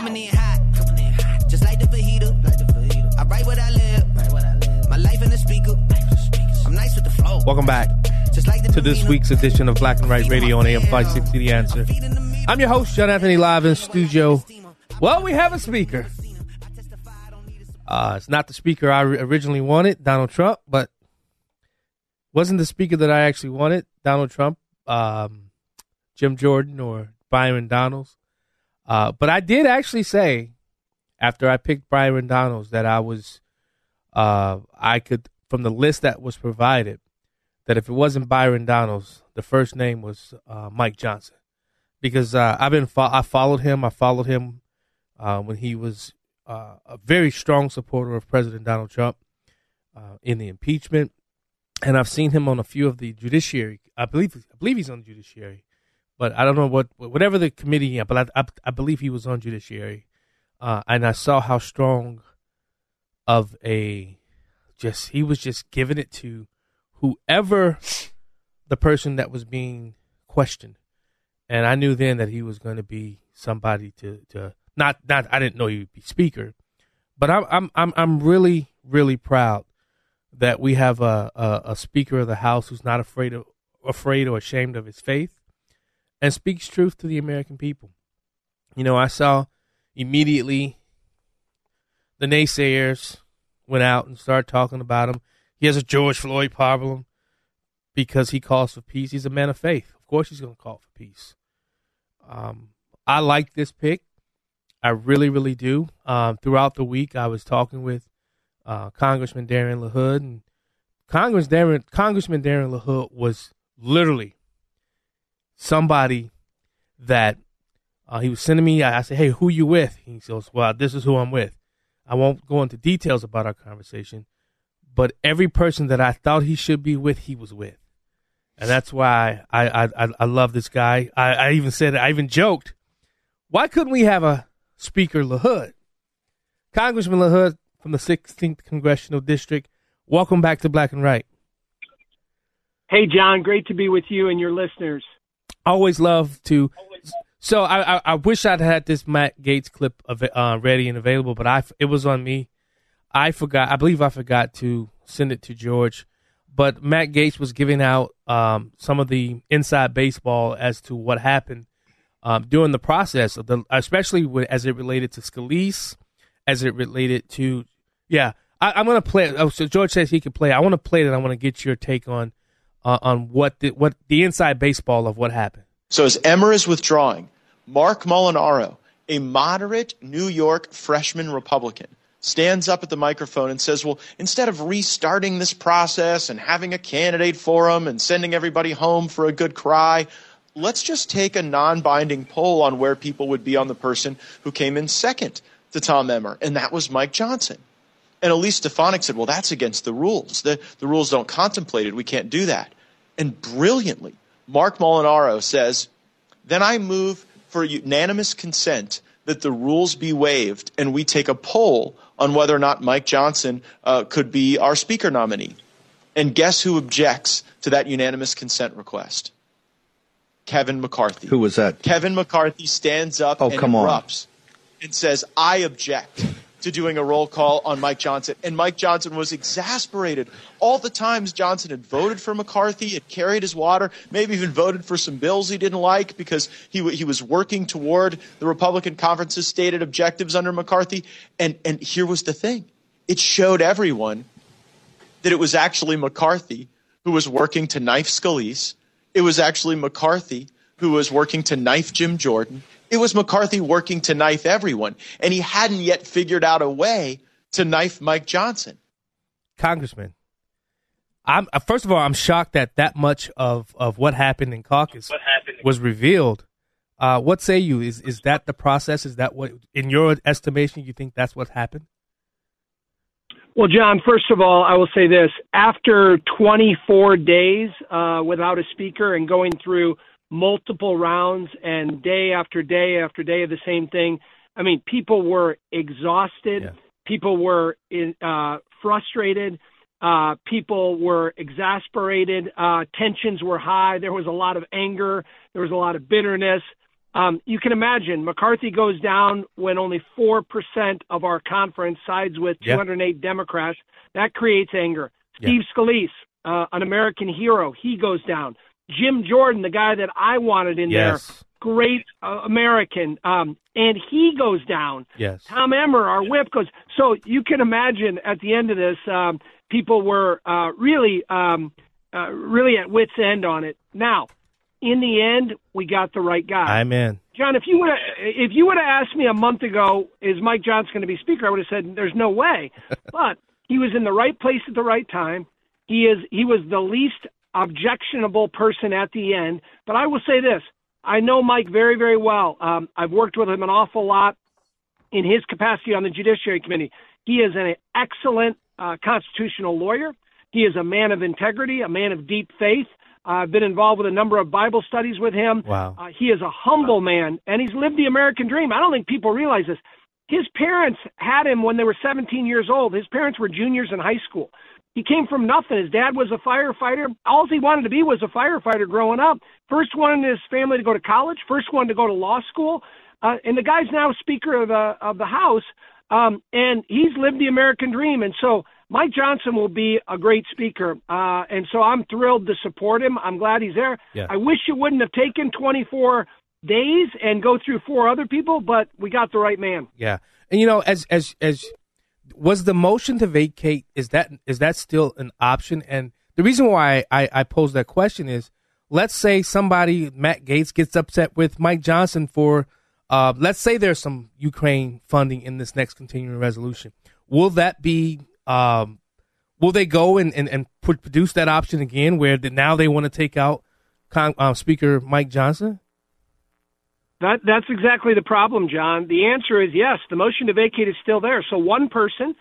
coming in hot. Coming in hot. Just like the fajita. Like the fajita. I write what I live. Write what I live. My life in the speaker. I'm nice with the flow. Welcome back Just like the to this week's edition of Black and White Radio on AM 560 The Answer. I'm your host, John Anthony, live in studio. Well, we have a speaker. Uh, it's not the speaker I originally wanted, Donald Trump, but wasn't the speaker that I actually wanted, Donald Trump, um, Jim Jordan, or Byron Donalds. Uh, but I did actually say after I picked Byron Donalds that I was, uh, I could from the list that was provided, that if it wasn't Byron Donalds, the first name was uh, Mike Johnson, because uh, I've been fo- I followed him. I followed him uh, when he was uh, a very strong supporter of President Donald Trump in the impeachment, and I've seen him on a few of the judiciary. I believe I believe he's on the judiciary, but I don't know what whatever the committee. But I I, I believe he was on judiciary, uh, and I saw how strong of a just he was just giving it to whoever the person that was being questioned, and I knew then that he was going to be somebody to to not not I didn't know he would be speaker, but I'm I'm I'm I'm really really proud that we have a, a a speaker of the house who's not afraid of afraid or ashamed of his faith and speaks truth to the American people. You know, I saw immediately the naysayers went out and started talking about him. He has a George Floyd problem because he calls for peace. He's a man of faith. Of course, he's going to call for peace. Um, I like this pick. I really, really do. Um, throughout the week, I was talking with uh, Congressman Darren LaHood, and Congress Darren, Congressman Darren LaHood was literally somebody that uh, he was sending me. I, I said, "Hey, who you with?" He goes, "Well, this is who I'm with." I won't go into details about our conversation, but every person that I thought he should be with, he was with, and that's why I I, I, I love this guy. I, I even said, I even joked, why couldn't we have a Speaker LaHood, Congressman LaHood from the 16th congressional district? Welcome back to Black and Right. Hey, John, great to be with you and your listeners. Always love to. So I, I, I wish I'd had this Matt Gaetz clip of uh, ready and available, but I it was on me. I forgot. I believe I forgot to send it to George. But Matt Gaetz was giving out um, some of the inside baseball as to what happened um, during the process of the, especially with, as it related to Scalise, as it related to, yeah. I, I'm gonna play. it. Oh, so George says he can play. I want to play it. and I want to get your take on on what the what the inside baseball of what happened. So as Emmer is withdrawing, Marc Molinaro, a moderate New York freshman Republican, stands up at the microphone and says, well, instead of restarting this process and having a candidate forum and sending everybody home for a good cry, let's just take a non-binding poll on where people would be on the person who came in second to Tom Emmer, and that was Mike Johnson. And Elise Stefanik said, well, that's against the rules. The, the rules don't contemplate it. We can't do that. And brilliantly, Marc Molinaro says, then I move for unanimous consent that the rules be waived and we take a poll on whether or not Mike Johnson uh, could be our speaker nominee. And guess who objects to that unanimous consent request? Kevin McCarthy. Who was that? Kevin McCarthy stands up Oh, and come on. erupts and says, I object. To doing a roll call on Mike Johnson. And Mike Johnson was exasperated. All the times Johnson had voted for McCarthy, had carried his water, maybe even voted for some bills he didn't like because he, he was working toward the Republican conference's stated objectives under McCarthy. And, and here was the thing it showed everyone that it was actually McCarthy who was working to knife Scalise. It was actually McCarthy who was working to knife Jim Jordan. It was McCarthy working to knife everyone. And he hadn't yet figured out a way to knife Mike Johnson. Congressman, I'm uh, first of all, I'm shocked that that much of, of what happened in caucus happened? was revealed. Uh, what say you? Is is that the process? Is that what, in your estimation, you think that's what happened? Well, John, first of all, I will say this. After 24 days uh, without a speaker and going through multiple rounds and day after day after day of the same thing, I mean, people were exhausted. Yeah. People were in, uh, frustrated. Uh, people were exasperated. Uh, tensions were high. There was a lot of anger. There was a lot of bitterness. Um, you can imagine McCarthy goes down when only 4% of our conference sides with 208 Democrats. That creates anger. Steve Scalise, uh, an American hero, he goes down. Jim Jordan, the guy that I wanted in yes. there, great uh, American, um, and he goes down. Yes. Tom Emmer, our whip, goes. So you can imagine at the end of this, um, people were uh, really, um, uh, really at wits' end on it. Now, in the end, we got the right guy. I'm in. John, if you would if you would have asked me a month ago, is Mike Johnson going to be speaker? I would have said, "There's no way." but he was in the right place at the right time. He is he was the least objectionable person at the end. But I will say this: I know Mike very very well. Um, I've worked with him an awful lot in his capacity on the Judiciary Committee. He is an excellent uh, constitutional lawyer. He is a man of integrity, a man of deep faith. I've been involved with a number of Bible studies with him. Wow. Uh, he is a humble man, and he's lived the American dream. I don't think people realize this. His parents had him when they were 17 years old. His parents were juniors in high school. He came from nothing. His dad was a firefighter. All he wanted to be was a firefighter growing up. First one in his family to go to college. First one to go to law school. Uh, and the guy's now Speaker of the of the House. Um, and he's lived the American dream. And so Mike Johnson will be a great speaker, uh, and so I'm thrilled to support him. I'm glad he's there. Yeah. I wish it wouldn't have taken 24 days and go through four other people, but we got the right man. Yeah, and you know, as as as was the motion to vacate is that is that still an option? And the reason why I I pose that question is, let's say somebody Matt Gaetz gets upset with Mike Johnson for, uh, let's say there's some Ukraine funding in this next continuing resolution. Will that be um, will they go and, and, and produce that option again where now they want to take out Con- uh, Speaker Mike Johnson? That that's exactly the problem, John. The answer is yes. The motion to vacate is still there. So one person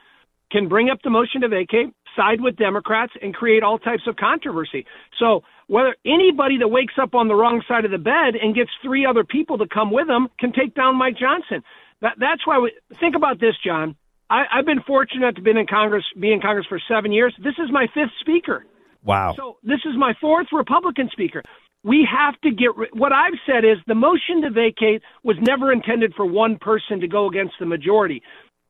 can bring up the motion to vacate, side with Democrats, and create all types of controversy. So whether anybody that wakes up on the wrong side of the bed and gets three other people to come with them can take down Mike Johnson. That, that's why we think about this, John. I, I've been fortunate to be in Congress, be in Congress for seven years. This is my fifth speaker. Wow. So this is my fourth Republican speaker. We have to get rid. what I've said is the motion to vacate was never intended for one person to go against the majority.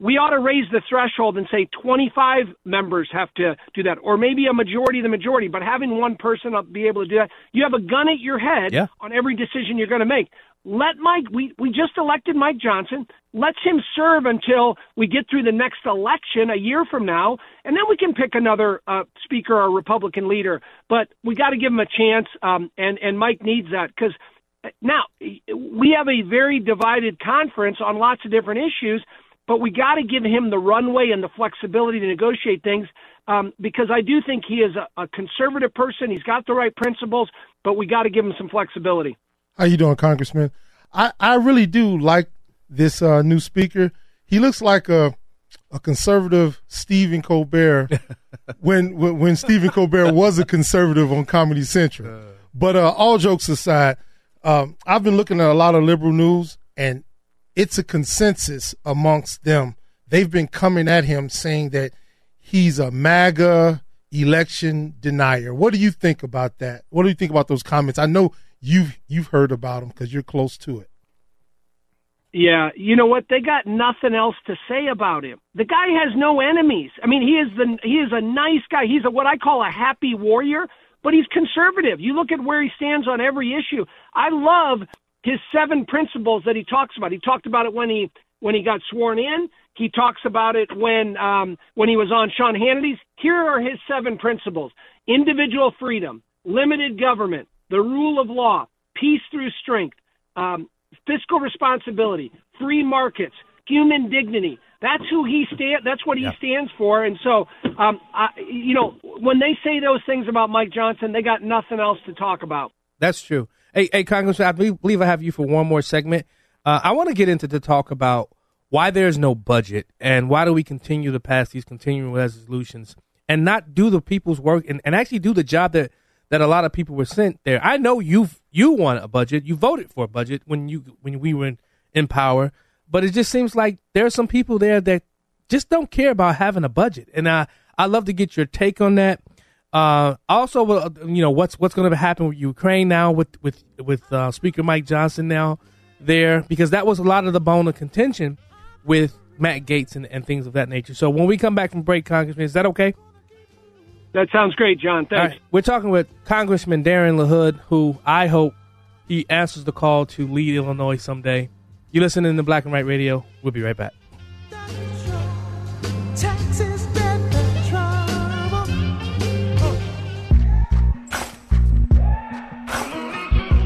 We ought to raise the threshold and say 25 members have to do that, or maybe a majority of the majority. But having one person be able to do that, you have a gun at your head yeah. on every decision you're going to make. Let Mike, we, we just elected Mike Johnson. Let's him serve until we get through the next election a year from now, and then we can pick another uh, speaker or Republican leader. But we got to give him a chance, um, and, and Mike needs that because now we have a very divided conference on lots of different issues, but we got to give him the runway and the flexibility to negotiate things um, because I do think he is a, a conservative person. He's got the right principles, but we got to give him some flexibility. How you doing, Congressman? I, I really do like this uh, new speaker. He looks like a a conservative Stephen Colbert when, when, when Stephen Colbert was a conservative on Comedy Central. But uh, all jokes aside, um, I've been looking at a lot of liberal news, and it's a consensus amongst them. They've been coming at him saying that he's a MAGA election denier. What do you think about that? What do you think about those comments? I know you've you've heard about them because you're close to it. Yeah, you know what? They got nothing else to say about him. The guy has no enemies. I mean, he is the he is a nice guy. He's a what I call a happy warrior, but he's conservative. You look at where he stands on every issue. I love his seven principles that he talks about. He talked about it when he when he got sworn in. He talks about it when um, when he was on Sean Hannity's. Here are his seven principles: individual freedom, limited government, the rule of law, peace through strength, um, fiscal responsibility, free markets, human dignity. That's who he stand. That's what he yeah. stands for. And so, um, I, you know, when they say those things about Mike Johnson, they got nothing else to talk about. That's true. Hey, hey, Congressman, I believe I have you for one more segment. Uh, I want to get into the talk about why there's no budget and why do we continue to pass these continuing resolutions and not do the people's work and, and actually do the job that that a lot of people were sent there. I know you you want a budget. You voted for a budget when you when we were in, power, but it just seems like there are some people there that just don't care about having a budget. And I I love to get your take on that. Uh, also, you know what's what's going to happen with Ukraine now with with with uh, Speaker Mike Johnson now there because that was a lot of the bone of contention with Matt Gaetz and, and things of that nature. So when we come back from break, Congressman, is that okay? That sounds great, John. Thanks. Right. We're talking with Congressman Darren LaHood, who I hope he answers the call to lead Illinois someday. You listen in the Black and White Radio. We'll be right back.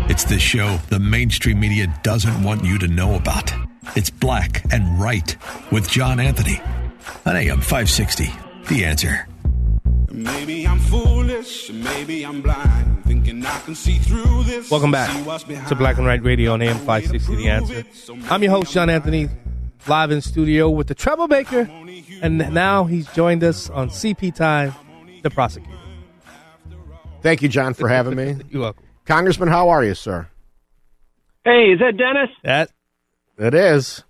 It's the show the mainstream media doesn't want you to know about. It's Black and Right with John Anthony on AM 560. The answer. Maybe I'm foolish, maybe I'm blind, thinking I can see through this. Welcome back to Black and White Radio on AM 560 The Answer. I'm your host, John Anthony, live in studio with the Troublemaker, and now he's joined us on CP Time, the prosecutor. Thank you, John, for having me. You're welcome. Congressman, how are you, sir? Hey, is that Dennis? That it is.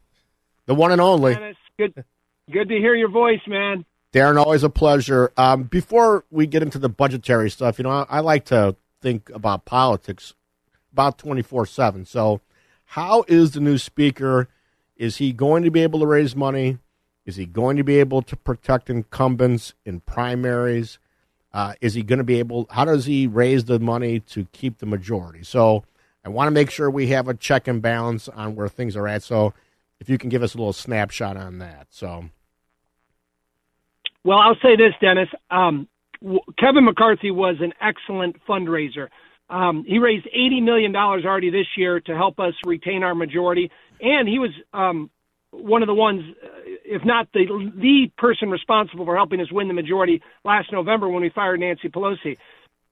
The one and only. Dennis, good good to hear your voice, man. Darren, always a pleasure. Um, before we get into the budgetary stuff, you know, I, I like to think about politics about 24 7. So, how is the new speaker? Is he going to be able to raise money? Is he going to be able to protect incumbents in primaries? Uh, is he going to be able? How does he raise the money to keep the majority? So, I want to make sure we have a check and balance on where things are at. So, if you can give us a little snapshot on that. So, well, I'll say this, Dennis. Um, Kevin McCarthy was an excellent fundraiser. Um, he raised eighty million dollars already this year to help us retain our majority, and he was um, one of the ones, if not the the person responsible for helping us win the majority last November when we fired Nancy Pelosi.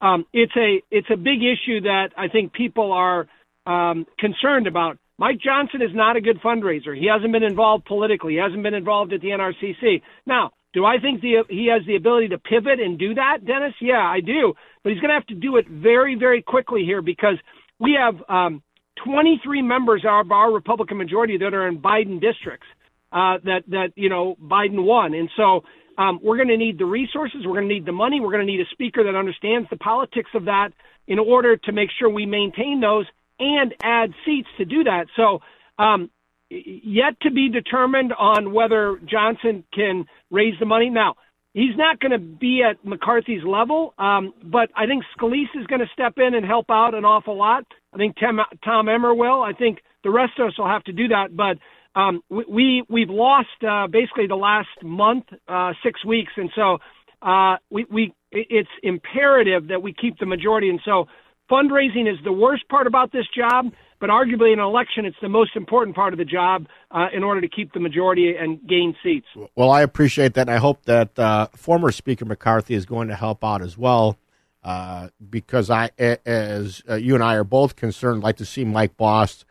Um, it's a it's a big issue that I think people are um, concerned about. Mike Johnson is not a good fundraiser. He hasn't been involved politically. He hasn't been involved at the NRCC. Now, do I think the, he has the ability to pivot and do that, Dennis? Yeah, I do. But he's going to have to do it very, very quickly here because we have um, 23 members of our Republican majority that are in Biden districts uh, that that you know Biden won, and so um, we're going to need the resources, we're going to need the money, we're going to need a speaker that understands the politics of that in order to make sure we maintain those and add seats to do that. So um, yet to be determined on whether Johnson can raise the money. Now, he's not going to be at McCarthy's level, um, but I think Scalise is going to step in and help out an awful lot. I think Tim, Tom Emmer will. I think the rest of us will have to do that. But um, we, we have lost uh, basically the last month, uh, six weeks, and so uh, we we it's imperative that we keep the majority. And so fundraising is the worst part about this job but arguably in an election, it's the most important part of the job uh, in order to keep the majority and gain seats. Well, I appreciate that. And I hope that uh, former Speaker McCarthy is going to help out as well. Uh, because I, as uh, you and I are both concerned, like to see Mike Bost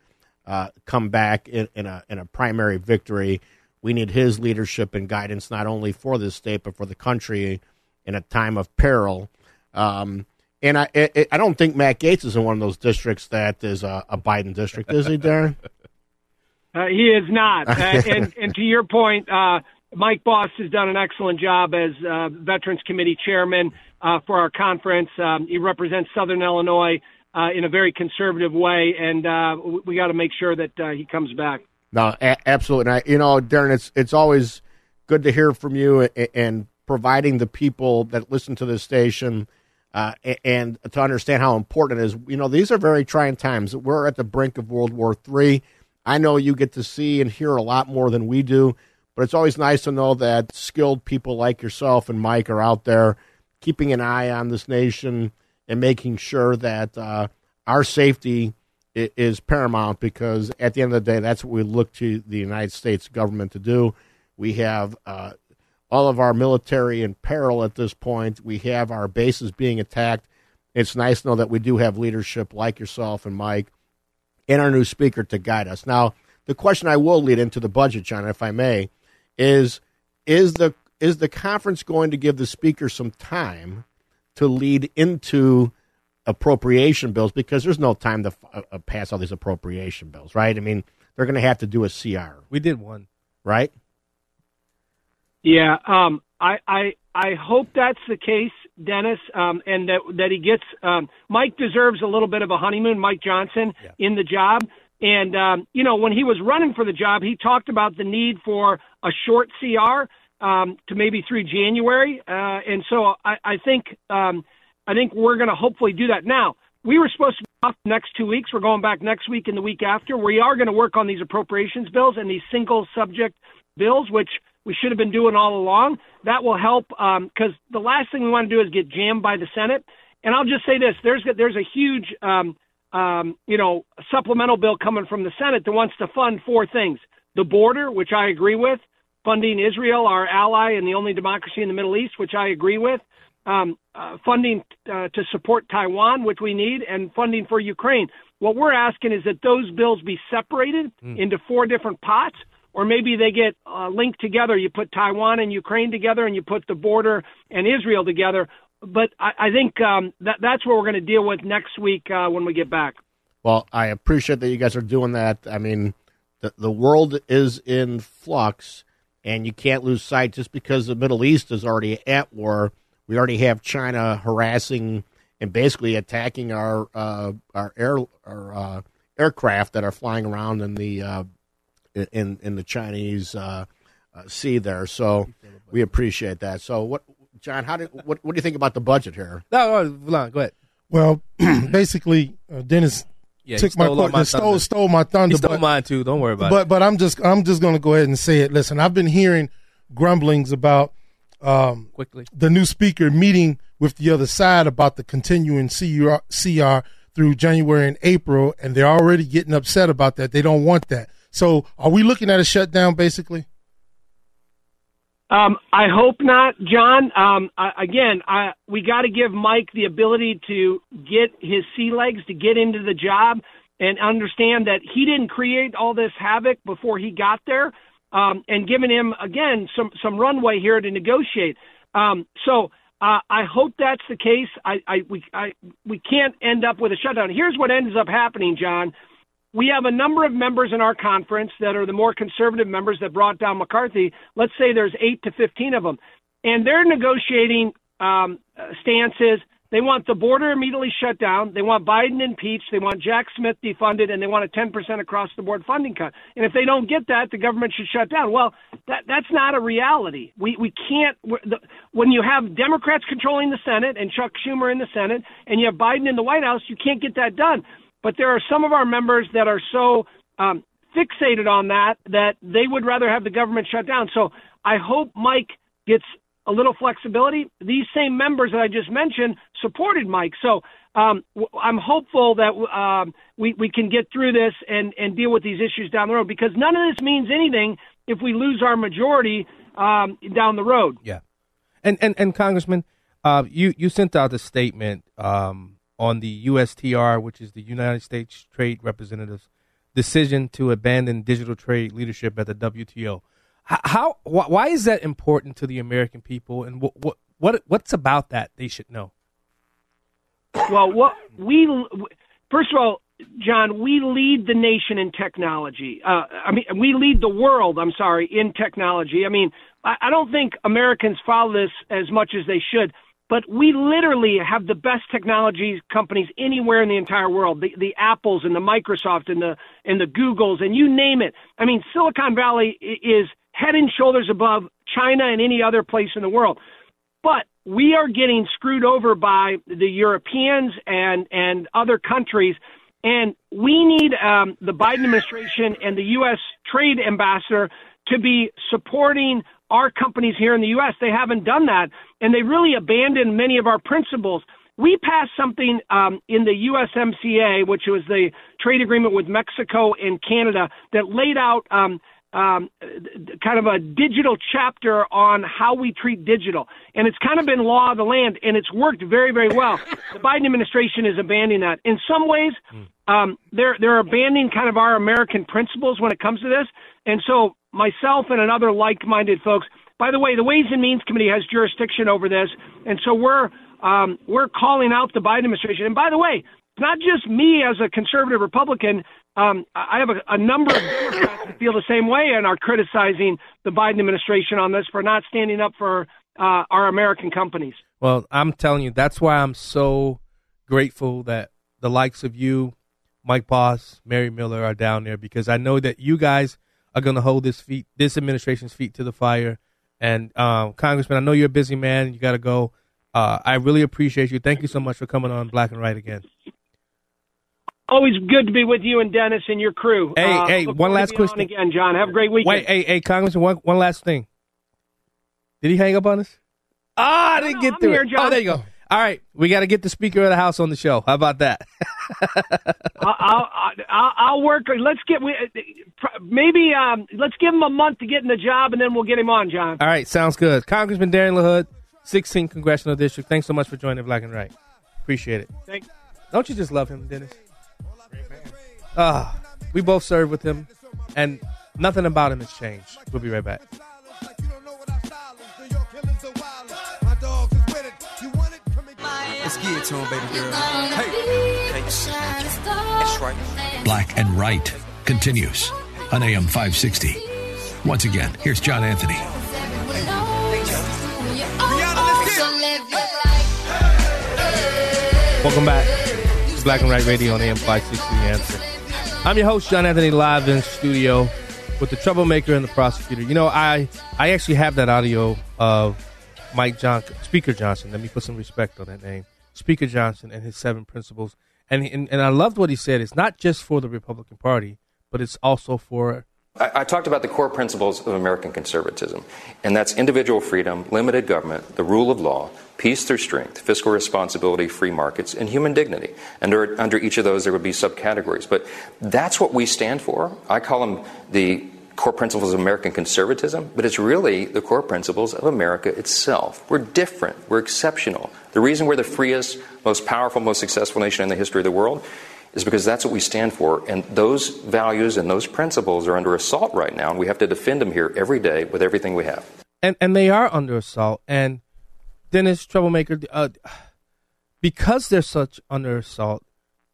uh, come back in, in, a in a primary victory. We need his leadership and guidance not only for this state but for the country in a time of peril. Um, and I, it, I don't think Matt Gaetz is in one of those districts that is a, a Biden district, is he, Darren? Uh, he is not. uh, and, and to your point, uh, Mike Bost has done an excellent job as uh, Veterans Committee chairman uh, for our conference. Um, he represents Southern Illinois uh, in a very conservative way, and uh, we got to make sure that uh, he comes back. No, a- absolutely. And I, you know, Darren, it's it's always good to hear from you and, and providing the people that listen to this station uh, and to understand how important it is. You know, these are very trying times. We're at the brink of World War III. I know you get to see and hear a lot more than we do, but it's always nice to know that skilled people like yourself and Mike are out there keeping an eye on this nation and making sure that uh, our safety is paramount because at the end of the day, that's what we look to the United States government to do. We have uh, all of our military in peril at this point. We have our bases being attacked. It's nice to know that we do have leadership like yourself and Mike and our new speaker to guide us. Now, the question I will lead into the budget, John, if I may, is is the is the conference going to give the speaker some time to lead into appropriation bills because there's no time to uh, uh pass all these appropriation bills, right? I mean, they're going to have to do a CR. We did one, right? Yeah, um, I, I I hope that's the case, Dennis, um, and that that he gets. Um, Mike deserves a little bit of a honeymoon. Mike Johnson yeah. in the job, and um, you know when he was running for the job, he talked about the need for a short CR um, to maybe through January, uh, and so I, I think um, I think we're going to hopefully do that. Now we were supposed to be off next two weeks. We're going back next week and the week after. We are going to work on these appropriations bills and these single subject bills, which we should have been doing all along. That will help because um, the last thing we want to do is get jammed by the Senate. And I'll just say this: there's there's a huge um, um, you know supplemental bill coming from the Senate that wants to fund four things: the border, which I agree with, funding Israel, our ally and the only democracy in the Middle East, which I agree with, um, uh, funding uh, to support Taiwan, which we need, and funding for Ukraine. What we're asking is that those bills be separated mm. into four different pots or maybe they get uh, linked together. You put Taiwan and Ukraine together, and you put the border and Israel together. But I, I think um, that that's what we're going to deal with next week uh, when we get back. Well, I appreciate that you guys are doing that. I mean, the the world is in flux, and you can't lose sight just because the Middle East is already at war. We already have China harassing and basically attacking our uh, our air our uh, aircraft that are flying around in the uh, in in the Chinese uh, uh, sea there. So we appreciate that. So what, John? How did what what do you think about the budget here? No, no go ahead. Well, basically, uh, Dennis yeah, took my, my stole stole my thunder. He stole but, mine too. Don't worry about but, it. But I'm just I'm just going to go ahead and say it. Listen, I've been hearing grumblings about um, quickly the new speaker meeting with the other side about the continuing CR, CR through January and April, and they're already getting upset about that. They don't want that. So, are we looking at a shutdown, basically? Um, I hope not, John. Um, I, again, I, we got to give Mike the ability to get his sea legs to get into the job and understand that he didn't create all this havoc before he got there, um, and giving him again some some runway here to negotiate. Um, so uh, I hope that's the case. I, I we I we can't end up with a shutdown. Here's what ends up happening, John we have a number of members in our conference that are the more conservative members that brought down McCarthy. Let's say there's eight to 15 of them. And they're negotiating um, stances. They want the border immediately shut down. They want Biden impeached. They want Jack Smith defunded, and they want a 10% across the board funding cut. And if they don't get that, the government should shut down. Well, that that's not a reality. We we can't. The, when you have Democrats controlling the Senate and Chuck Schumer in the Senate, and you have Biden in the White House, you can't get that done. But there are some of our members that are so um, fixated on that that they would rather have the government shut down. So I hope Mike gets a little flexibility. These same members that I just mentioned supported Mike. So um, I'm hopeful that um, we, we can get through this and, and deal with these issues down the road because none of this means anything if we lose our majority um, down the road. Yeah. And, and, and Congressman, uh, you, you sent out a statement um, on the USTR, which is the United States Trade Representative's decision to abandon digital trade leadership at the WTO. How, why is that important to the American people, and what what, what what's about that they should know? Well, what we first of all, John, we lead the nation in technology. Uh, I mean, we lead the world. I'm sorry, in technology. I mean, I, I don't think Americans follow this as much as they should but we literally have the best technology companies anywhere in the entire world. The the Apples and the Microsoft and the and the Googles and you name it. I mean, Silicon Valley is head and shoulders above China and any other place in the world. But we are getting screwed over by the Europeans and and other countries, and we need um, the Biden administration and the U.S. Trade Ambassador to be supporting our companies here in the U.S. They haven't done that, and they really abandoned many of our principles. We passed something um, in the USMCA, which was the trade agreement with Mexico and Canada, that laid out um, um, kind of a digital chapter on how we treat digital. And it's kind of been law of the land, and it's worked very, very well. The Biden administration is abandoning that. In some ways, um, they're they're abandoning kind of our American principles when it comes to this. And so, myself and another like-minded folks. By the way, the Ways and Means Committee has jurisdiction over this, and so we're um, we're calling out the Biden administration. And by the way, it's not just me as a conservative Republican. Um, I have a, a number of Democrats that feel the same way and are criticizing the Biden administration on this for not standing up for uh, our American companies. Well, I'm telling you, that's why I'm so grateful that the likes of you, Mike Bost, Mary Miller are down there because I know that you guys are going to hold this feet, this administration's feet to the fire. And um, Congressman, I know you're a busy man. You got to go. Uh, I really appreciate you. Thank you so much for coming on Black and White again. Always good to be with you and Dennis and your crew. Hey, Uh, hey, one last question on again, John. Have a great weekend. Wait, hey, hey, Congressman, one, one last thing. Did he hang up on us? Ah, I didn't get I'm through here, it. John. Oh, there you go. All right, we got to get the Speaker of the House on the show. How about that? I'll, I'll, I'll, work. Let's get maybe um, let's give him a month to get in the job, and then we'll get him on, John. All right, sounds good. Congressman Darren LaHood, 16th Congressional District. Thanks so much for joining Black and Right. Appreciate it. Thank- Don't you just love him, Dennis? Ah, we both served with him, and nothing about him has changed. We'll be right back. Let's get it to him, baby girl. Hey, thanks. That's right. Black and Right continues on AM 560. Once again, here's John Anthony. Welcome back to Black and Right Radio on AM 560 The Answer. I'm your host, John Anthony, live in studio with the troublemaker and the prosecutor. You know, I I actually have that audio of Mike Johnson, Speaker Johnson. Let me put some respect on that name. Speaker Johnson and his seven principles. And, and, and I loved what he said. It's not just for the Republican Party, but it's also for I, I talked about the core principles of American conservatism, and that's individual freedom, limited government, the rule of law, peace through strength, fiscal responsibility, free markets, and human dignity. Under, under each of those, there would be subcategories. But that's what we stand for. I call them the core principles of American conservatism, but it's really the core principles of America itself. We're different, we're exceptional. The reason we're the freest, most powerful, most successful nation in the history of the world is because that's what we stand for. And those values and those principles are under assault right now, and we have to defend them here every day with everything we have. and and they are under assault. And Dennis Troublemaker, uh, because they're such under assault,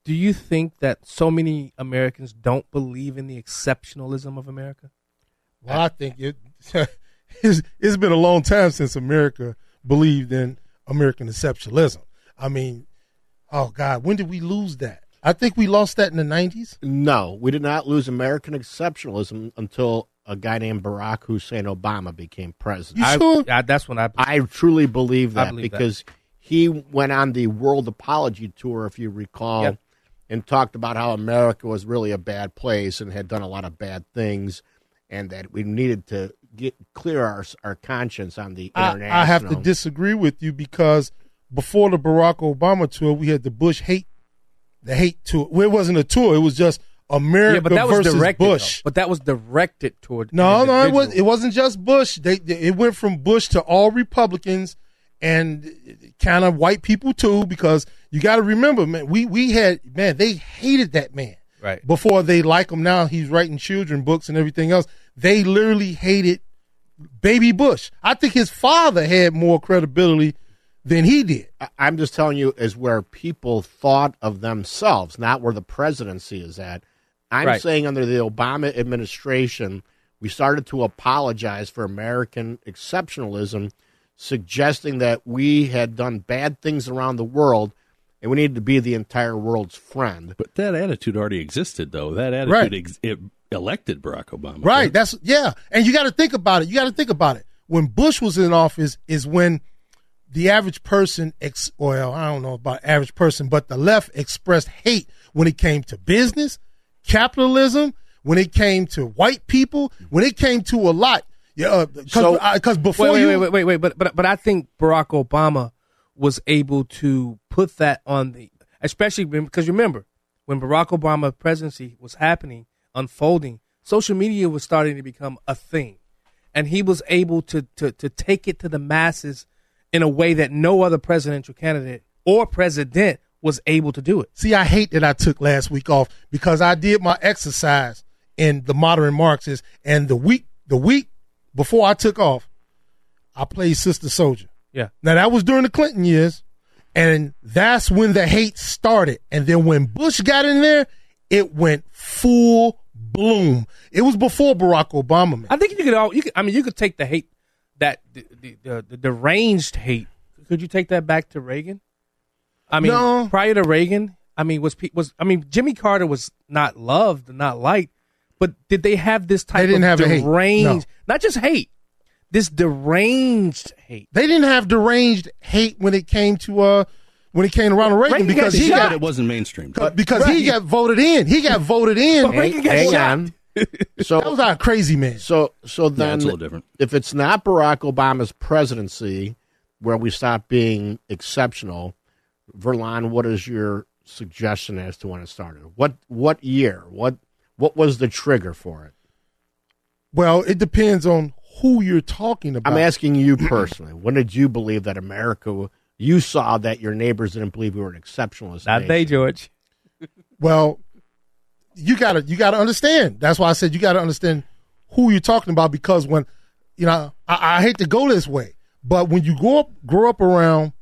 do you think that so many Americans don't believe in the exceptionalism of America? Well, I think it it's, it's been a long time since America believed in American exceptionalism. I mean, oh God, when did we lose that? I think we lost that in the nineties. No, we did not lose American exceptionalism until a guy named Barack Hussein Obama became president. I- sure? yeah, that's when I. I truly believe that believe that. because he went on the World Apology Tour, if you recall, Yep. and talked about how America was really a bad place and had done a lot of bad things, and that we needed to get clear our our conscience on the I, international. I have to disagree with you because before the Barack Obama tour, we had the Bush hate, the hate tour. Well, it wasn't a tour; it was just America yeah, but that was versus directed. Bush. though. But that was directed toward. No, no, it was individual. it wasn't just Bush. They, they- it went from Bush to all Republicans and kind of white people too, because you got to remember, man, we we had man, they hated that man Right. before they like him. Now he's writing children books and everything else. They literally hated Baby Bush. I think his father had more credibility than he did. I- I'm just telling you, is where people thought of themselves, not where the presidency is at. I'm Right. saying under the Obama administration, we started to apologize for American exceptionalism suggesting that we had done bad things around the world and we needed to be the entire world's friend. But that attitude already existed, though. That attitude Right. ex- it elected Barack Obama. Right. That's yeah. And you got to think about it. You got to think about it. When Bush was in office, is when the average person, ex- well, I don't know about average person, but the left expressed hate when it came to business, capitalism, when it came to white people, when it came to a lot. Yeah, uh, because So- uh, because before wait, you wait, wait, wait, wait, but but but I think Barack Obama was able to put that on the, especially because remember when Barack Obama presidency was happening, unfolding, social media was starting to become a thing, and he was able to to to take it to the masses in a way that no other presidential candidate or president was able to do it. See, I hate that I took last week off because I did my exercise in the modern Marxists, and the week the week before I took off, I played Sister Souljah. Yeah. Now that was during the Clinton years, and that's when the hate started. And then when Bush got in there, it went full bloom. It was before Barack Obama. Man. I think you could all you could I mean you could take the hate that the the, the, the deranged hate. Could you take that back to Reagan? I mean, No. prior to Reagan, I mean was was I mean Jimmy Carter was not loved, not liked, but did they have this type they didn't of have hate. deranged, No. not just hate, this deranged hate? They didn't have deranged hate when it came to uh when it came to Ronald Reagan, Reagan because got he shot. got it wasn't mainstream. because he got voted in. He got voted in. But Reagan got Hang shot. on. So That was our crazy man. So so then it's a little different. if it's not Barack Obama's presidency where we stop being exceptional, Verlon, what is your suggestion as to when it started? What what year? What what was the trigger for it? Well, it depends on who you're talking about. I'm asking you personally. when did you believe that America you saw that your neighbors didn't believe we were an exceptionalist? Not nation? they, George. Well, you gotta you gotta understand. That's why I said you gotta understand who you're talking about because when you know I, I hate to go this way, but when you grow up grow up around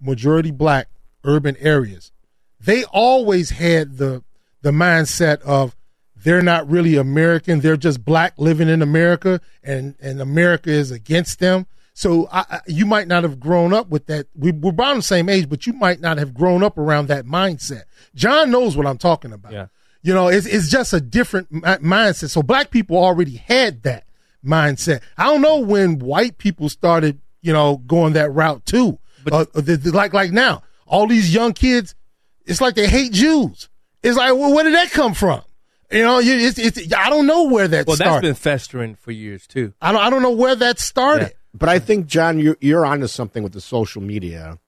majority black urban areas, they always had the the mindset of they're not really American. They're just black living in America, and and America is against them. So I, I, you might not have grown up with that. We, we're about the same age, but you might not have grown up around that mindset. John knows what I'm talking about. Yeah. You know, it's it's just a different mindset. So black people already had that mindset. I don't know when white people started, you know, going that route too. uh, the- the- like like now, all these young kids, it's like they hate Jews. It's like, well, where did that come from? You know, you- it's, it's I don't know where that Well, that's started. been festering for years too. I don't I don't know where that started. But I think, John, you're, you're onto something with the social media.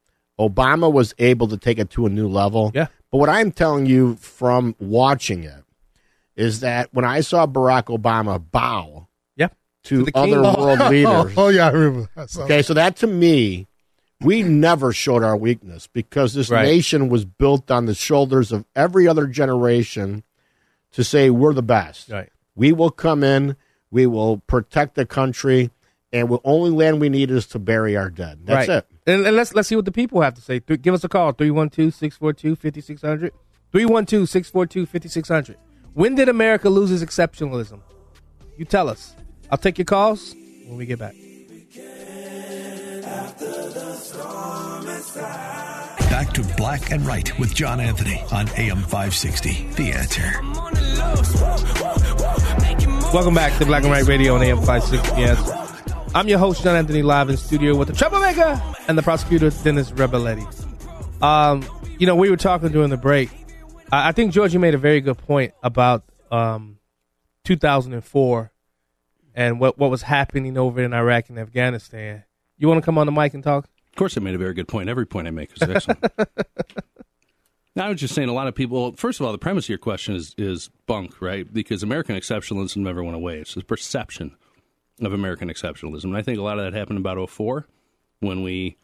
Obama was able to take it to a new level. Yeah. But what I'm telling you from watching it is that when I saw Barack Obama bow Yeah. to, To the king. other world leaders, Oh, yeah, I remember. I saw okay, so that to me, we never showed our weakness because this Right. nation was built on the shoulders of every other generation to say we're the best. Right. We will come in, we will protect the country, and the only land we need is to bury our dead. That's right. it. And, and let's let's see what the people have to say. Th- give us a call 312-642-5600. 312-642-5600. When did America lose its exceptionalism? You tell us. I'll take your calls when we get back. Back to Black and Right with John Anthony on AM 560. The answer. Welcome back to Black and White Radio on AM 560. Yes. I'm your host, John Anthony, live in studio with the troublemaker and the prosecutor, Dennis Rebelletti. Um, you know, we were talking during the break. I, I think, George, you made a very good point about um, 2004 and what, what was happening over in Iraq and Afghanistan. You want to come on the mic and talk? Of course, I made a very good point. Every point I make is excellent. now, I was just saying, a lot of people. Well, First of all, the premise of your question is is bunk, right? Because American exceptionalism never went away. It's the perception of American exceptionalism, and I think a lot of that happened about 04 when we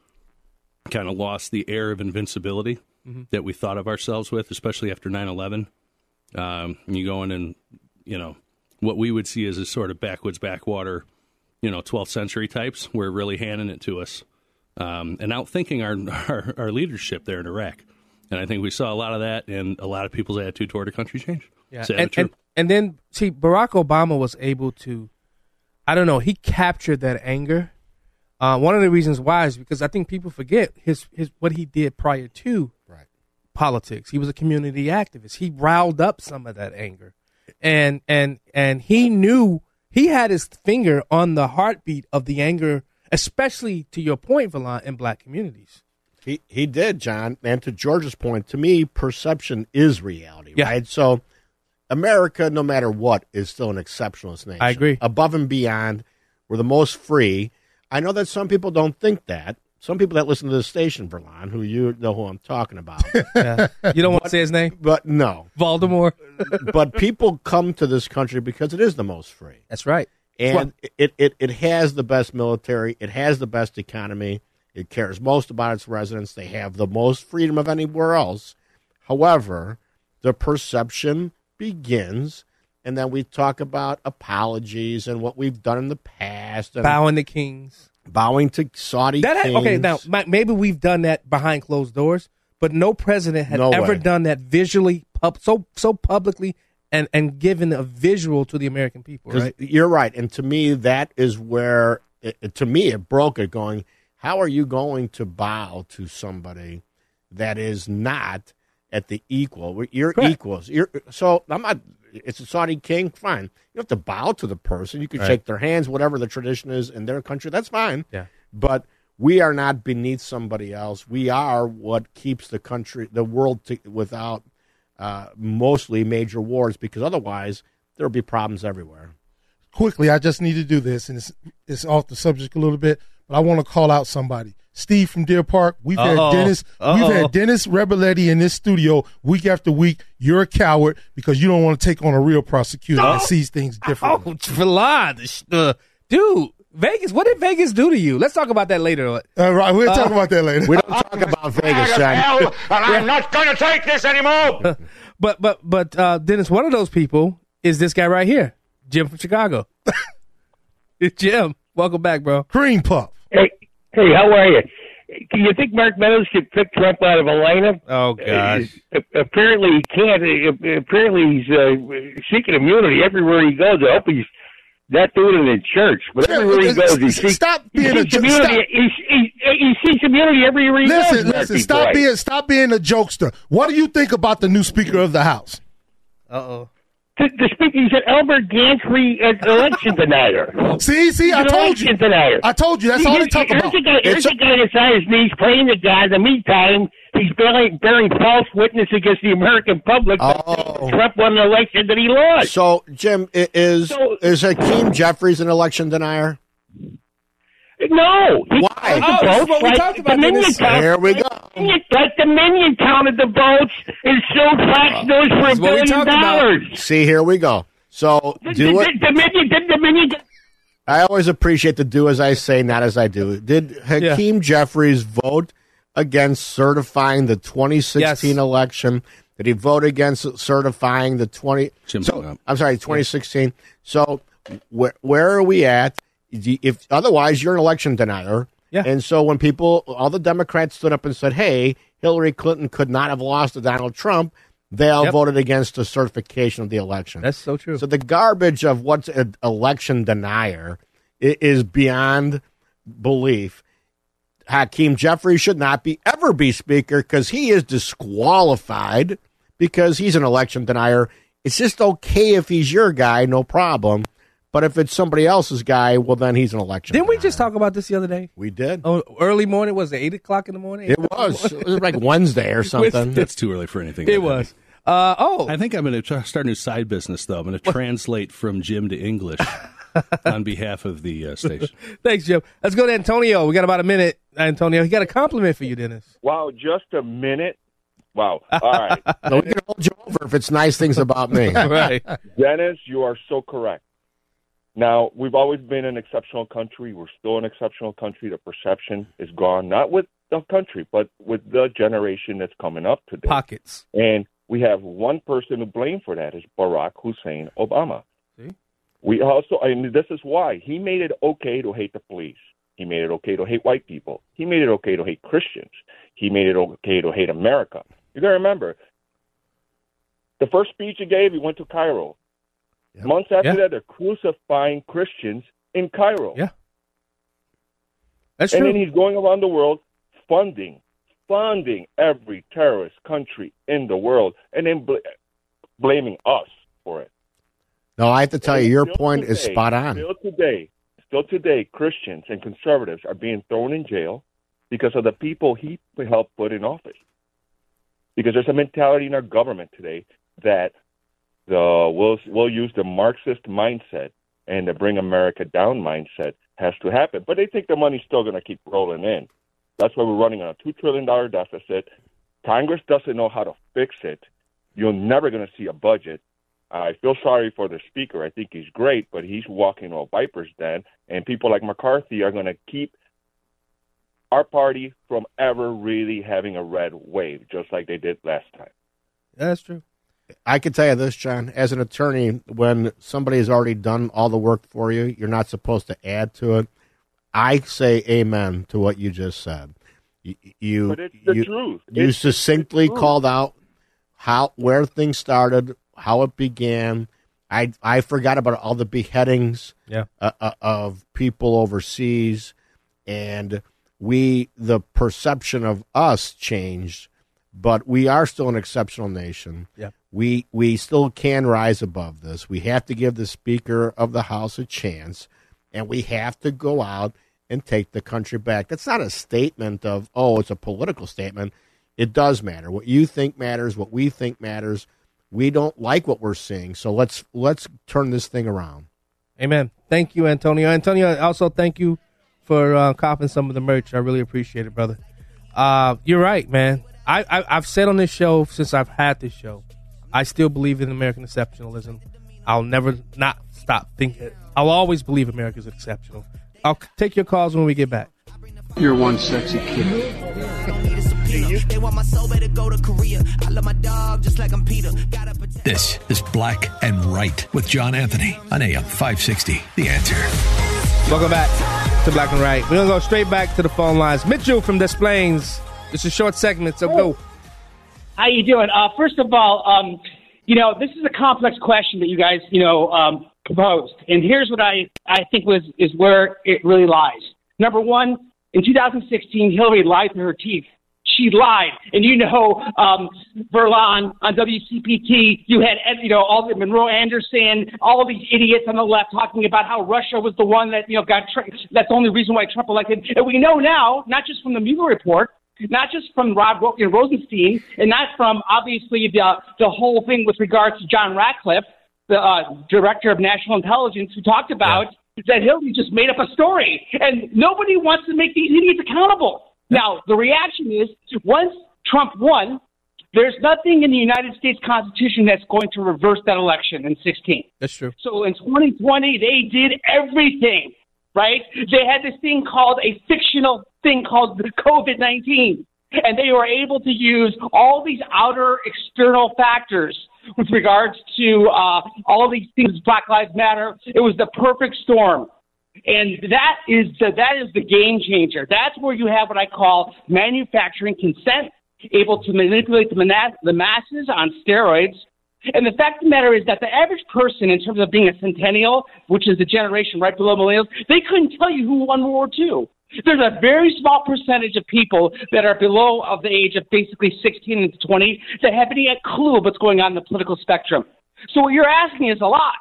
kind of lost the air of invincibility that we thought of ourselves with, especially after 9-11. Um, and you go in and you know what we would see as a sort of backwoods backwater, you know, 12th century types. We're really handing it to us um, and outthinking our, our our leadership there in Iraq. And I think we saw a lot of that, and a lot of people's attitude toward the country changed. Yeah, and, and and then see Barack Obama was able to, I don't know, he captured that anger, Uh, one of the reasons why is because I think people forget his his what he did prior to Right. politics. He was a community activist. He riled up some of that anger, and and and he knew he had his finger on the heartbeat of the anger, especially to your point, Valon, in black communities. He he did, John. And to George's point, to me, perception is reality, Yeah. right? So America, no matter what, is still an exceptionalist nation. I agree. Above and beyond, we're the most free. I know that some people don't think that. Some people that listen to the station, Verlon, who you know who I'm talking about. Yeah. You don't want to say his name, but no, Voldemort. but people come to this country because it is the most free. That's right. And it, it, it has the best military. It has the best economy. It cares most about its residents. They have the most freedom of anywhere else. However, the perception begins, and then we talk about apologies and what we've done in the past. And Bowing to kings. Bowing to Saudi That had, okay, now maybe we've done that behind closed doors, but no president had No ever way. done that visually, pub, so so publicly, and and given a visual to the American people. Right? You're right, and to me, that is where, it, to me, it broke it. Going, how are you going to bow to somebody that is not at the equal? You're Correct. equals. You're so I'm not. It's a Saudi king, fine. You have to bow to the person. You can Right. shake their hands, whatever the tradition is in their country. That's fine. Yeah. But we are not beneath somebody else. We are what keeps the country, the world, to, without uh, mostly major wars. Because otherwise, there'll be problems everywhere. quickly, I just need to do this, and it's it's off the subject a little bit, but I want to call out somebody. Steve from Deer Park. We've Uh-oh. had Dennis. We've had Dennis Reboletti in this studio week after week. You're a coward because you don't want to take on a real prosecutor that sees things differently. Oh, Valon, the uh, dude, Vegas. What did Vegas do to you? Let's talk about that later. Uh, right, we'll talk Uh, about that later. We don't talk about Vegas, John. and I'm not going to take this anymore. But but but uh, Dennis, one of those people is this guy right here, Jim from Chicago. It's Jim, welcome back, bro. Cream puff. Hey, hey, how are you? Can you think Mark Meadows could pick Trump out of Atlanta? Oh gosh. Uh, apparently he can't. Uh, Apparently he's uh, seeking immunity everywhere he goes. I hope he's not dude it in church, but everywhere he goes, he seeks, Stop he being a seeks jo- stop. He, he, he seeks immunity everywhere he Listen, goes. listen. Marky Stop boy. being stop being a jokester. What do you think about the new Speaker of the House? Uh oh. The, the speaker, he's an Albert Gantry uh, election denier. See, see, I He's told you. election denier. I told you. That's all they talk here's about. A guy, here's a guy that's on his knees praying to God. In the meantime, he's bearing, bearing false witness against the American public Oh. Trump won an election that he lost. So, Jim, is So- is Hakeem Jeffries an election denier? No. He Why? Oh, the this is votes what we like talked about, Dominion Dennis. count- Here we go. Dominion- Like Dominion counted the votes and sued Fox News for this a is billion talked about. dollars. See, here we go. So, The- do the- it. the Dominion, the Dominion. I always appreciate the do as I say, not as I do. Did Hakeem Jeffries vote against certifying the 2016 Yes. election? Did he vote against certifying the 20? Jim so. I'm sorry, 2016. So, where where are we at? If otherwise, you're an election denier. Yeah. And so when people, all the Democrats stood up and said, "Hey, Hillary Clinton could not have lost to Donald Trump," they all Yep. voted against the certification of the election. That's so true. So the garbage of what's an election denier is beyond belief. Hakeem Jeffries should not be ever be speaker because he is disqualified because he's an election denier. It's just okay if he's your guy, no problem. But if it's somebody else's guy, well, then he's an election. Didn't we just talk about this the other day? We did. Oh, early morning was it eight o'clock in the morning? It was. It was like Wednesday or something. That's too early for anything. It was. Uh, oh, I think I'm going to start a new side business, though. I'm going to translate from Jim to English on behalf of the uh, station. thanks, Jim. Let's go to Antonio. We got about a minute, Antonio. He got a compliment for you, Dennis. Wow, just a minute. Wow. All right. So we can hold you over if it's nice things about me. right. Dennis, you are so correct. Now, we've always been an exceptional country. We're still an exceptional country. The perception is gone, not with the country, but with the generation that's coming up today. Pockets. And we have one person to blame for that is Barack Hussein Obama. See? We also, and this is why he made it okay to hate the police. He made it okay to hate white people. He made it okay to hate Christians. He made it okay to hate America. You got to remember, the first speech he gave, he went to Cairo. Months after Yeah. that, they're crucifying Christians in Cairo. Yeah. That's and true. then he's going around the world funding, funding every terrorist country in the world, and then bl- blaming us for it. No, I have to tell you, your point is spot on. Still today, still today, Christians and conservatives are being thrown in jail because of the people he helped put in office. Because there's a mentality in our government today that the we'll we'll use the Marxist mindset and the bring America down mindset has to happen. But they think the money's still going to keep rolling in. That's why we're running on a two trillion dollar deficit. Congress doesn't know how to fix it. You're never going to see a budget. I feel sorry for the speaker. I think he's great, but he's walking a viper's den, and people like McCarthy are going to keep our party from ever really having a red wave, just like they did last time. That's true. I can tell you this, John. As an attorney, when somebody has already done all the work for you, you're not supposed to add to it. I say amen to what you just said. You, you, But it's the you, truth. you It's succinctly truth. called out how where things started, how it began. I I forgot about all the beheadings Yeah. uh, uh, of people overseas, and we the perception of us changed, but we are still an exceptional nation. Yeah. We we still can rise above this. We have to give the Speaker of the House a chance, and we have to go out and take the country back. That's not a statement of oh, it's a political statement. It does matter. What you think matters. What we think matters. We don't like what we're seeing, so let's let's turn this thing around. Amen. Thank you, Antonio. Antonio, also thank you for uh, copping some of the merch. I really appreciate it, brother. Uh, you're right, man. I, I I've said on this show since I've had this show, I still believe in American exceptionalism. I'll never not stop thinking. I'll always believe America's exceptional. I'll take your calls when we get back. You're one sexy kid. They want my soul, better go to Korea. I love my dog just like I'm Peter. Gotta protect. This is Black and Right with John Anthony on AM 560. The answer. Welcome back to Black and Right. We're gonna go straight back to the phone lines. Mitchell from Des Plaines. It's a short segment, so go. How you doing? Uh, first of all, um, you know, this is a complex question that you guys, you know, um, proposed, and here's what I I think was is where it really lies. Number one, in 2016, Hillary lied through her teeth. She lied, and you know, um, Verlon on WCPT, you had you know all the Monroe Anderson, all of these idiots on the left talking about how Russia was the one that you know got. Tr- that's the only reason why Trump elected, and we know now, not just from the Mueller report, not just from Rob Ro- you know, Rosenstein, and not from obviously the the whole thing with regards to John Ratcliffe, the uh, director of national intelligence, who talked about that Hillary just made up a story, and nobody wants to make these idiots accountable. Now the reaction is once Trump won. There's nothing in the United States Constitution that's going to reverse that election in 16. That's true. So in 2020, they did everything, right? They had this thing called a fictional thing called the COVID 19. And they were able to use all these outer external factors with regards to uh, all these things, Black Lives Matter. It was the perfect storm. And that is the, that is the game changer. That's where you have what I call manufacturing consent, able to manipulate the, mana- the masses on steroids. And the fact of the matter is that the average person, in terms of being a centennial, which is the generation right below millennials, they couldn't tell you who won World War II. There's a very small percentage of people that are below of the age of basically 16 and 20 that have any clue of what's going on in the political spectrum. So what you're asking is a lot.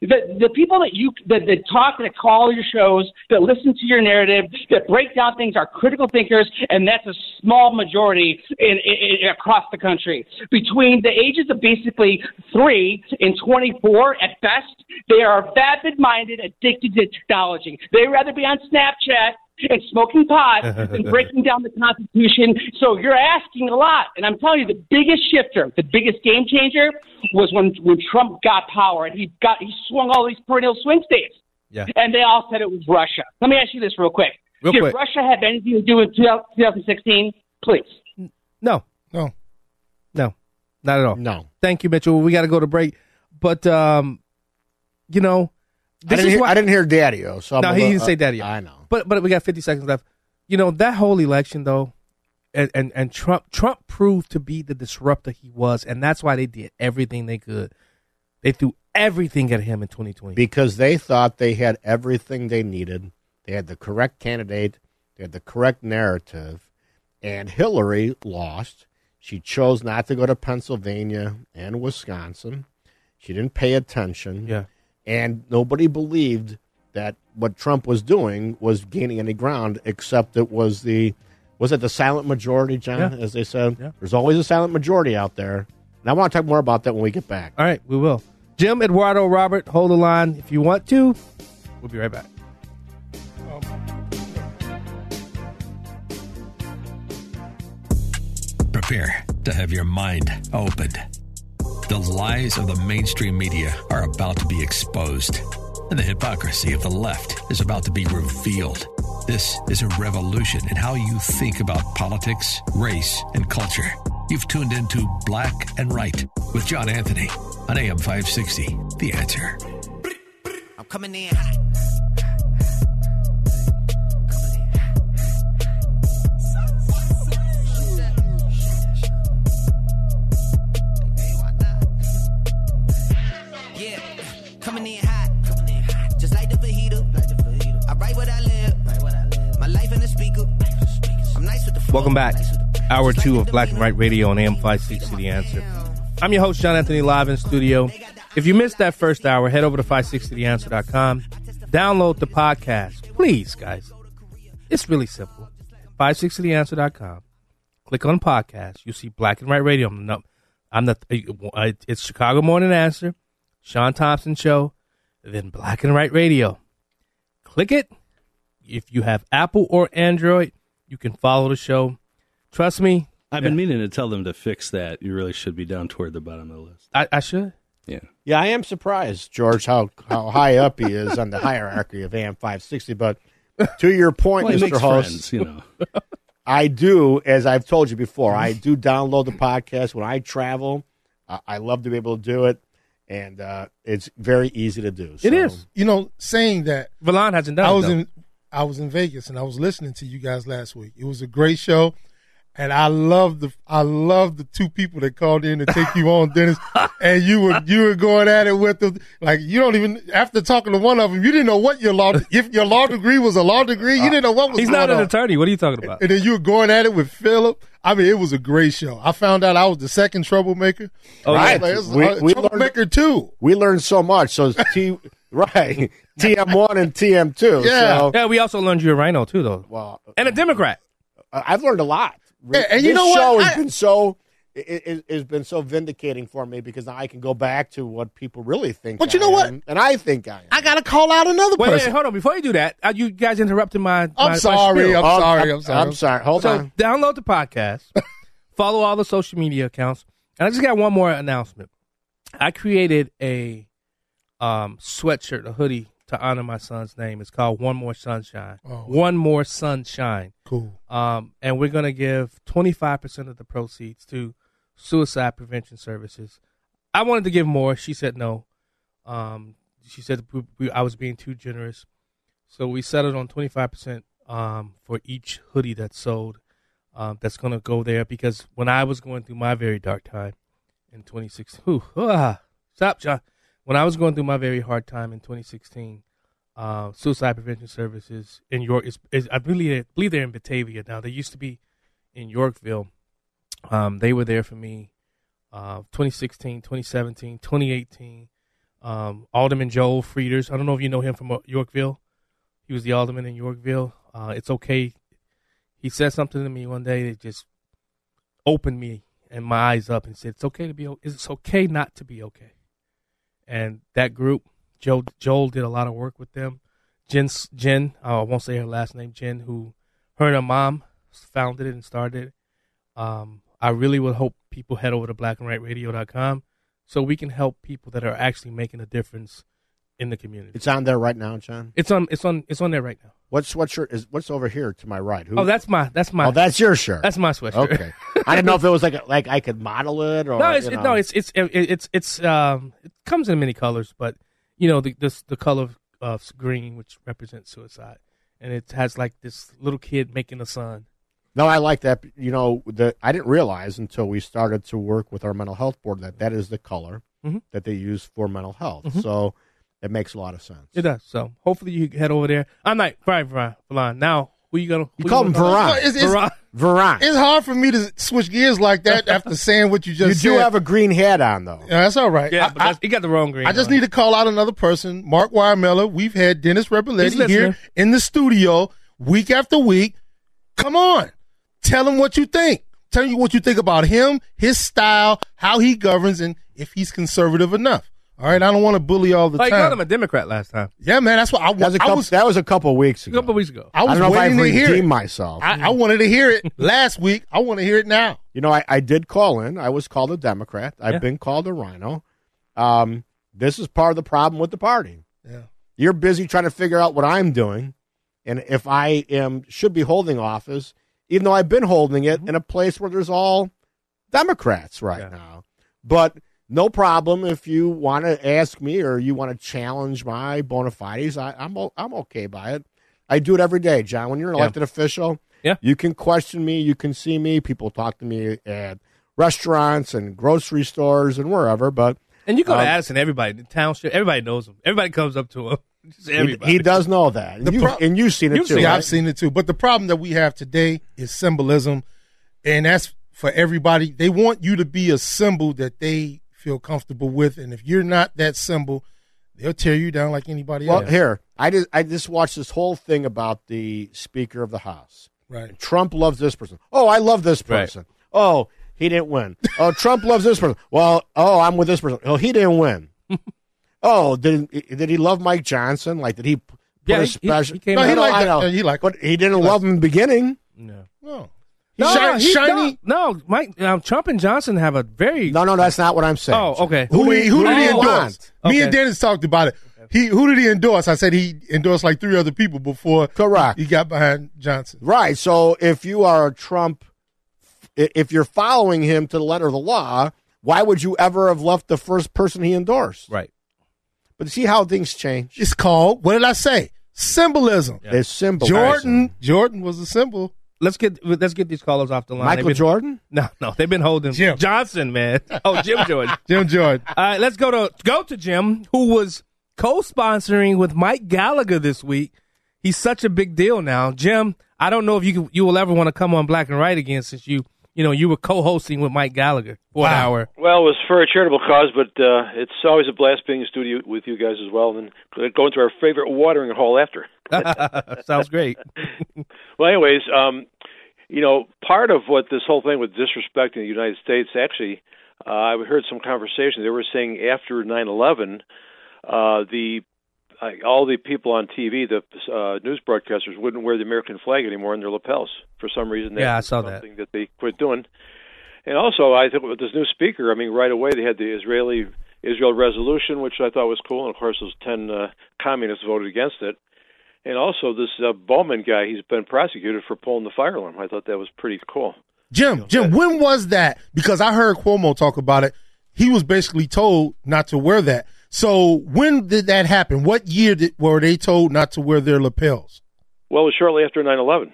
The, the people that you that, that talk that call your shows that listen to your narrative that break down things are critical thinkers and that's a small majority in, in, in across the country between the ages of basically three and 24 at best they are vapid minded addicted to technology they rather be on snapchat and smoking pot and breaking down the Constitution. So you're asking a lot. And I'm telling you, the biggest shifter, the biggest game changer was when, when Trump got power and he got he swung all these perennial swing states. Yeah. And they all said it was Russia. Let me ask you this real quick. Real Did quick. Russia have anything to do with 2016? Please. No. No. No. Not at all. No. Thank you, Mitchell. We got to go to break. But um, you know, I this didn't, is hear, why I didn't hear Daddy-O. So I'm no, a he little- didn't say uh, daddy. I know. But but we got 50 seconds left. You know that whole election though, and, and and Trump Trump proved to be the disruptor he was, and that's why they did everything they could. They threw everything at him in 2020. because they thought they had everything they needed. They had the correct candidate. They They had the correct narrative, and Hillary lost. She chose not to go to Pennsylvania and Wisconsin. She didn't pay attention. Yeah. And nobody believed that what Trump was doing was gaining any ground, except it was the was it the silent majority, John, Yeah. as they said? Yeah. There's always a silent majority out there. And I want to talk more about that when we get back. All right, we will. Jim, Eduardo, Robert, hold the line if you want to. We'll be right back. Prepare to have your mind opened. The lies of the mainstream media are about to be exposed, and the hypocrisy of the left is about to be revealed. This is a revolution in how you think about politics, race, and culture. You've tuned into Black and Right with John Anthony on AM 560. The answer. I'm coming in. Welcome back. Hour two of Black and White Radio on AM 560 The Answer. I'm your host, John Anthony, live in studio. If you missed that first hour, head over to 560theanswer.com. Download the podcast. Please, guys. It's really simple. 560theanswer.com. Click on podcast. You see Black and White Radio. I'm the, I'm the uh, it's Chicago Morning Answer, Sean Thompson Show, then Black and White Radio. Click it. If you have Apple or Android, you can follow the show. Trust me, I've been meaning to tell them to fix that. You really should be down toward the bottom of the list. I, I should. Yeah. Yeah, I am surprised, George, how, how high up he is on the hierarchy of AM 560. But to your point, Well, Mr. makes Host, friends, you know. I do, as I've told you before, I do download the podcast when I travel. Uh, I love to be able to do it, and uh, it's very easy to do. It is. You know, saying that Valon hasn't done I was though. in I was in Vegas and I was listening to you guys last week. It was a great show. And I love the I love the two people that called in to take you on, Dennis. And you were you were going at it with them like you don't even after talking to one of them, you didn't know what your law if your law degree was a law degree. You didn't know what was. He's going not an on. attorney. What are you talking about? And then you were going at it with Philip. I mean, it was a great show. I found out I was the second troublemaker. Oh, I right. like, We- a we troublemaker too. We learned so much. So it's T right TM one and TM two. So, yeah. We also learned you're a rhino too, though. Well, and a Democrat. I- I've learned a lot. Yeah, and you know what? show has I- been so it, it, has been so vindicating for me because now I can go back to what people really think. But you I know what? am, and I think I am. I gotta call out another Wait, wait, hold on. Before you do that, uh, you guys interrupted my. my- my sorry, spiel. I'm sorry, I'm sorry. I'm sorry. Hold so on. download the podcast, follow all the social media accounts, and I just got one more announcement. I created a um, sweatshirt, a hoodie to honor my son's name. It's called One More Sunshine. Oh. One More Sunshine. Cool. Um, and we're gonna give twenty five percent of the proceeds to suicide prevention services. I wanted to give more. She said no. Um, she said we, we, I was being too generous, so we settled on twenty five percent um, for each hoodie that's sold. Um, that's gonna go there because when I was going through my very dark time in 2016, whew, ah, stop, John. When I was going through my very hard time in 2016, uh, Suicide Prevention Services in York is, is I believe I believe they're in Batavia now. They used to be in Yorkville. Um, they were there for me uh, 2016, 2017, 2018. Um, Alderman Joel Frieders. I don't know if you know him from uh, Yorkville. He was the alderman in Yorkville. Uh, it's okay. He said something to me one day that just opened me and my eyes up and said, "It's okay to be. It's okay not to be okay." And that group, Joe Joel did a lot of work with them. Jen, Jen, uh, I won't say her last name, Jen, who her and her mom founded it and started. Um, I really would hope people head over to blackandwhiteradio.com so we can help people that are actually making a difference in the community. It's on there right now, John. It's on. It's on. It's on there right now. What's what shirt is what's over here to my right? Who? Oh, that's my. That's my. Oh, that's your shirt. That's my sweatshirt. Okay. I didn't know if it was like a, like I could model it or no, it's, you know. no, it's it's it, it's it's um it comes in many colors, but you know the this the color of green, which represents suicide, and it has like this little kid making a sun. No, I like that. You know, the I didn't realize until we started to work with our mental health board that that is the color Mhm. that they use for mental health. Mhm. So it makes a lot of sense. It does. So hopefully you head over there. I'm not right, right, Falon. Now Who you gonna? You call him Veron. It's, it's, Veron. Veron. it's hard for me to switch gears like that after saying what you just. You just do said. have a green hat on, though. Yeah, that's all right. Yeah, I- but that's, he got the wrong green. I just on. need to call out another person, Mark Weirmiller. We've had Dennis He's Reboletti here in the studio week after week. Come on, tell him what you think. Tell you what you think about him, his style, how he governs, and if he's conservative enough. All right, I don't want to bully all the Oh, you called him a Democrat last time. yeah, man, that's what I, That was a I couple, was. that was a couple weeks ago. A ago. couple weeks ago. I was I don't know if waiting I've to hear redeemed it. myself. I, I wanted to hear it last week. I want to hear it now. You know, I, I did call in. I was called a Democrat. I've Yeah. been called a rhino. Um, this is part of the problem with the party. Yeah. You're busy trying to figure out what I'm doing, and if I am should be holding office, even though I've been holding it in a place where there's all Democrats right Yeah. now. But no problem if you want to ask me or you want to challenge my bona fides. I, I'm o- I'm okay by it. I do it every day, John. When you're an Yeah. elected official, Yeah. you can question me, you can see me. People talk to me at restaurants and grocery stores and wherever. But And you go to Um, Addison, everybody, the township, everybody knows him. Everybody comes up to him. Just he, he does know that, and, you, pro- and you've seen it You've too. seen right? I've seen it too. But the problem that we have today is symbolism, and that's for everybody. They want you to be a symbol that they feel comfortable with, and if you're not that symbol, they'll tear you down like anybody Well, else. here I just I just watched this whole thing about the Speaker of the House. Right. Trump loves this person. Oh, I love this Right. person. Oh, he didn't win. Oh, Trump loves this person. Well, oh, I'm with this person. Oh, he didn't win. oh, did did he love Mike Johnson? Like, did he put Yeah, a he- he- special? he came No, out- he I know, liked I that. know. He liked but he didn't love him in the beginning. no. No. No, Shi- he- shiny. No, no, Mike, um, Trump and Johnson have a very. No, no, that's not what I'm saying. Oh, okay. Who, he, who did he Oh, endorse? okay. Me and Dennis talked about it. He who did he endorse? I said he endorsed like three other people before. Correct. He got behind Johnson. Right. So if you are a Trump, if you're following him to the letter of the law, why would you ever have left the first person he endorsed? Right. But see how things change. It's called what did I say? Symbolism. It's symbol. Jordan. Jordan was a symbol. Let's get let's get these callers off the line. Michael been- Jordan. No, no, they've been holding Jim. Johnson, man. Oh, Jim Jordan. Jim Jordan. All right, let's go to go to Jim, who was co-sponsoring with Mike Gallagher this week. He's such a big deal now, Jim. I don't know if you can, you will ever want to come on Black and Right again, since you you know you were co-hosting with Mike Gallagher for an hour. Well, it was for a charitable cause, but uh, it's always a blast being in studio with you guys as well, and going to our favorite watering hole after. Sounds great. Well, anyways, um, you know, part of what this whole thing with disrespecting the United States, actually, uh, I heard some conversation. They were saying after 9/11, uh, the uh, all the people on TV, the uh, news broadcasters, wouldn't wear the American flag anymore on their lapels for some reason. Yeah, I saw that. that they quit doing. And also, I think with this new speaker, I mean, right away they had the Israeli Israel resolution, which I thought was cool, and of course, those ten uh, communists voted against it. And also, this uh, Bowman guy, he's been prosecuted for pulling the fire alarm. I thought that was pretty cool. Jim, Jim, when was that? Because I heard Cuomo talk about it. He was basically told not to wear that. So when did that happen? What year did, were they told not to wear their lapels? Well, it was shortly after 9/11.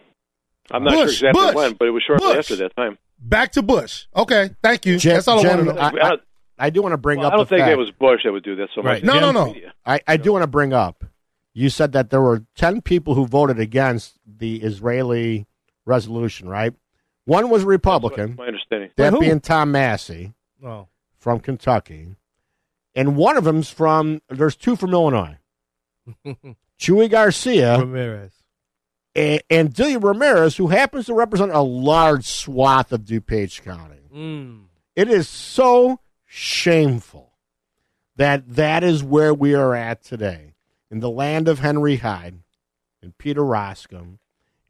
I'm not Bush, sure exactly Bush, when, but it was shortly Bush. after that time. Back to Bush. Okay, thank you. Jim- That's all I Jim, want to know. I, I, I do want to bring Well, up. I don't the think fact- it was Bush that would do that so much. No, no, no. I, I do want to bring up. You said that there were ten people who voted against the Israeli resolution, right? One was a Republican. My understanding. That Wait, being Tom Massie Oh, from Kentucky, and one of them's from. There's two from Illinois. Chuy Garcia Ramirez. and, and Delia Ramirez, who happens to represent a large swath of DuPage County. Mm. It is so shameful that that is where we are at today in the land of Henry Hyde and Peter Roskam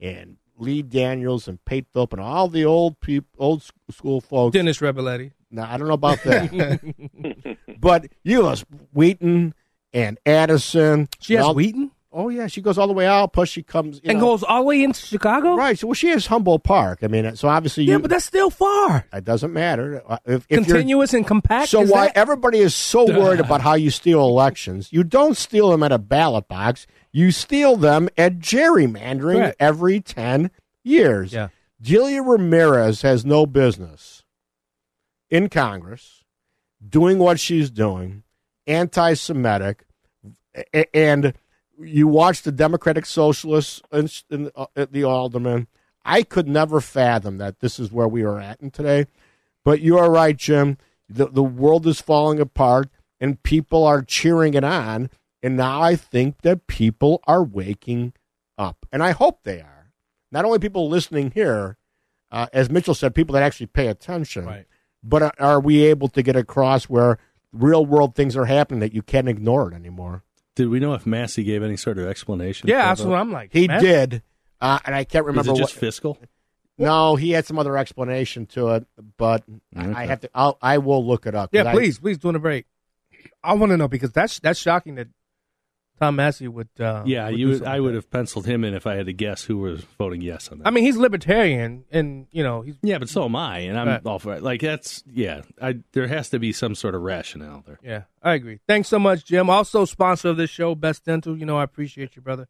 and Lee Daniels and Pate Thorpe and all the old peop, old school folks. Dennis Reboletti. Now I don't know about that, but you know Wheaton and Addison. She has all- Wheaton Oh yeah, she goes all the way out. Plus she comes you and know- goes all the way into Chicago. right. So well, she has Humboldt Park. I mean, so obviously Yeah, but that's still far. it doesn't matter Uh, if, if Continuous and compact. So why that? everybody is so worried about how you steal elections? You don't steal them at a ballot box. You steal them at gerrymandering Correct. every ten years. Yeah. Julia Ramirez has no business in Congress doing what she's doing, anti-Semitic, and you watch the Democratic Socialists and, and uh, the aldermen. I could never fathom that this is where we are at in today. But you are right, Jim. The the world is falling apart, and people are cheering it on. And now I think that people are waking up, and I hope they are. Not only people listening here, uh, as Mitchell said, people that actually pay attention. Right. But are, are we able to get across where real world things are happening that you can't ignore it anymore? Did we know if Massie gave any sort of explanation? Yeah, that's what I'm like. He man. did, uh, and I can't remember what Was it just what. fiscal? No, he had some other explanation to it, but I- I have to. I'll, I will look it up. Yeah, 'cause I- please, please during the break. I want to know because that's that's shocking that Tom Massie would. Uh, Yeah, would you. do I like would that. have penciled him in if I had to guess who was voting yes on that. I mean, he's libertarian, and you know, he's yeah, but so am I, and I'm Right. all for it. Like that's yeah. I there has to be some sort of rationale there. yeah, I agree. Thanks so much, Jim. Also, sponsor of this show, Best Dental. You know, I appreciate you, brother.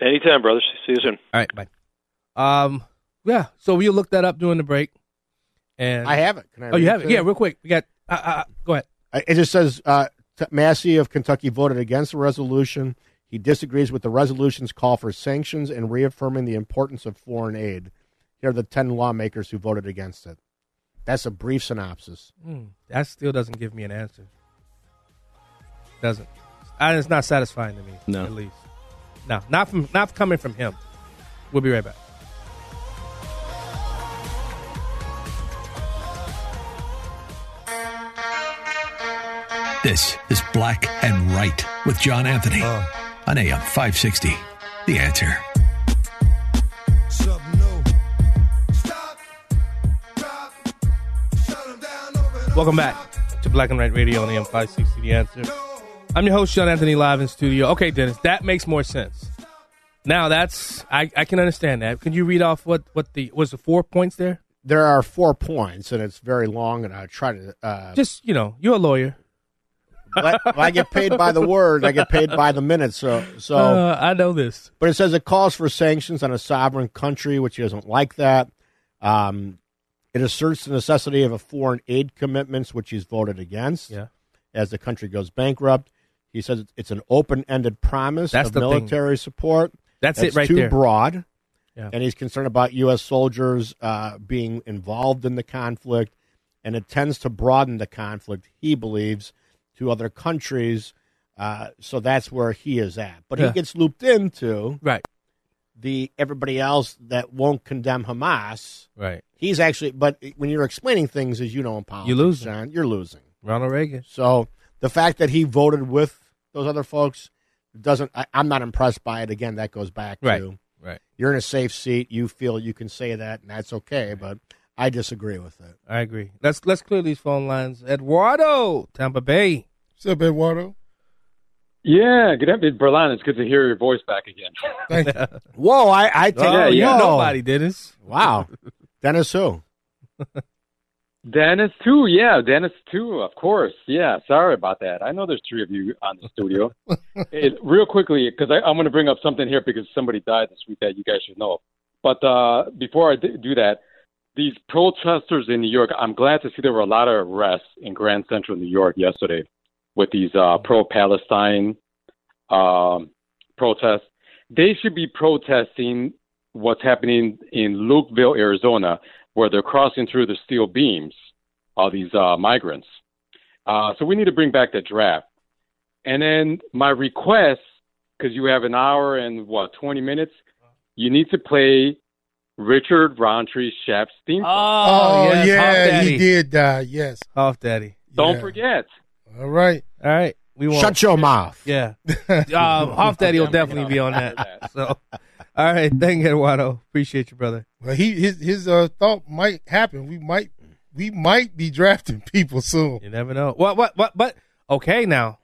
Anytime, brothers. See you soon. All right, bye. Um, yeah. So we'll look that up during the break. And I have it. Can I oh, you have it it? Yeah, real quick. We got. Uh, uh, go ahead. It just says uh, T- Massie of Kentucky voted against the resolution. He disagrees with the resolution's call for sanctions and reaffirming the importance of foreign aid. Here are the 10 lawmakers who voted against it. That's a brief synopsis. Hmm, that still doesn't give me an answer. Doesn't. And it's not satisfying to me. No. At least. No, not from not coming from him. We'll be right back. This is Black and Right with John Anthony on AM 560. The answer. Welcome back to Black and White Radio on the M560 The Answer. I'm your host, John Anthony, live in studio. Okay, Dennis, that makes more sense. Now that's I, I can understand that. Can you read off what what the was the four points there? There are four points, and it's very long, and I try to. Uh, Just you know, you're a lawyer. I, I get paid by the word. I get paid by the minute. So, so Uh, I know this. But it says it calls for sanctions on a sovereign country, which he doesn't like that. Um, it asserts the necessity of a foreign aid commitments, which he's voted against. Yeah. As the country goes bankrupt, he says it's an open-ended promise That's of the thing. military support. That's it right there too there. broad. Yeah. And he's concerned about U.S. soldiers uh, being involved in the conflict, and it tends to broaden the conflict. He believes to other countries. Uh, so that's where he is at. But Yeah. he gets looped into right the everybody else that won't condemn Hamas. Right. He's actually, but when you're explaining things, as you know in politics, you lose. John, you're losing. Ronald Reagan. So the fact that he voted with those other folks doesn't. I, I'm not impressed by it. Again, that goes back Right. to Right. you're in a safe seat. You feel you can say that, and that's okay. But I disagree with it. I agree. Let's let's clear these phone lines. Eduardo, Tampa Bay. What's up, Eduardo? Yeah, good afternoon, Berlin. It's good to hear your voice back again. Thank you. Whoa, I, I take Oh, you whoa. nobody, Dennis. Wow, Dennis who? Dennis too, yeah, Dennis too, of course. Yeah, sorry about that. I know there's three of you on the studio. Hey, real quickly, because I'm going to bring up something here because somebody died this week that you guys should know. But uh, before I d- do that, these protesters in New York, I'm glad to see there were a lot of arrests in Grand Central New York yesterday with these uh, pro-Palestine um, protests. They should be protesting what's happening in Lukeville, Arizona, where they're crossing through the steel beams, all these uh, migrants. Uh, so we need to bring back the draft. And then my request, because you have an hour and what, 20 minutes, you need to play Richard Roundtree Shaft's theme song. Oh, yes, yeah, he did die. Yes. Off Daddy. Don't yeah. forget. All right. All right. We won't. Shut your mouth. Yeah. um, Off Daddy will definitely be on that. So, all right. Thank you, Eduardo. Appreciate you, brother. Well, he his his uh, thought might happen. We might we might be drafting people soon. You never know. What? What? What? But okay, now.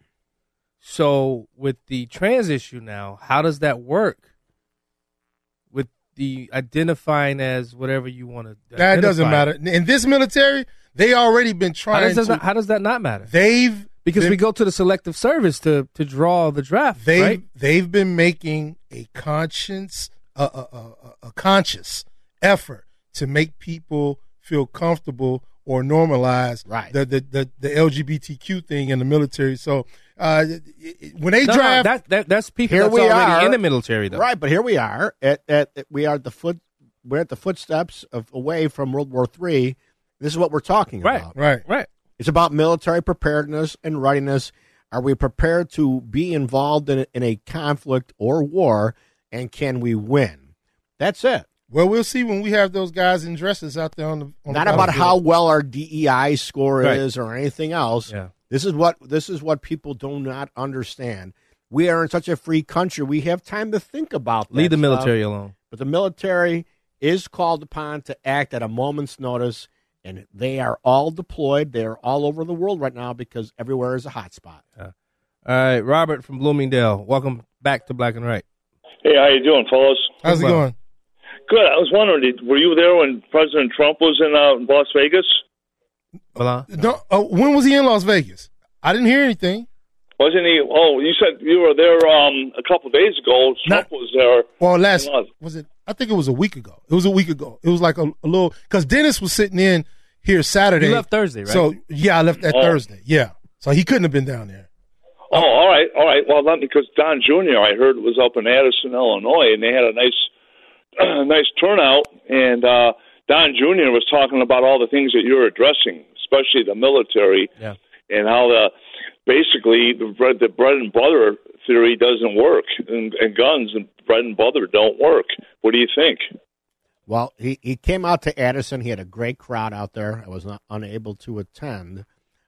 So with the trans issue now, how does that work? With the identifying as whatever you want to. That doesn't matter. In this military, they already been How trying does, that to. not, how does that not matter? they've Because been- we go to the selective service to to draw the draft, they right? they've been making a conscience a, a, a, a conscious effort to make people feel comfortable or normalize Right. the, the, the, the LGBTQ thing in the military. So uh, when they No, no, draft, that, that, that's people Here that's we already are in the military, though. Right, but here we are at, at, at- we are at the foot we're at the footsteps of away from World War Three. This is what we're talking Right, about. right, right. It's about military preparedness and readiness. Are we prepared to be involved in, in a conflict or war, and can we win? That's it. well, we'll see when we have those guys in dresses out there on the. On Not the about how well our DEI score Right. is or anything else. Yeah. This is what this is what people do not understand. We are in such a free country. We have time to think about that Leave the stuff. military alone. But the military is called upon to act at a moment's notice, and they are all deployed. They are all over the world right now because everywhere is a hot spot. All right, Robert from Bloomingdale. Welcome back to Black and Right. Hey, how you doing, fellas? How's it going? Good. I was wondering, were you there when President Trump was in uh, Las Vegas? Hold on. No, uh, when was he in Las Vegas? I didn't hear anything. Wasn't he? Oh, you said you were there um, a couple days ago. Trump was there. Well, last was it? I think it was a week ago. It was a week ago. It was like a, a little because Dennis was sitting in here Saturday. You left Thursday, right? So yeah, I left that Oh. Thursday. Yeah, so he couldn't have been down there. Oh, all right, all right. Well, not because Don Jr. I heard was up in Addison, Illinois, and they had a nice, nice turnout. And uh, Don Jr. was talking about all the things that you're addressing, especially the military, Yeah. and how the basically the bread, the bread and butter theory doesn't work, and, and guns and bread and butter don't work. What do you think? Well, he, he came out to Addison. He had a great crowd out there. I was not unable to attend,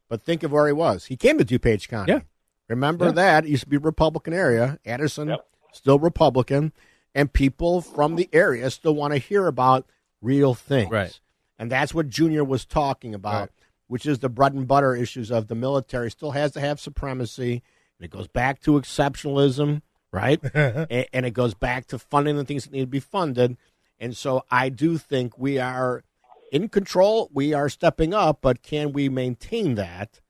but think of where he was. He came to DuPage County. Yeah. Remember Yeah. that? It used to be a Republican area. Addison, still Republican. And people from the area still want to hear about real things. Right. And that's what Junior was talking about, Right. which is the bread and butter issues of the military still has to have supremacy. And it goes back to exceptionalism, right? A- and it goes back to funding the things that need to be funded. And so I do think we are in control. We are stepping up, but can we maintain that?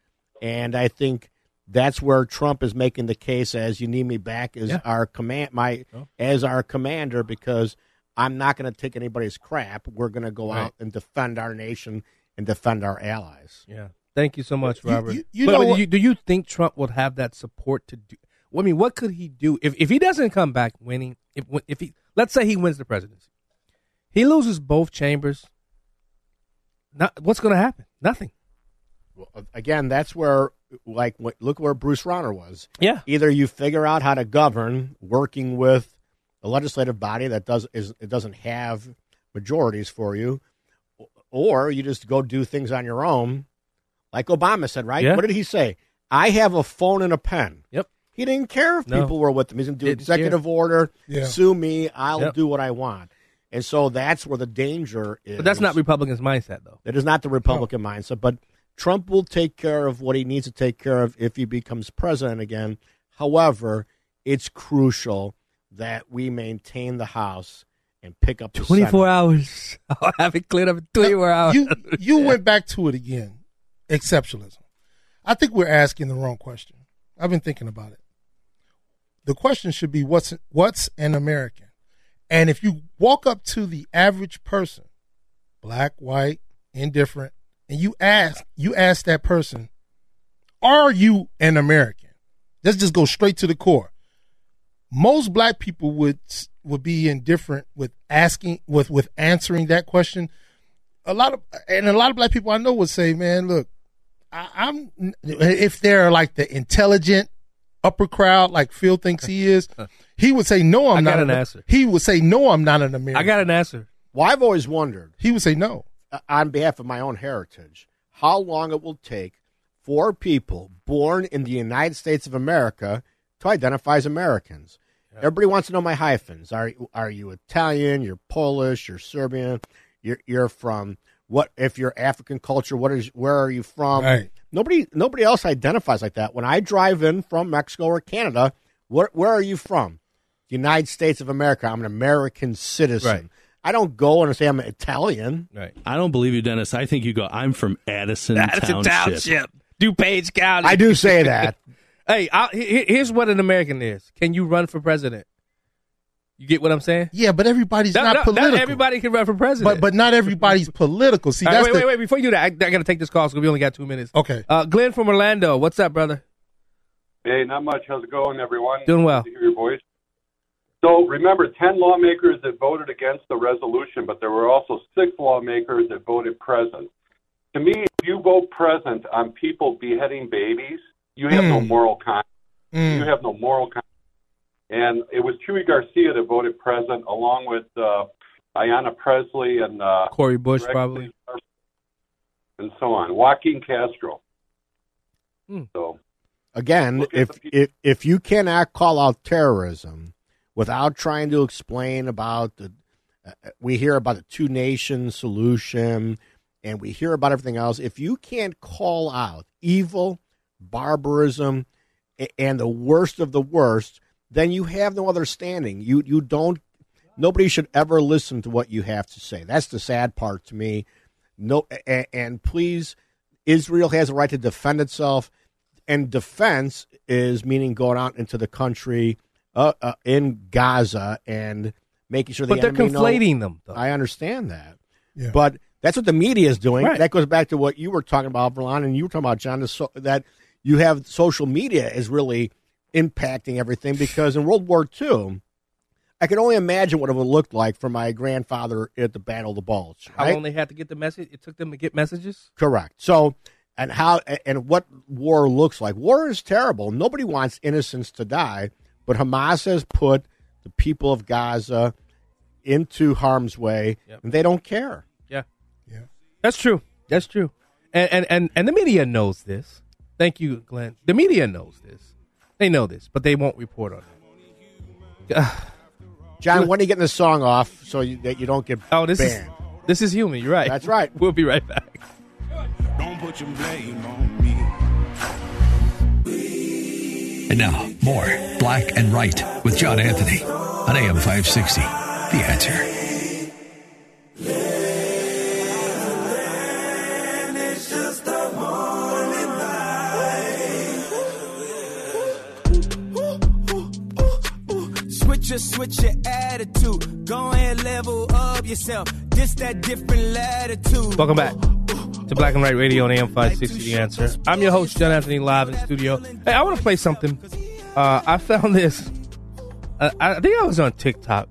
And I think that's where Trump is making the case as you need me back as Yeah. our command my Oh. as our commander because I'm not going to take anybody's crap. We're going to go Right. out and defend our nation and defend our allies. Yeah. Thank you so much, You- Robert. you- you but, know but what- you, do you think Trump would have that support to do? I mean, what could he do if if he doesn't come back winning? If if he let's say he wins the presidency, he loses both chambers. Not what's going to happen? Nothing. Again, that's where like what- look where Bruce Rauner was. Yeah. Either you figure out how to govern working with a legislative body that does is it doesn't have majorities for you, or you just go do things on your own, like Obama said. Right? Yeah. What did he say? I have a phone and a pen. Yep. He didn't care if No. people were with him. He's going to do Didn't executive care. order, Yeah. sue me. I'll Yep. do what I want. And so that's where the danger is. But that's not Republicans' mindset, though. That is not the Republican mindset. But Trump will take care of what he needs to take care of if he becomes president again. However, it's crucial that we maintain the House and pick up the Twenty four Senate. hours. I'll have it cleared up in twenty four hours. You you went back to it again. Exceptionalism. I think we're asking the wrong question. I've been thinking about it. The question should be what's what's an American? And if you walk up to the average person, black, white, indifferent, and you ask you ask that person, are you an American? Let's just go straight to the core. Most black people would would be indifferent with asking with with answering that question a lot of and a lot of black people I know would say, "Man, look, I, I'm if they're like the intelligent upper crowd, like Phil thinks he is, he would say, no, I'm I not got an an answer. He would say, no, I'm not an American. I got an answer. Well, I've always wondered. He would say no. uh, On behalf of my own heritage, how long it will take for people born in the United States of America to identify as Americans. Everybody wants to know my hyphens. Are are you Italian? You're Polish. You're Serbian. You're you're from what? If you're African culture, what is? Where are you from? Right. Nobody nobody else identifies like that. When I drive in from Mexico or Canada, where where are you from? United States of America. I'm an American citizen. Right. I don't go and say I'm Italian. Right. I don't believe you, Dennis. I think you go. I'm from Addison, Addison Township. Township. DuPage County. I do say that. hey, I, here's what an American is. Can you run for president? You get what I'm saying? Yeah, but everybody's No, not no, political. everybody can run for president. but but not everybody's political. See, All right, that's wait, the, wait, wait. Before you do that, I, I got to take this call because we only got two minutes. Okay. Uh, Glenn from Orlando. What's up, brother? Hey, not much. How's it going, everyone? Doing well. Good to hear your voice. So remember, 10 lawmakers that voted against the resolution, but there were also six lawmakers that voted present. To me, if you vote present on people beheading babies, you have no Mm. moral conscience. Mm. You have no moral conscience. And it was Chuy Garcia that voted present, along with uh, Ayanna Pressley and uh, Cori Bush, Rex probably. And so on. Joaquin Castro. Hmm. So Again, if, if if you cannot call out terrorism without trying to explain about the, uh, we hear about the two nation solution, and we hear about everything else. If you can't call out evil, barbarism, and the worst of the worst, then you have no other standing. You you don't. Nobody should ever listen to what you have to say. That's the sad part to me. No, and, and please, Israel has a right to defend itself and defense is meaning going out into the country uh, uh, in Gaza and making sure the But they're enemy know- conflating them, though. I understand that, Yeah. but that's what the media is doing. Right. That goes back to what you were talking about, Verlon, and you were talking about John. is So, that you have social media is really impacting everything because in World War II, I can only imagine what it would look like for my grandfather at the Battle of the Bulge. How right? long they had to get the message? It took them to get messages. Correct. So, and how and what war looks like. War is terrible. Nobody wants innocents to die, but Hamas has put the people of Gaza into harm's way, Yep. and they don't care. Yeah, Yeah. that's true. That's true. And and and and the media knows this. Thank you, Glenn. The media knows this. They know this, but they won't report on it. John, when are you getting the song off so you, that you don't get Oh, this banned? is this is human. You're right. That's right. We'll be right back. Don't put your blame on me. And now, more Black and Right with John Anthony on AM 560. The answer. Switch your, switch your attitude. Go ahead, level up yourself. This that different latitude. Welcome back to Black and Right Radio on AM 560 The Answer. I'm your host, John Anthony, live in the studio. Hey, I want to play something. Uh, I found this. Uh, I think I was on TikTok.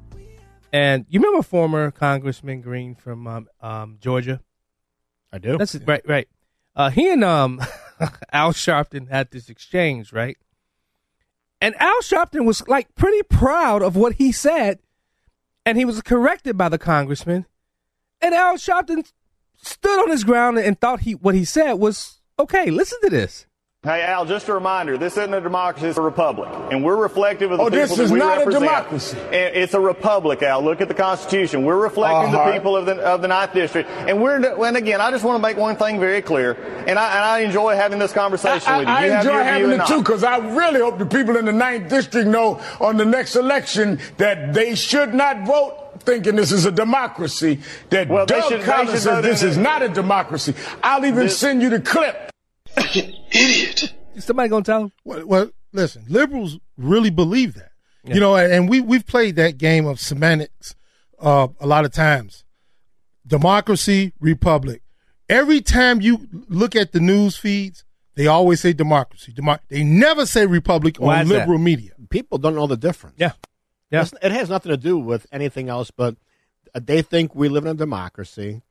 And you remember former Congressman Green from um, um, Georgia? I do. That's right, right. Uh, he and um, Al Sharpton had this exchange, right? And Al Sharpton was like pretty proud of what he said, and he was corrected by the congressman. And Al Sharpton stood on his ground and thought he what he said was okay. Listen to this. Hey, Al, just a reminder, this isn't a democracy, it's a republic. And we're reflective of the Oh, people this that is we not a democracy. And it's a republic, Al. Look at the Constitution. We're reflecting Uh-huh. the people of the, of the Ninth District. And we're, and again, I just want to make one thing very clear. And I, and I enjoy having this conversation I, with you. I you have enjoy having it too because I really hope the people in the ninth district know on the next election that they should not vote thinking this is a democracy. That Well, Doug Collins says this is not a democracy. I'll even This- send you the clip. Somebody gonna tell him? Well, well listen, liberals really believe that. You know, and, and we we've played that game of semantics uh, a lot of times. Democracy, republic. Every time you look at the news feeds, they always say democracy. Demo- they never say republic Why on is that? liberal media. People don't know the difference. Yeah. Yeah. It's- It has nothing to do with anything else, but they think we live in a democracy,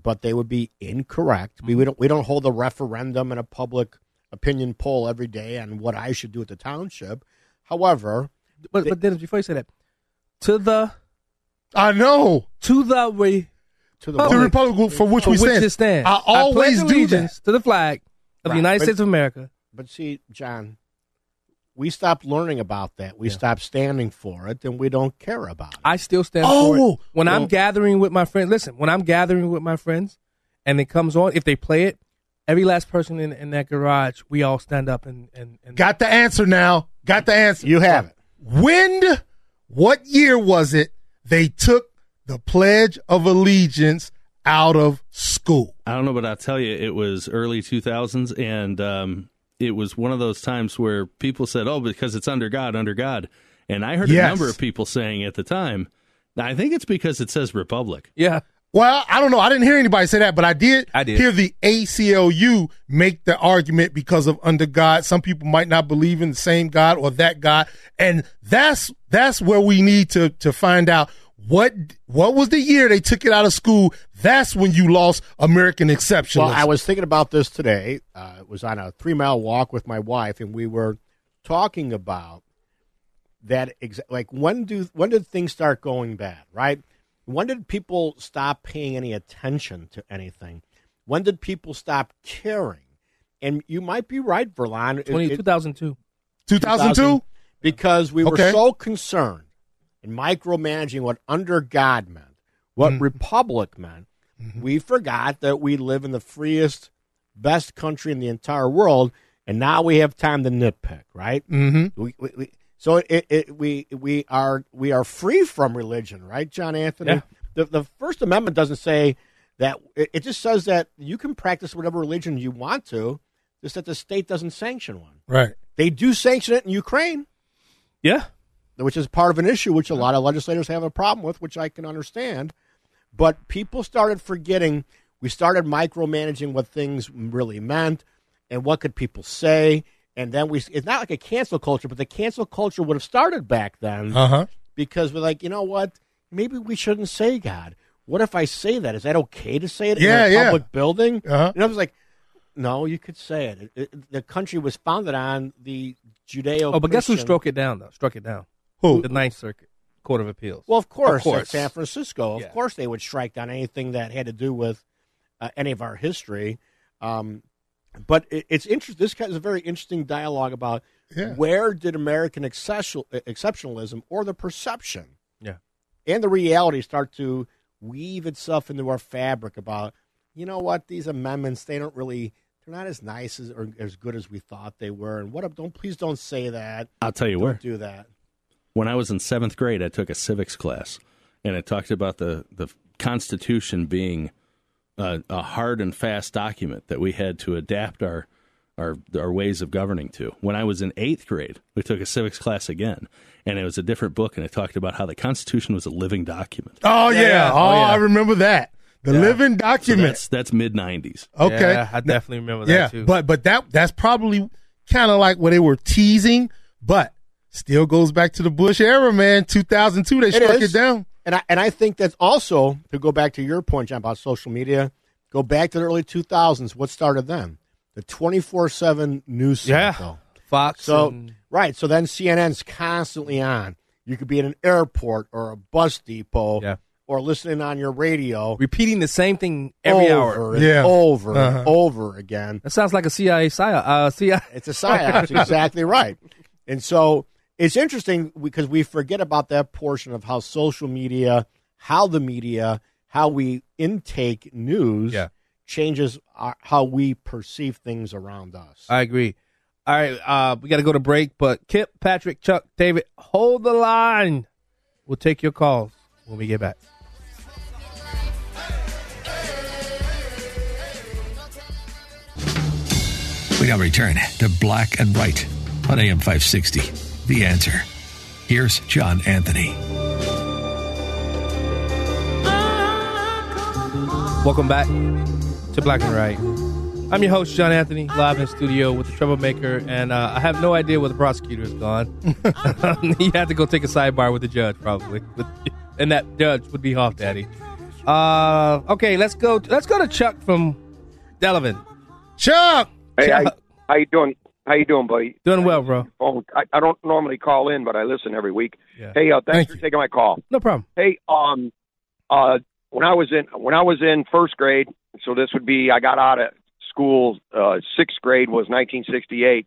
but they would be incorrect. We, we don't we don't hold a referendum and a public opinion poll every day on what I should do at the township. However, But but Dennis, before you say that, to the I know to the way to The republic for which we stand. stand. I always pledge do allegiance to the flag of the United but- States of America. But see, John, we stop learning about that. We stop standing for it, and we don't care about it. I still stand Oh, for it. When I'm gathering with my friends, listen, when I'm gathering with my friends and it comes on, if they play it, every last person in, in that garage, we all stand up and, and, and Got the answer now. Got the answer. You have it. When, what year was it they took the Pledge of Allegiance out of school? I don't know, but I'll tell you, it was early 2000s, and um, it was one of those times where people said, "Oh, because it's under God, under God," And I heard a number of people saying at the time, I think it's because it says Republic. Yeah. Well, I don't know. I didn't hear anybody say that, but I did, I did. hear the ACLU make the argument because of under God. Some people might not believe in the same God or that God. And that's that's where we need to to find out what what was the year they took it out of school. That's when you lost American exceptionalism. Well, I was thinking about this today. Uh, it was on a three mile walk with my wife, and we were talking about that. Exa- like when do when did things start going bad? Right? When did people stop paying any attention to anything? When did people stop caring? And you might be right, Verlon. It- 20, it- 2002. 2002? Because we were Okay. so concerned in micromanaging what under God meant, what Mm-hmm. republic meant, we forgot that we live in the freest, best country in the entire world, and now we have time to nitpick, right? Mm-hmm. We, we, we, so it, it, we we are we are free from religion, right, John Anthony? Yeah. The the First Amendment doesn't say that. It, it just says that you can practice whatever religion you want to, just that the state doesn't sanction one. Right. They do sanction it in Ukraine Yeah. Which is part of an issue which a lot of legislators have a problem with, which I can understand. But people started forgetting. We started micromanaging what things really meant and what could people say. And then we, it's not like a cancel culture, but the cancel culture would have started back then Uh-huh. because we're like, you know what? Maybe we shouldn't say God. What if I say that? Is that okay to say it Yeah, in a yeah. public building? Uh-huh. And I was like, no, you could say it. It- it- The country was founded on the Judeo. Oh, but guess who struck it down though? Struck it down. Who? The Ninth Circuit Court of Appeals. Well, of course, Of course. San Francisco, of Yeah. course, they would strike down anything that had to do with uh, any of our history. Um, but it, it's interesting. This is a very interesting dialogue about Yeah. where did American exceptional, exceptionalism or the perception Yeah. and the reality start to weave itself into our fabric about, you know what, these amendments they don't really. They're not as nice as or as good as we thought they were. And what? Don't please don't say that. I'll tell you don't where. do that. When I was in seventh grade, I took a civics class, and it talked about the the Constitution being a, a hard and fast document that we had to adapt our our our ways of governing to. When I was in eighth grade, we took a civics class again, and it was a different book, and it talked about how the Constitution was a living document. Oh yeah. yeah. Oh, Oh, yeah. I remember that. The living So documents. that's that's mid nineties. Okay. Yeah, I definitely remember that yeah, too. but but that that's probably kind of like what they were teasing, but still goes back to the Bush era, man. 2002, they struck is. it down. And I and I think that's also to go back to your point, John, about social media. Go back to the early 2000s. What started then? The 24/7 news Yeah. cycle. Fox. So and- right. So then CNN's constantly on. You could be at an airport or a bus depot, Yeah. or listening on your radio repeating the same thing every over hour. and Yeah. over Uh-huh. and over again. That sounds like a CIA psyop. Uh, CIA. It's a psyops, exactly right. And so it's interesting because we forget about that portion of how social media, how the media, how we intake news Yeah. changes our, how we perceive things around us. I agree. All right, uh, we got to go to break, but Kip, Patrick, Chuck, David, hold the line. We'll take your calls when we get back. We now return to Black and Right on AM 560. The answer. Here's John Anthony. Welcome back to Black and Right. I'm your host, John Anthony, live in the studio with the troublemaker, and uh, I have no idea where the prosecutor has gone. he had to go take a sidebar with the judge, probably, and that judge would be Hoff Daddy. Uh, okay, let's go. let's go to Chuck from Delavan. Chuck, Hey, how, Chuck. how you doing? How you doing, buddy? doing well, bro. Oh, I, I don't normally call in, but I listen every week. Yeah. Hey, uh, thanks Thank for you. taking my call. No problem. Hey, um, uh, when I was in when I was in first grade, so this would be I got out of school. Uh, sixth grade was 1968.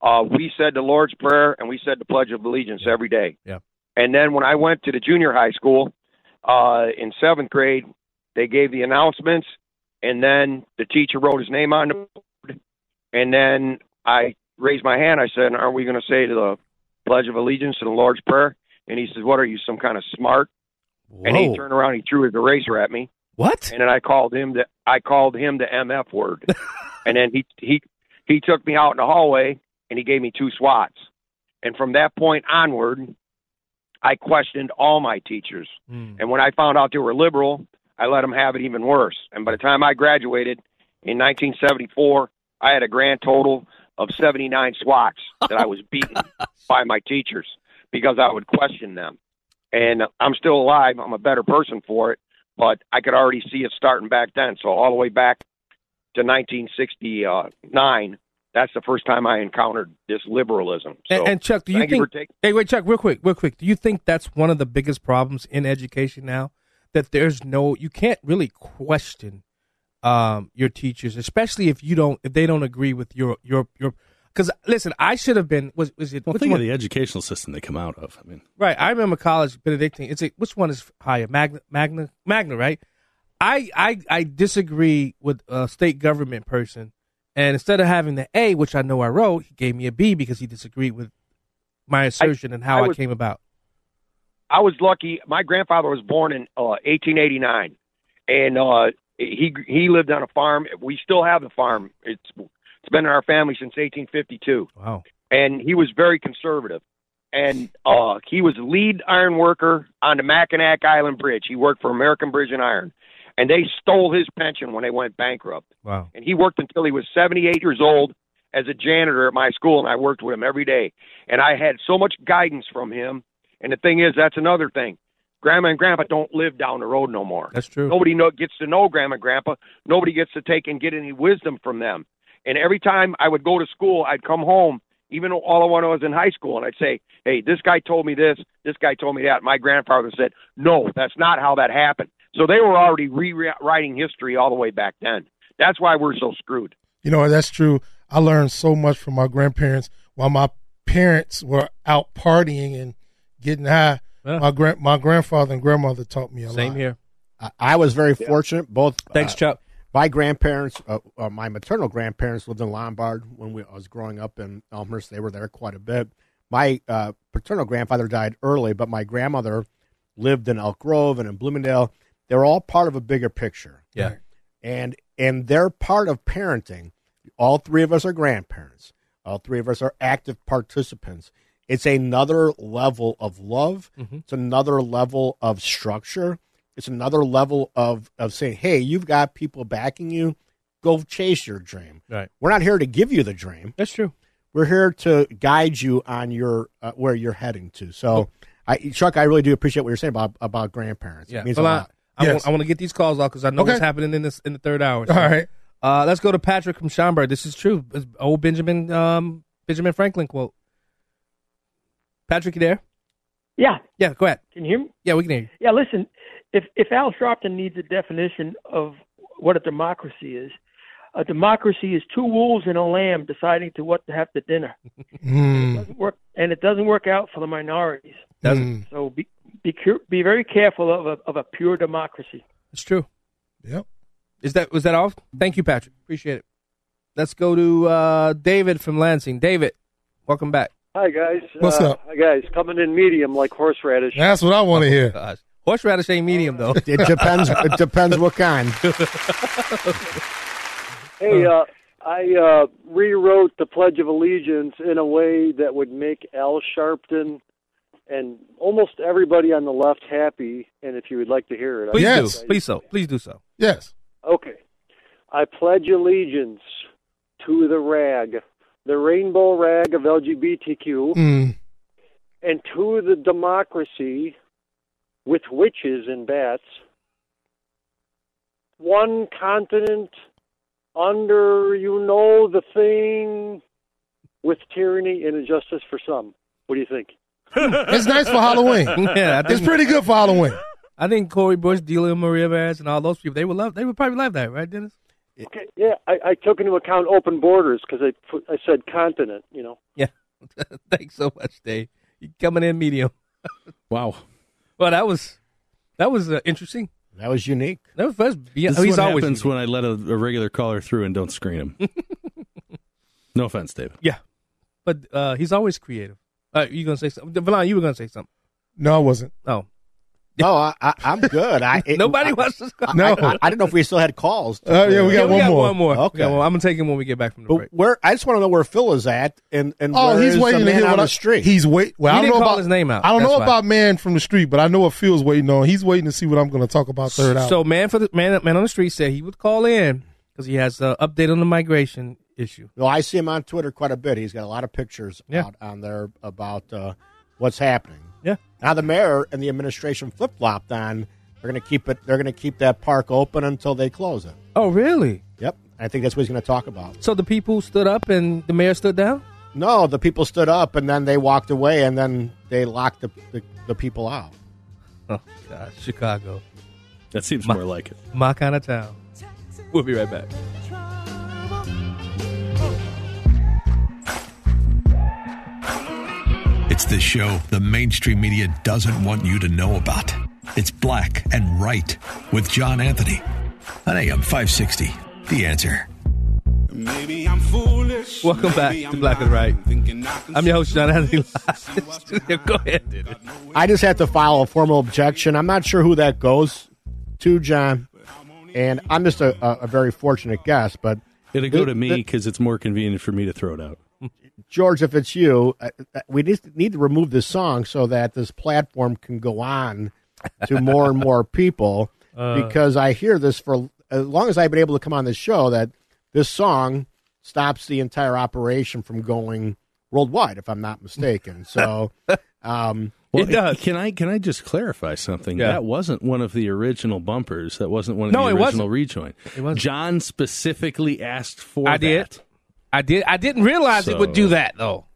Uh, we said the Lord's Prayer and we said the Pledge of Allegiance every day. Yeah. And then when I went to the junior high school, uh, in seventh grade, they gave the announcements, and then the teacher wrote his name on the board, and then I raised my hand. I said, "Aren't we going to say to the Pledge of Allegiance to the Lord's Prayer?" And he says, "What are you, some kind of smart?" And he turned around, he threw his eraser at me, What? and then I called him the I called him the MF word, and then he he he took me out in the hallway and he gave me two swats, and from that point onward, I questioned all my teachers. Hmm. And when I found out they were liberal, I let them have it even worse. And by the time I graduated in 1974, I had a grand total of 79 swats oh, that I was beaten by my teachers because I would question them. And I'm still alive. I'm a better person for it, but I could already see it starting back then. So all the way back to 1969, that's the first time I encountered this liberalism. So and, and Chuck, do you think? you taking hey, wait, Chuck, real quick, real quick. Do you think that's one of the biggest problems in education now? That there's no, you can't really question um, your teachers, especially if you don't, if they don't agree with your your your. Because listen, I should have been. Was was it? Well, think one- of the educational system they come out of. I mean, Right. I remember college Benedictine. It's a, which one is higher? Magna, Magna, Magna. Right. I I I disagree with a state government person, and instead of having the A, which I know I wrote, he gave me a B because he disagreed with my assertion and how I I, came about. I was lucky. My grandfather was born in uh, 1889, and uh, he he lived on a farm. We still have the farm. It's it's been in our family since 1852. Wow. And he was very conservative, and uh, he was lead iron worker on the Mackinac Island Bridge. He worked for American Bridge and Iron, and they stole his pension when they went bankrupt. Wow. And he worked until he was 78 years old as a janitor at my school, and I worked with him every day. And I had so much guidance from him. And the thing is, that's another thing. Grandma and Grandpa don't live down the road no more. That's true. Nobody know, gets to know Grandma and Grandpa. Nobody gets to take and get any wisdom from them. And every time I would go to school, I'd come home, even all when I was in high school, and I'd say, "Hey, this guy told me this. This guy told me that." My grandfather said, "No, that's not how that happened." So they were already rewriting history all the way back then. That's why we're so screwed. You know, that's true. I learned so much from my grandparents while my parents were out partying and getting high. My grand my grandfather and grandmother taught me a lot. Same here. I, I was very fortunate. Both Thanks, uh, Chuck. My grandparents, uh, uh, my maternal grandparents lived in Lombard when we, I was growing up in Elmhurst. They were there quite a bit. My uh, paternal grandfather died early, but my grandmother lived in Elk Grove and in Bloomingdale. They're all part of a bigger picture. Yeah. And and they're part of parenting. All three of us are grandparents. All three of us are active participants. It's another level of love. Mhm. It's another level of structure. It's another level of of saying, "Hey, you've got people backing you. Go chase your dream." Right. We're not here to give you the dream. That's true. We're here to guide you on your uh, where you're heading to. So, I, Chuck, I really do appreciate what you're saying about about grandparents. Yeah. It means Well, a I, lot. I, want, I want to get these calls off because I know Okay. what's happening in this in the third hour. All right. Uh, let's go to Patrick from Schaumburg. This is true. It's old Benjamin um, Benjamin Franklin quote. Patrick, you there? Yeah. Yeah. Go ahead. Can you hear me? Yeah, we can hear you. Yeah, listen, if if Al Sharpton needs a definition of what a democracy is, a democracy is two wolves and a lamb deciding to what to have to dinner. Mm. It doesn't work, and it doesn't work out for the minorities. Doesn't. So be be be very careful of a of a pure democracy. It's true. Yep. Is that was that all? Thank you, Patrick. Appreciate it. Let's go to uh, David from Lansing. David, welcome back. Hi guys. What's Uh, up? Hi guys. Coming in medium like horseradish. That's what I want to hear. Gosh. Horseradish ain't medium though. It depends. it depends what kind. Hey, uh, I uh, rewrote the Pledge of Allegiance in a way that would make Al Sharpton and almost everybody on the left happy. And if you would like to hear it, Please I- do. Please so. Please do so. Yes. Okay. I pledge allegiance to the rag, the rainbow rag of LGBTQ, Mm. and to the democracy with witches and bats. One continent under, you know, the thing with tyranny and injustice for some. What do you think? It's nice for Halloween. yeah, think- it's pretty good for Halloween. I think Cori Bush, Delia Maria Rivas, and all those people they would love. They would probably love that, right, Dennis? Okay, yeah, I, I took into account open borders because I put, I said continent. You know. Yeah. Thanks so much, Dave. You coming in medium. wow. Well, that was that was uh, interesting. That was unique. That was first. Yeah, This is he's what always happens when I let a, a regular caller through and don't screen him. no offense, Dave. Yeah, but uh, he's always creative. Uh, you gonna say something, Valon? You were gonna say something. No, I wasn't. Oh, No, I, I, I'm good. I it- Nobody I- wants to call. I, I, I didn't know if we still had calls. Uh, yeah, we got one more. One more. Okay. Okay. well, I'm gonna take him when we get back from the But break. where I just want to know where Phil is at, and and Oh, where he's is waiting the to hear on what the street. He's wait. Well, He I don't didn't know call about his name out. I don't That's know why. about man from the street, but I know what Phil's waiting on. He's waiting to see what I'm going to talk about third hour. So man for the man man on the street said he would call in because he has an update on the migration issue. Well, I see him on Twitter quite a bit. He's got a lot of pictures Yeah. out on there about uh, what's happening. Yeah. Now the mayor and the administration flip flopped on. They're going to keep it. They're going to keep that park open until they close it. Oh, really? Yep. I think that's what he's going to talk about. So the people stood up and the mayor stood down. No, the people stood up and then they walked away and then they locked the the, the people out. Oh God, Chicago, That seems My- more like it. my kind of town. We'll be right back. It's the show the mainstream media doesn't want you to know about. It's Black and Right with John Anthony on AM 560. The answer. Maybe I'm foolish. Welcome back Maybe to I'm Black and Right. I can I'm your host, John Anthony. Live. Go ahead. I just have to file a formal objection. I'm not sure who that goes to, John, and I'm just a, a, a very fortunate guest. But It'll go to me because it's more convenient for me to throw it out. George, if it's you, uh, uh, we just need to remove this song so that this platform can go on to more and more people. Uh. because I hear this for as long as I've been able to come on this show that this song stops the entire operation from going worldwide, if I'm not mistaken. So, um, Well, It does. Can I can I just clarify something? Yeah. That wasn't one of the original bumpers. That wasn't one of No, the it original wasn't. rejoin. It wasn't. John specifically asked for I did. That, I did. I didn't realize it would do that though.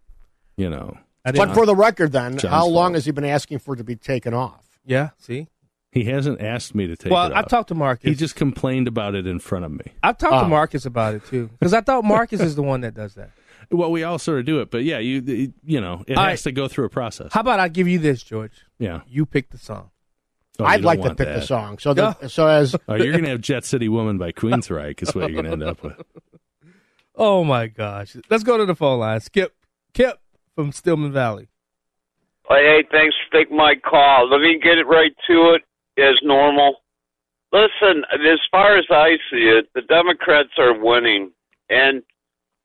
You know, but for the record, then, John's how long fault. has he been asking for it to be taken off? yeah. See. he hasn't asked me to take Well, it Well, I've talked to Marcus. He just complained about it in front of me. I've talked Oh. to ah. Marcus about it too because I thought Marcus is the one that does that. Well, we all sort of do it, but yeah, you you know, it All has right. to go through a process. How about I give you this, George? yeah, You pick the song. Oh, I'd like to pick that. the song. So, the, so as Oh, you're gonna have Jet City Woman by Queensryche is what you're gonna end up with. Oh my gosh! Let's go to the phone line. Skip, Kip from Stillman Valley. Hey, thanks for taking my call. Let me get it right to it as normal. Listen, as far as I see it, the Democrats are winning, and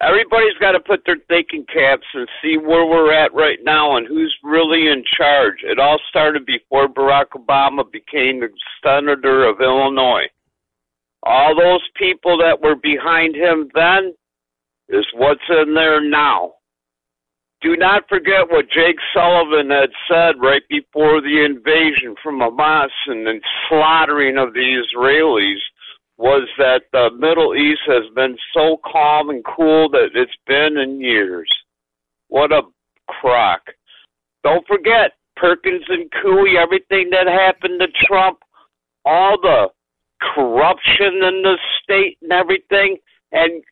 everybody's got to put their thinking caps and see where we're at right now and who's really in charge. It all started before Barack Obama became the senator of Illinois. All those people that were behind him then is what's in there now do not forget what Jake Sullivan had said right before the invasion from Hamas and the slaughtering of the Israelis was that the Middle East has been so calm and cool that it's been in years. What a crock. Don't forget Perkins and Coie, everything that happened to Trump, all the corruption in the state and everything. And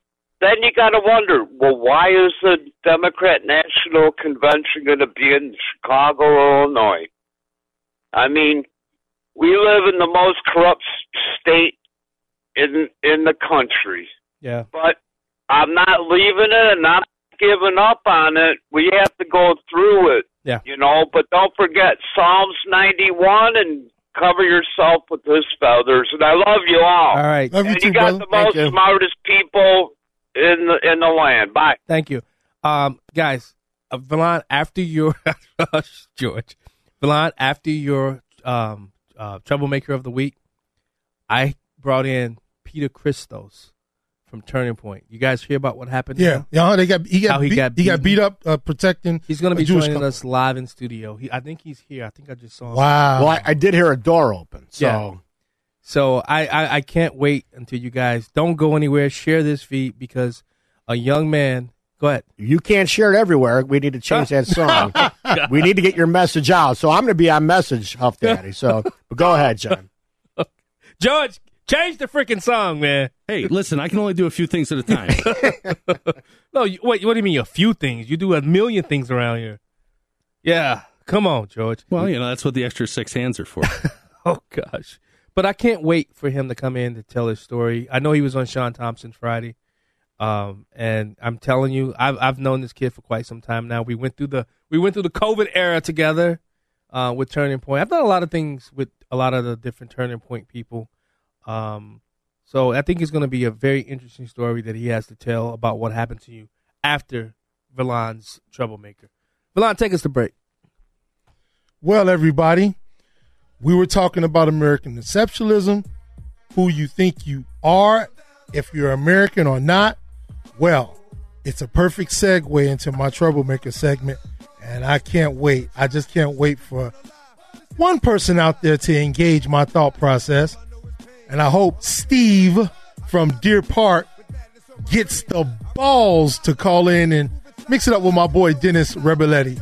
then you got to wonder, well, why is the Democrat National Convention going to be in Chicago, Illinois? I mean, we live in the most corrupt state in in the country, Yeah. but I'm not leaving it and not giving up on it. We have to go through it, Yeah. you know. But don't forget Psalms 91 and cover yourself with his feathers. And I love you all. All right. Love you and too, you got brother. the most smartest people in the in the land. Bye. Thank you. Um, guys, uh, Valon, after your George, Valon, after your um, uh, troublemaker of the week, I brought in Peter Christos from Turning Point. You guys hear about what happened? Yeah, yeah. They got he got How he beat, got he got beat up uh, protecting. He's going to be Jewish joining couple. us live in studio. He, I think he's here. I think I just saw him. Wow. well, I, I did hear a door open. So, Yeah. So I, I, I can't wait until you guys don't go anywhere. Share this feed because a young man. Go ahead. you can't share it everywhere. We need to change that song. we need to get your message out. So I'm going to be on message, Huff Daddy. So but go ahead, John. George, change the freaking song, man. Hey, listen, I can only do a few things at a time. No, you, wait. What do you mean a few things? You do a million things around here. Yeah, come on, George. well, you know that's what the extra six hands are for. Oh gosh, but I can't wait for him to come in to tell his story. I know he was on Sean Thompson Friday, um, and I'm telling you, I've I've known this kid for quite some time now. We went through the we went through the COVID era together. uh, with Turning Point. I've done a lot of things with a lot of the different Turning Point people. Um, so I think it's going to be a very interesting story that he has to tell about what happened to you after Villan's troublemaker. Villan, take us to break. Well, everybody, we were talking about American exceptionalism, who you think you are, if you're American or not. Well, it's a perfect segue into my troublemaker segment, and I can't wait. I just can't wait for one person out there to engage my thought process. And I hope Steve from Deer Park gets the balls to call in and mix it up with my boy Dennis Reboletti.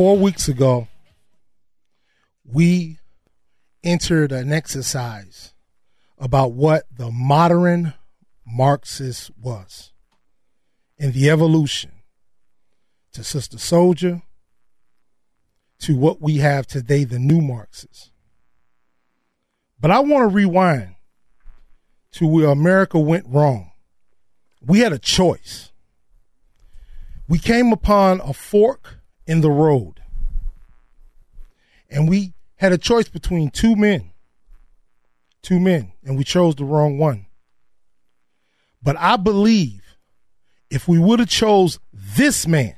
Four weeks ago, we entered an exercise about what the modern Marxist was and the evolution to Sister Souljah to what we have today, the new Marxists. But I want to rewind to where America went wrong. We had a choice. We came upon a fork in the road. And we had a choice between two men. Two men. And we chose the wrong one. But I believe if we would have chose this man,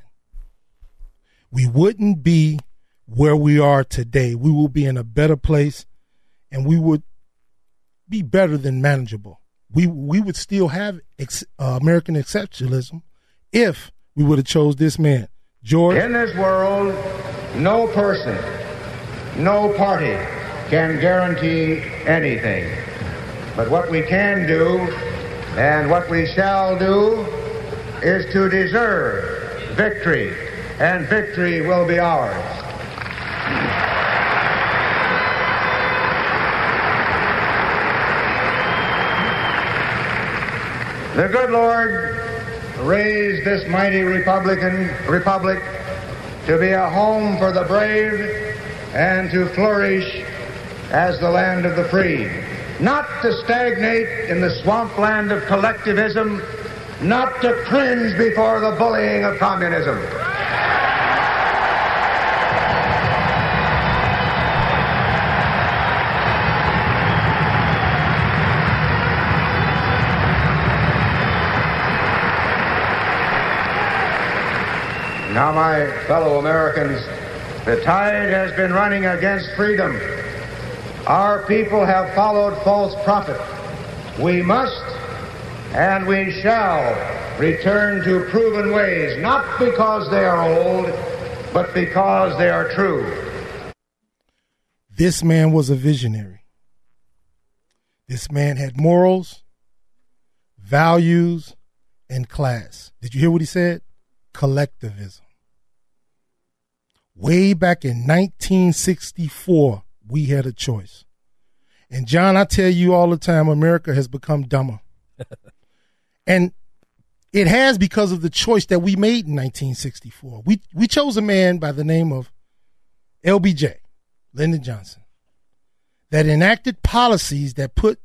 we wouldn't be where we are today. We will be in a better place and we would be better than manageable. We we would still have ex, uh, American exceptionalism if we would have chose this man. George. In this world, no person, no party can guarantee anything. But what we can do and what we shall do is to deserve victory, and victory will be ours. The good Lord raised this mighty Republican republic to be a home for the brave and to flourish as the land of the free. Not to stagnate in the swampland of collectivism, not to cringe before the bullying of communism. Now, my fellow Americans, the tide has been running against freedom. Our people have followed false prophet. We must and we shall return to proven ways, not because they are old, but because they are true. This man was a visionary. This man had morals, values, and class. Did you hear what he said? Collectivism. Way back in 1964, we had a choice. And John, I tell you all the time, America has become dumber. and it has because of the choice that we made in 1964. We we chose a man by the name of LBJ, Lyndon Johnson, that enacted policies that put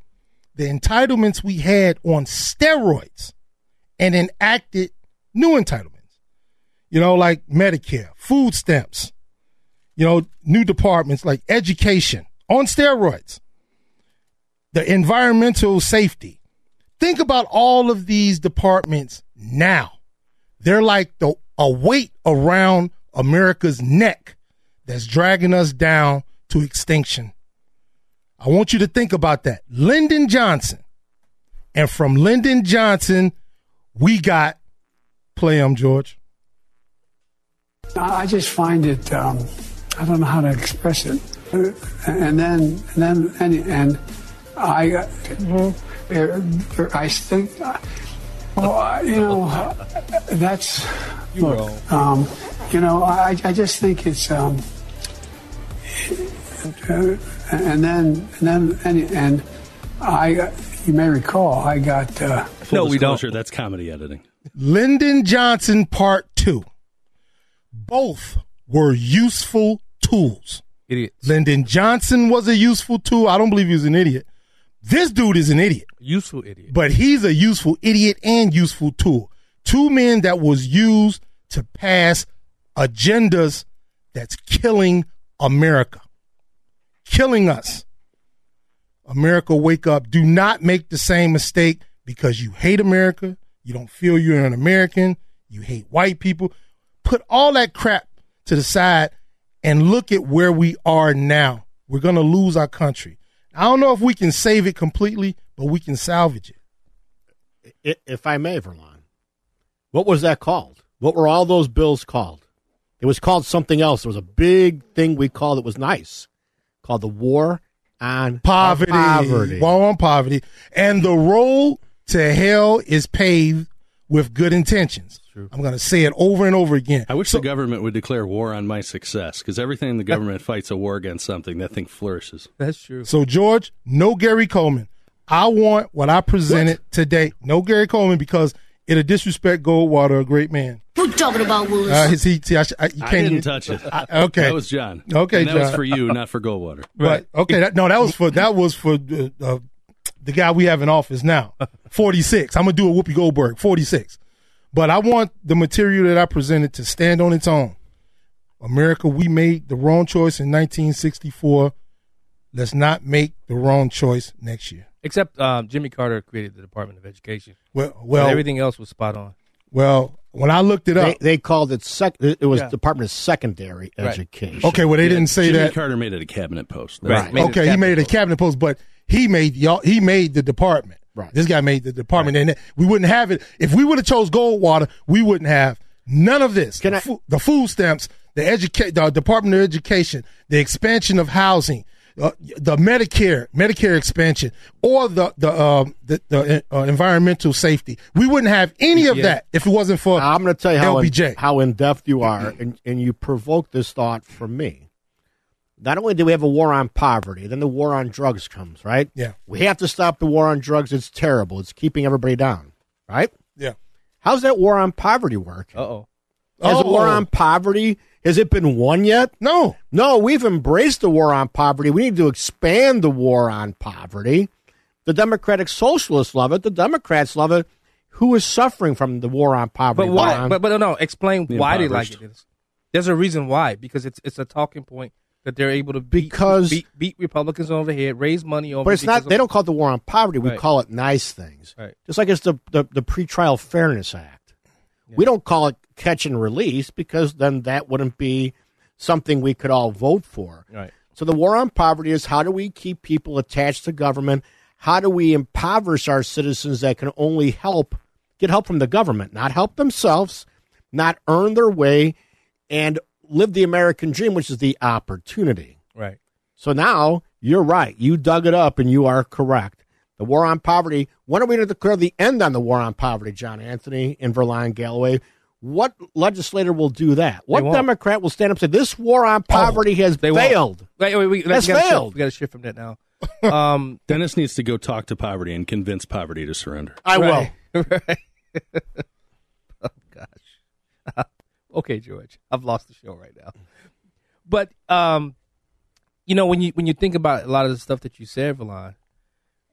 the entitlements we had on steroids and enacted new entitlements. You know, like Medicare, food stamps, you know, new departments like education on steroids, the environmental safety. Think about all of these departments now. They're like the, a weight around America's neck that's dragging us down to extinction. I want you to think about that. Lyndon Johnson. And from Lyndon Johnson, we got play him, George. I just find it. Um, I don't know how to express it. And then, and then, and, and I, I think Well, you know, that's look. Um, you know, I, I just think it's. Um, uh, and then, and then, and, and I, you may recall, I got. Uh, Full disclosure, That's comedy editing. Lyndon Johnson Part Two. Both were useful tools. Idiot. Lyndon Johnson was a useful tool. I don't believe he was an idiot. This dude is an idiot. Useful idiot. But he's a useful idiot and useful tool. Two men that was used to pass agendas that's killing America. Killing us. America, wake up. Do not make the same mistake because you hate America. You don't feel you're an American. You hate white people. Put all that crap to the side and look at where we are now. We're going to lose our country. I don't know if we can save it completely, but we can salvage it. If I may, Verlon, what was that called? What were all those bills called? It was called something else. There was a big thing we called it was nice, called the War on Poverty. Poverty. War on poverty. And the road to hell is paved with good intentions. I'm going to say it over and over again. I wish the government would declare war on my success because everything the government fights a war against something, that thing flourishes. That's true. So, George, no Gary Coleman. I want what I presented today. No Gary Coleman because it'll disrespect Goldwater, a great man. We're talking about Willis. Uh, his, he, see, I, sh- I, you can't didn't even- touch it. I- okay. That was John. Okay, And that was for you, not for Goldwater. But okay, that, no, that was for that was for uh, uh, the guy we have in office now, forty six. I'm gonna do a Whoopi Goldberg, forty six. But I want the material that I presented to stand on its own. America, we made the wrong choice in 1964. Let's not make the wrong choice next year. Except um, Jimmy Carter created the Department of Education. Well, But well, everything else was spot on. Well, when I looked it up, they called it sec. It was Yeah. Department of Secondary Right. Education. Okay, well, they didn't say that. Jimmy that. Carter made it a cabinet post. Right. okay, he made it a cabinet post, but he made y'all. He made the department. Right. This guy made the department, and we wouldn't have it if we would have chose Goldwater. We wouldn't have none of this. the, fu- the food stamps, the educate, the Department of Education, the expansion of housing, uh, the Medicare, Medicare expansion, or the the um, the, the uh, environmental safety. We wouldn't have any of Yeah. that if it wasn't for. I'm going to tell you how in, how in depth you are, and, and you provoke this thought from me. Not only do we have a war on poverty, then the war on drugs comes, right? Yeah. We have to stop the war on drugs. It's terrible. It's keeping everybody down, right? Yeah. How's that war on poverty work? Uh oh. Has the war on poverty has it been won yet? No. No, we've embraced the war on poverty. We need to expand the war on poverty. The Democratic Socialists love it. The Democrats love it. Who is suffering from the war on poverty? But why? Ron? But but no, explain The why they like it. There's a reason why because it's it's a talking point that they're able to beat Because- beat, beat Republicans over the head, raise money over. But it's not. They don't call it the war on poverty. We Right. call it nice things. Right. Just like it's the the, the pretrial fairness act. We don't call it catch and release because then that wouldn't be something we could all vote for. Right. So the war on poverty is how do we keep people attached to government? How do we impoverish our citizens that can only help get help from the government, not help themselves, not earn their way, and live the American dream, which is the opportunity. Right. So now you're right. You dug it up and you are correct. The war on poverty. When are we going to declare the end on the war on poverty, John Anthony and Verline Galloway? What legislator will do that? What. Democrat will stand up and say this war on poverty has They won't. failed? Wait, wait, we, That's we gotta shift- failed. we got to shift from that now. Um, Dennis needs to go talk to poverty and convince poverty to surrender. I right, right. okay, George, I've lost the show right now. But um, you know when you when you think about a lot of the stuff that you said, Valon,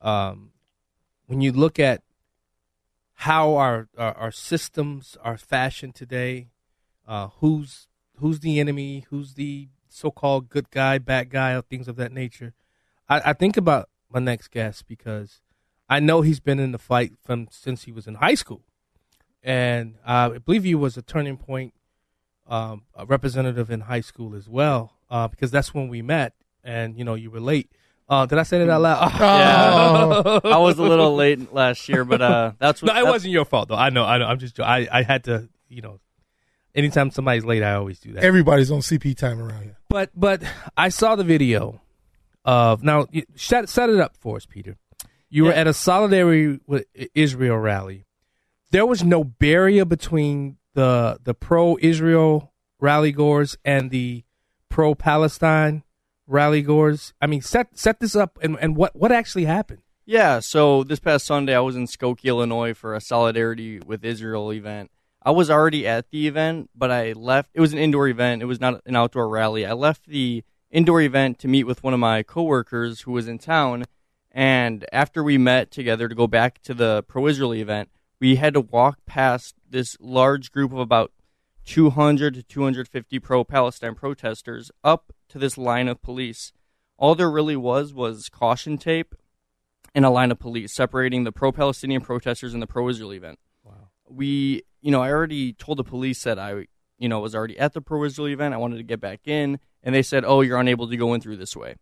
um, when you look at how our our, our systems are fashioned today, uh, who's who's the enemy, who's the so-called good guy, bad guy, or things of that nature. I, I think about my next guest because I know he's been in the fight from since he was in high school, and uh, I believe he was a turning point um, a representative in high school as well, uh, because that's when we met, and you know you were late. Uh, did I say that out loud? Yeah. I was a little late last year, but uh, that's what no, it that's- wasn't your fault though. I know, I know. I'm just, I, I had to, you know, anytime somebody's late, I always do that. Everybody's on CP time around here. But but I saw the video of now set set it up for us, Peter. You were at a solidarity with Israel rally. there was no barrier between the the pro Israel rally goers and the pro Palestine rally goers. I mean, set set this up and, and what what actually happened? Yeah, so this past Sunday I was in Skokie, Illinois for a Solidarity with Israel event. I was already at the event, but I left. It was an indoor event. It was not an outdoor rally. I left the indoor event to meet with one of my coworkers who was in town, and after we met together to go back to the pro Israel event, we had to walk past this large group of about 200 to 250 pro Palestine protesters up to this line of police. All there really was was caution tape and a line of police separating the pro Palestinian protesters and the pro Israel event. Wow. We, you know, I already told the police that I, you know, was already at the pro Israel event. I wanted to get back in, and they said, oh, you're unable to go in through this way.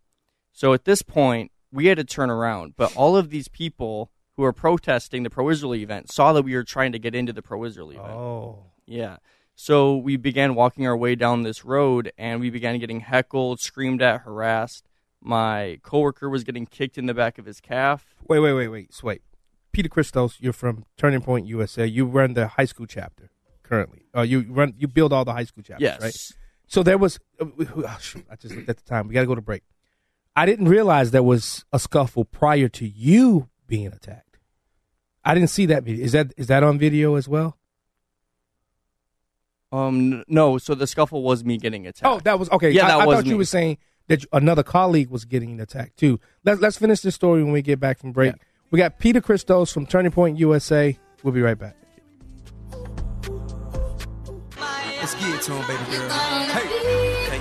So at this point, we had to turn around. But all of these people who were protesting the pro Israel event saw that we were trying to get into the pro Israel event. Oh. Yeah. So we began walking our way down this road and we began getting heckled, screamed at, harassed. My coworker was getting kicked in the back of his calf. Wait, wait, wait, wait, so wait. Peter Christos, you're from Turning Point USA. You run the high school chapter currently. Uh, you run, you build all the high school chapters, Yes. right? So there was. Uh, oh, shoot, I just looked at the time. We got to go to break. I didn't realize there was a scuffle prior to you being attacked. I didn't see that video. Is that is that on video as well? Um, no. So the scuffle was me getting attacked. Oh, that was okay. Yeah, I, that I was thought you were saying that another colleague was getting attacked too. Let's let's finish this story when we get back from break. We got Peter Christos from Turning Point USA. We'll be right back. Let's get it to him, baby girl. Hey.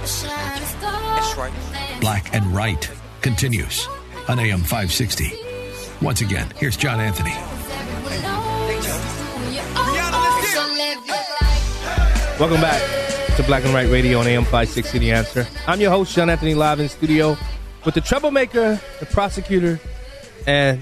That's right. Black and Right continues on AM 560. Once again, here's John Anthony. Welcome back to Black and Right Radio on AM 560 The Answer. I'm your host, John Anthony, live in studio with the troublemaker, the prosecutor, and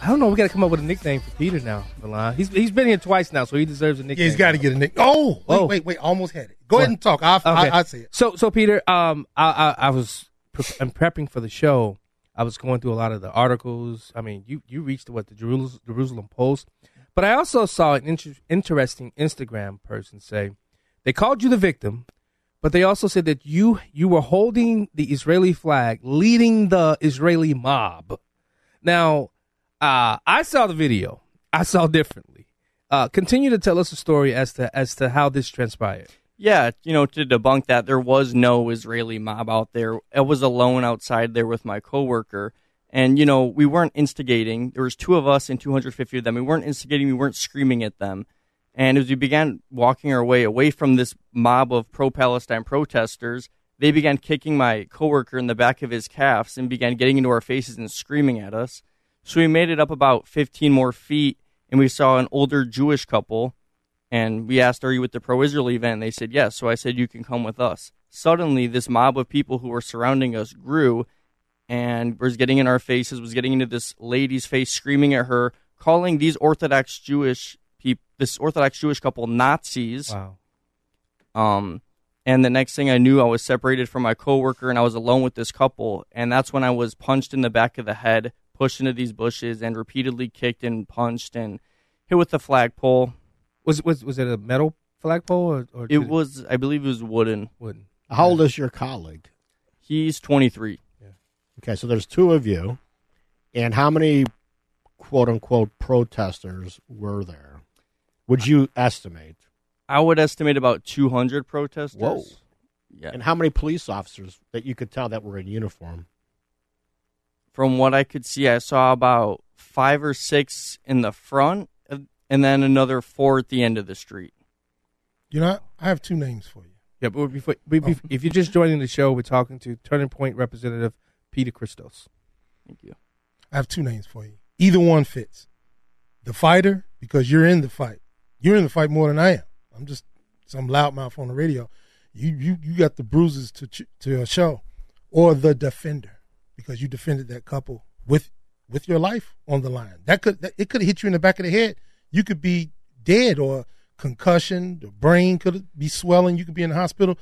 I don't know, we got to come up with a nickname for Peter now, Milan. He's, he's been here twice now, so he deserves a nickname. Yeah, he's got to get a nick. Oh, wait, Oh. wait, wait. Almost had it. Go ahead and talk. I'll, Okay. I, I'll say it. So, so Peter, um, I, I, I was pre- I'm prepping for the show. I was going through a lot of the articles. I mean, you you reached what the Jerusalem, Jerusalem Post, but I also saw an inter- interesting Instagram person say they called you the victim, but they also said that you you were holding the Israeli flag, leading the Israeli mob. Now, uh, I saw the video. I saw differently. Uh, continue to tell us a story as to as to how this transpired. Yeah, you know, to debunk that, there was no Israeli mob out there. I was alone outside there with my coworker, and you know, we weren't instigating. There was two of us and 250 of them. We weren't instigating. We weren't screaming at them. And as we began walking our way away from this mob of pro-Palestine protesters, they began kicking my coworker in the back of his calves and began getting into our faces and screaming at us. So we made it up about 15 more feet, and we saw an older Jewish couple and we asked, Are you with the pro Israel event? And they said, Yes. So I said, You can come with us. Suddenly, this mob of people who were surrounding us grew and was getting in our faces, was getting into this lady's face, screaming at her, calling these Orthodox Jewish people, this Orthodox Jewish couple, Nazis. Wow. Um, and the next thing I knew, I was separated from my coworker and I was alone with this couple. And that's when I was punched in the back of the head, pushed into these bushes, and repeatedly kicked and punched and hit with the flagpole. Was was was it a metal flagpole or, or It was, I believe, it was wooden. Wooden. How old is your colleague? He's 23. Okay, so there's two of you, and how many quote unquote protesters were there? Would you estimate? I would estimate about 200 protesters. Whoa. Yeah. And how many police officers that you could tell that were in uniform? From what I could see, I saw about five or six in the front, and then another four at the end of the street. You know, I have two names for you. Yeah, but before, be- be- oh. if you're just joining the show, we're talking to Turning Point Representative Peter Christos. Thank you. I have two names for you. Either one fits. The fighter, because you're in the fight. You're in the fight more than I am. I'm just some loudmouth on the radio. You you you got the bruises to ch- to show, or the defender, because you defended that couple with with your life on the line. That could that, it could have hit you in the back of the head. You could be dead or concussion. The brain could be swelling. You could be in the hospital.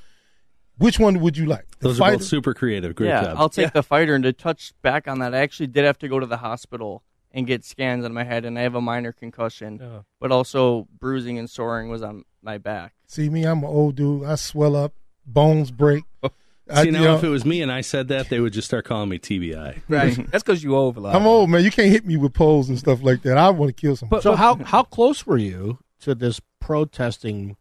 Which one would you like? The Those are both super creative. Great yeah, job. I'll take the fighter. And to touch back on that, I actually did have to go to the hospital and get scans on my head, and I have a minor concussion, Oh. but also bruising and soring was on my back. See me, I'm an old dude. I swell up, bones break. I- See, now you know, if it was me and I said that, they would just start calling me TBI. Right. That's because you old. I'm old, man. You can't hit me with poles and stuff like that. I want to kill somebody. so how how close were you to this protesting?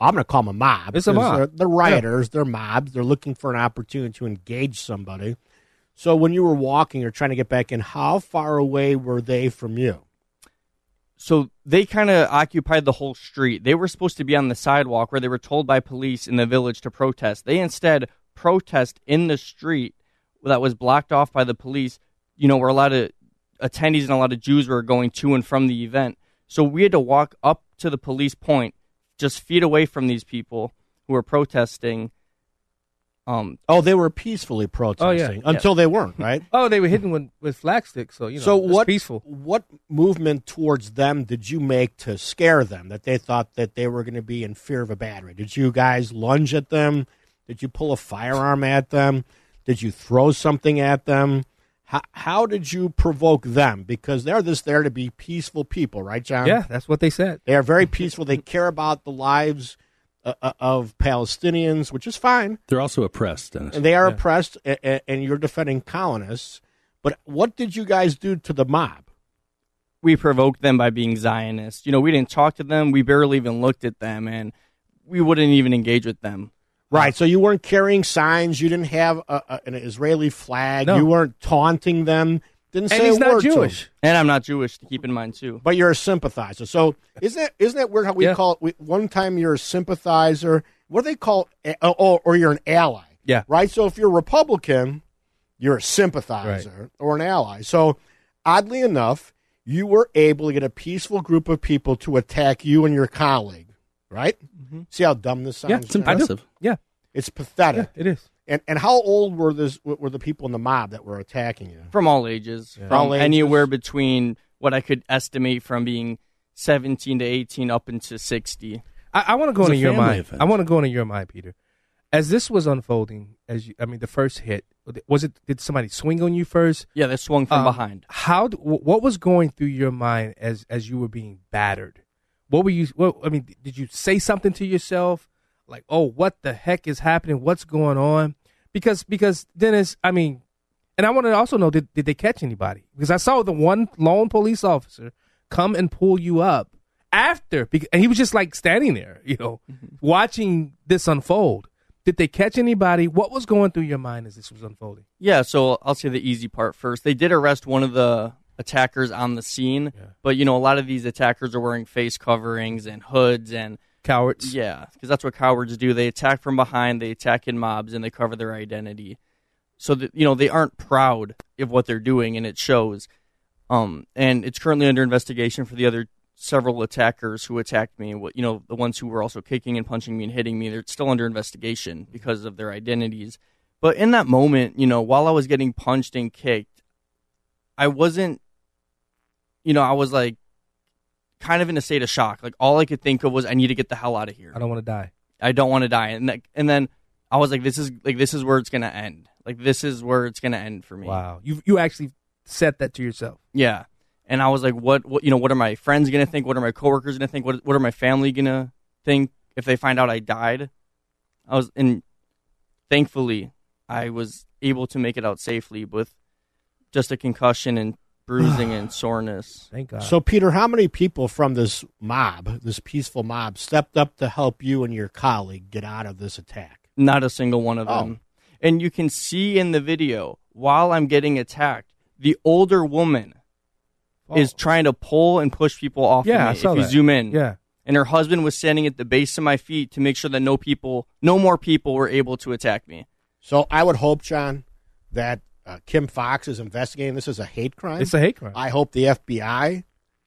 I'm going to call them a mob. It's a 'cause uh, mob. They're, they're rioters. They're mobs. They're looking for an opportunity to engage somebody. So when you were walking or trying to get back in, how far away were they from you? So they kind of occupied the whole street. They were supposed to be on the sidewalk where they were told by police in the village to protest. They instead protest in the street that was blocked off by the police. You know, where a lot of attendees and a lot of Jews were going to and from the event. So we had to walk up to the police point, just feet away from these people who were protesting. Um, oh, they were peacefully protesting until they weren't, right? Oh, they were hitting with with flag sticks. So you know, so what peaceful. What movement towards them did you make to scare them? That they thought that they were going to be in fear of a battery? Did you guys lunge at them? Did you pull a firearm at them? Did you throw something at them? How, how did you provoke them? Because they're just there to be peaceful people, right, John? Yeah, that's what they said. They are very peaceful. they care about the lives uh, uh, of Palestinians, which is fine. They're also oppressed, Dennis. And they are oppressed, a- a- and you're defending colonists. But what did you guys do to the mob? we provoked them by being Zionists. You know, we didn't talk to them. We barely even looked at them, and we wouldn't even engage with them. Right. So you weren't carrying signs. You didn't have a, a, an Israeli flag. No. You weren't taunting them. Didn't And say he's a not word to Jewish. them. And I'm not Jewish, to keep in mind, too. But you're a sympathizer. So isn't that isn't that weird how we Yeah. call it? We, one time you're a sympathizer. What do they call? it? Oh, or, or you're an ally. Yeah. Right. So if you're a Republican, you're a sympathizer or an ally. So oddly enough, you were able to get a peaceful group of people to attack you and your colleague. Right. See how dumb this sounds. Mm-hmm. Yeah, it's impressive. Yeah. It's pathetic. Yeah, it is. And and how old were this were the people in the mob that were attacking you? From all ages. From From all ages? anywhere between what I could estimate from being 17 to 18 up into 60. I, I want to go It's into your mind. event. I want to go into your mind, Peter. As this was unfolding, as you, I mean, the first hit was it? Did somebody swing on you first? Yeah, they swung from Um, behind. How? What was going through your mind as as you were being battered? What were you? What I mean, did you say something to yourself like, "Oh, what the heck is happening? What's going on?" Because because Dennis, I mean, and I want to also know did did they catch anybody? Because I saw the one lone police officer come and pull you up after, and he was just like standing there, you know, mm-hmm. watching this unfold. Did they catch anybody? What was going through your mind as this was unfolding? Yeah, so I'll say the easy part first. They did arrest one of the attackers on the scene, but you know a lot of these attackers are wearing face coverings and hoods and cowards. Yeah, because that's what cowards do. They attack from behind, they attack in mobs, and they cover their identity. So that you know they aren't proud of what they're doing, and it shows. Um, and it's currently under investigation for the other several attackers who attacked me. What you know, the ones who were also kicking and punching me and hitting me. They're still under investigation because of their identities. But in that moment, you know, while I was getting punched and kicked, I wasn't. You know, I was like kind of in a state of shock. Like all I could think of was I need to get the hell out of here. I don't want to die. I don't want to die. And and then I was like, this is like this is where it's gonna end. Like this is where it's gonna end for me. Wow, you you actually said that to yourself. Yeah. And I was like, what, what, you know, what are my friends going to think? What are my coworkers going to think? What, what are my family going to think if they find out I died? I was, and thankfully, I was able to make it out safely with just a concussion and bruising and soreness. Thank God. So, Peter, how many people from this mob, this peaceful mob, stepped up to help you and your colleague get out of this attack? Not a single one of Oh. them. And you can see in the video while I'm getting attacked, the older woman is oh. trying to pull and push people off. Oh. Yeah, of I me. saw if you zoom in, Yeah. And her husband was standing at the base of my feet to make sure that no people, no more people, were able to attack me. So, I would hope, John, that uh, Kim Foxx is investigating this as a hate crime. It's a hate crime. I hope the FBI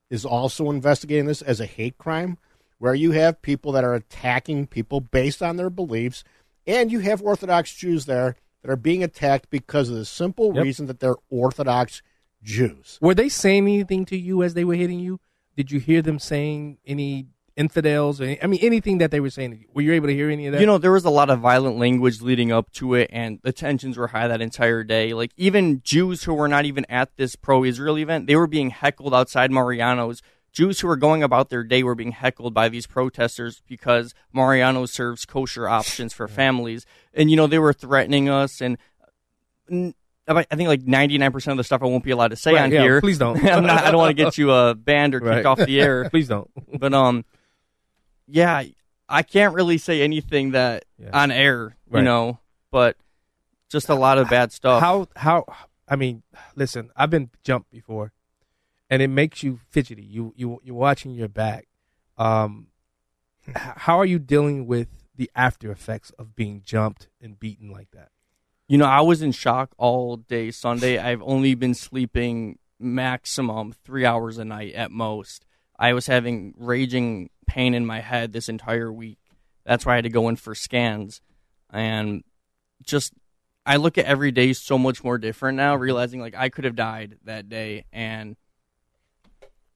is also investigating this as a hate crime, where you have people that are attacking people based on their beliefs, and you have Orthodox Jews there that are being attacked because of the simple Yep. reason that they're Orthodox Jews. Were they saying anything to you as they were hitting you? Did you hear them saying any infidels? Or, I mean, anything that they were saying. Were you able to hear any of that? You know, there was a lot of violent language leading up to it, and the tensions were high that entire day. Like, even Jews who were not even at this pro Israel event, they were being heckled outside Mariano's. Jews who were going about their day were being heckled by these protesters because Mariano serves kosher options for families. And, you know, they were threatening us. And I think like 99% of the stuff I won't be allowed to say Right, on yeah, here. please don't. I'm not, I don't want to get you uh, banned or kicked Right. off the air. Please don't. But, um, yeah, I can't really say anything that on air, you Right. know, but just a lot of bad stuff. How how I mean, listen, I've been jumped before, and it makes you fidgety. You you you're watching your back. Um, how are you dealing with the after effects of being jumped and beaten like that? You know, I was in shock all day Sunday. I've only been sleeping maximum three hours a night at most. I was having raging pain in my head this entire week. That's why I had to go in for scans. And just, I look at every day so much more different now, realizing like I could have died that day. And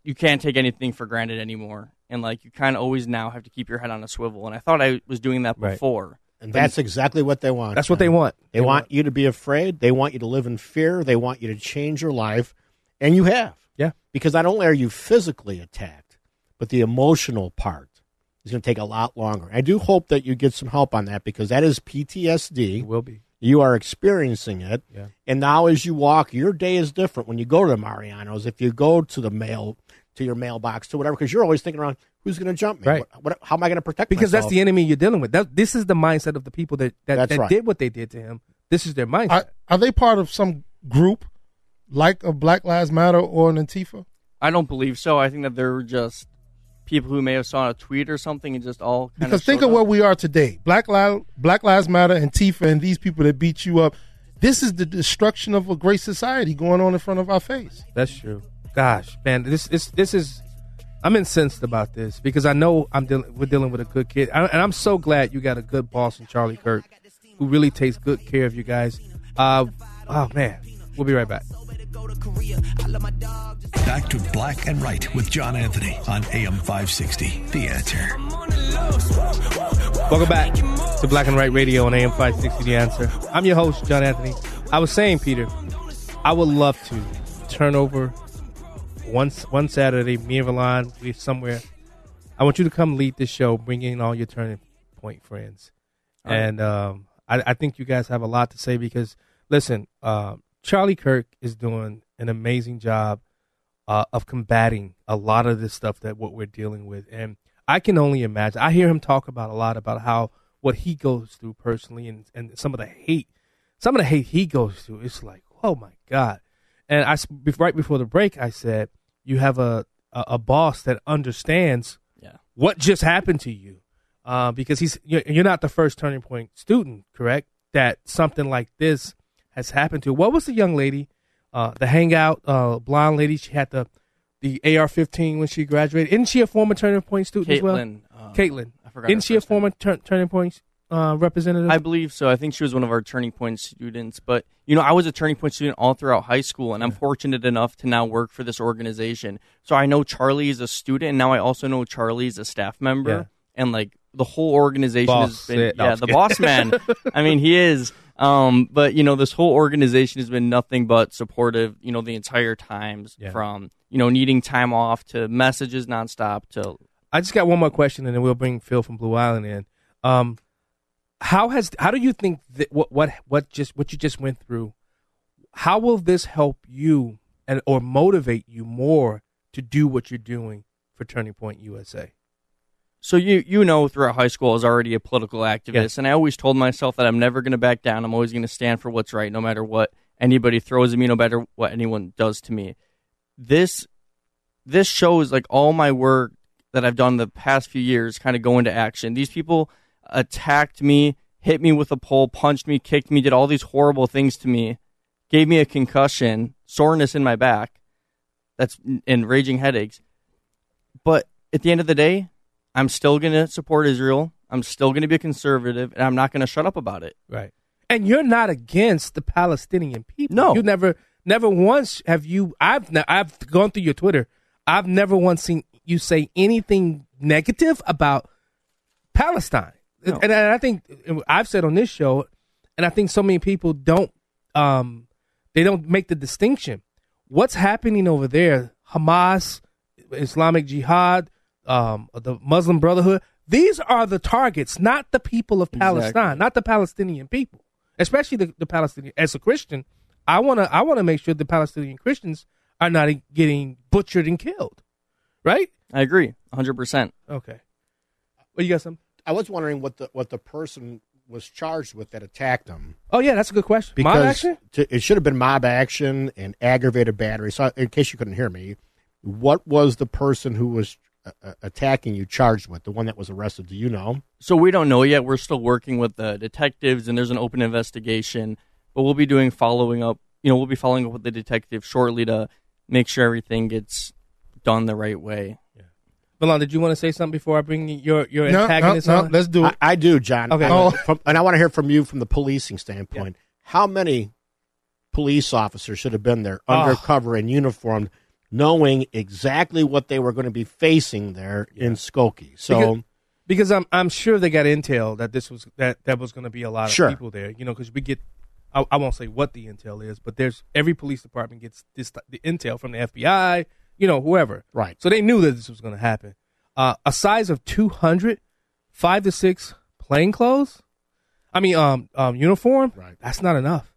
you can't take anything for granted anymore. And like, you kind of always now have to keep your head on a swivel. And I thought I was doing that Right. before. And that's exactly what they want. That's what they want. They, They want, want- you to be afraid. They want you to live in fear. They want you to change your life. And you have. Yeah. Because not only are you physically attacked, but the emotional part is going to take a lot longer. I do hope that you get some help on that because that is PTSD. It will be. You are experiencing it. Yeah. And now as you walk, your day is different when you go to Mariano's. If you go to the mail, to your mailbox, to whatever, because you're always thinking around, who's going to jump me? Right. What, what, how am I going to protect Because that's the enemy you're dealing with. That, this is the mindset of the people that that, that right. did what they did to him. This is their mindset. Are, are they part of some group like a Black Lives Matter or an Antifa? I don't believe so. I think that they're just people who may have saw a tweet or something and just all kind Because of think of up. where we are today. Black Lives, Black Lives Matter, Antifa, and these people that beat you up. This is the destruction of a great society going on in front of our face. That's true. Gosh, man, this this this is. I'm incensed about this because I know I'm dealing. We're dealing with a good kid, I, and I'm so glad you got a good boss in Charlie Kirk, who really takes good care of you guys. Uh, oh man, we'll be right back. Back to Black and Right with John Anthony on AM 560. The answer. Welcome back to Black and Right Radio on AM 560 The Answer. I'm your host, John Anthony. I was saying, Peter, I would love to turn over once one Saturday, me and Valon, we somewhere. I want you to come lead this show, bring in all your turning point friends. All right. And um, I, I think you guys have a lot to say because, listen, uh, Charlie Kirk is doing an amazing job uh, of combating a lot of this stuff that what we're dealing with. And I can only imagine. I hear him talk about a lot about how what he goes through personally and, and some of the hate, some of the hate he goes through. It's like, oh my God. And I right before the break, I said, you have a, a, a boss that understands Yeah. what just happened to you. Uh, because he's you're you're not the first turning point student, correct? That something like this has happened to. What was the young lady, uh, the hangout blonde blonde lady? She had the the AR-15 when she graduated. Isn't she a former turning point student as well? Kaitlin, um, Kaitlin. I forgot Isn't she a former tur- turning point uh, representative? I believe so. I think she was one of our Turning Point students. But you know, I was a Turning Point student all throughout high school, and I'm fortunate enough to now work for this organization. So I know Charlie is a student, and now I also know Charlie is a staff member, Yeah. and like the whole organization Boss has been. No, yeah, the boss man. I mean, he is. Um, but you know, this whole organization has been nothing but supportive. You know, the entire times Yeah. from you know needing time off to messages nonstop to I just got one more question, and then we'll bring Phil from Blue Island in. Um, how has how do you think that what what what just what you just went through? How will this help you and or motivate you more to do what you're doing for Turning Point USA? So you you know throughout high school I was already a political activist, and I always told myself that I'm never going to back down. I'm always going to stand for what's right, no matter what anybody throws at me, no matter what anyone does to me. This this shows like all my work that I've done the past few years kind of go into action. These people attacked me, hit me with a pole, punched me, kicked me, did all these horrible things to me, gave me a concussion, soreness in my back, that's and raging headaches. But at the end of the day, I'm still going to support Israel. I'm still going to be a conservative, and I'm not going to shut up about it. Right. And you're not against the Palestinian people. No. you never, never once have you. I've, I've gone through your Twitter. I've never once seen you say anything negative about Palestine. And, and I think I've said on this show, and I think so many people don't um, they don't make the distinction. What's happening over there? Hamas, Islamic Jihad, um, the Muslim Brotherhood. These are the targets, not the people of Palestine, Exactly. not the Palestinian people, especially the, the Palestinian. As a Christian, I wanna I wanna make sure the Palestinian Christians are not getting butchered and killed, right? I agree, 100%. Okay. Well, you got some? I was wondering what the what the person was charged with that attacked him. Oh yeah, that's a good question. Because Mob action? to- it should have been mob action and aggravated battery. So, in case you couldn't hear me, what was the person who was uh, uh, attacking you charged with? The one that was arrested? Do you know? So we don't know yet. We're still working with the detectives, and there's an open investigation. But we'll be doing following up. You know, we'll be following up with the detective shortly to make sure everything gets done the right way. Milan, did you want to say something before I bring your your No, antagonist no, no, on? let's do it. I, I do, John. Okay. Oh. from- and I want to hear from you from the policing standpoint. How many police officers should have been there, Oh. undercover and uniformed, knowing exactly what they were going to be facing there in Skokie? So. because, because I'm I'm sure they got intel that this was that that was going to be a lot of Sure. people there. You know, because we get I, I won't say what the intel is, but there's every police department gets this the intel from the FBI. You know, whoever. Right. So they knew that this was going to happen. Uh, a size of 200, five to six plain clothes. I mean, um, um, uniform. Right. That's not enough.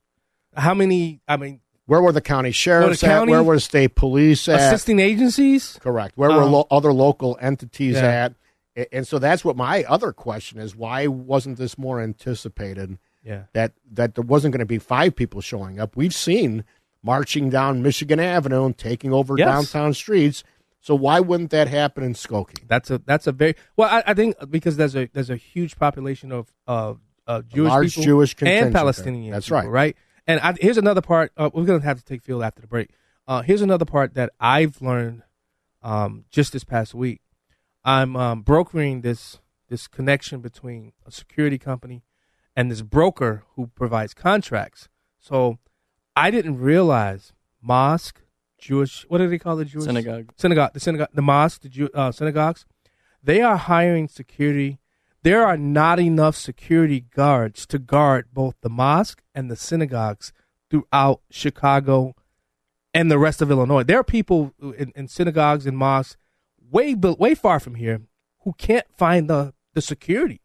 How many? I mean, Where were the county sheriffs county- at? Where were the state police at? assisting agencies. Correct. Where were Um, lo- other local entities yeah. at? And so that's what my other question is: Why wasn't this more anticipated? Yeah. That that there wasn't going to be five people showing up. We've seen marching down Michigan Avenue and taking over Yes. downtown streets. So why wouldn't that happen in Skokie? That's a that's a very well. I, I think because there's a there's a huge population of of uh, Jewish large people Jewish and. Palestinian. That's people, right. right. And I, here's another part. Uh, we're gonna have to take Phil after the break. Uh, here's another part that I've learned um, just this past week. I'm um, brokering this this connection between a security company and this broker who provides contracts. So I didn't realize mosque, Jewish. What do they call the Jewish Synagogue. Synagogue. The synagogue. The mosque. The Jew, uh, synagogues. They are hiring security. There are not enough security guards to guard both the mosque and the synagogues throughout Chicago and the rest of Illinois. There are people in, in synagogues and mosques way way far from here who can't find the the security,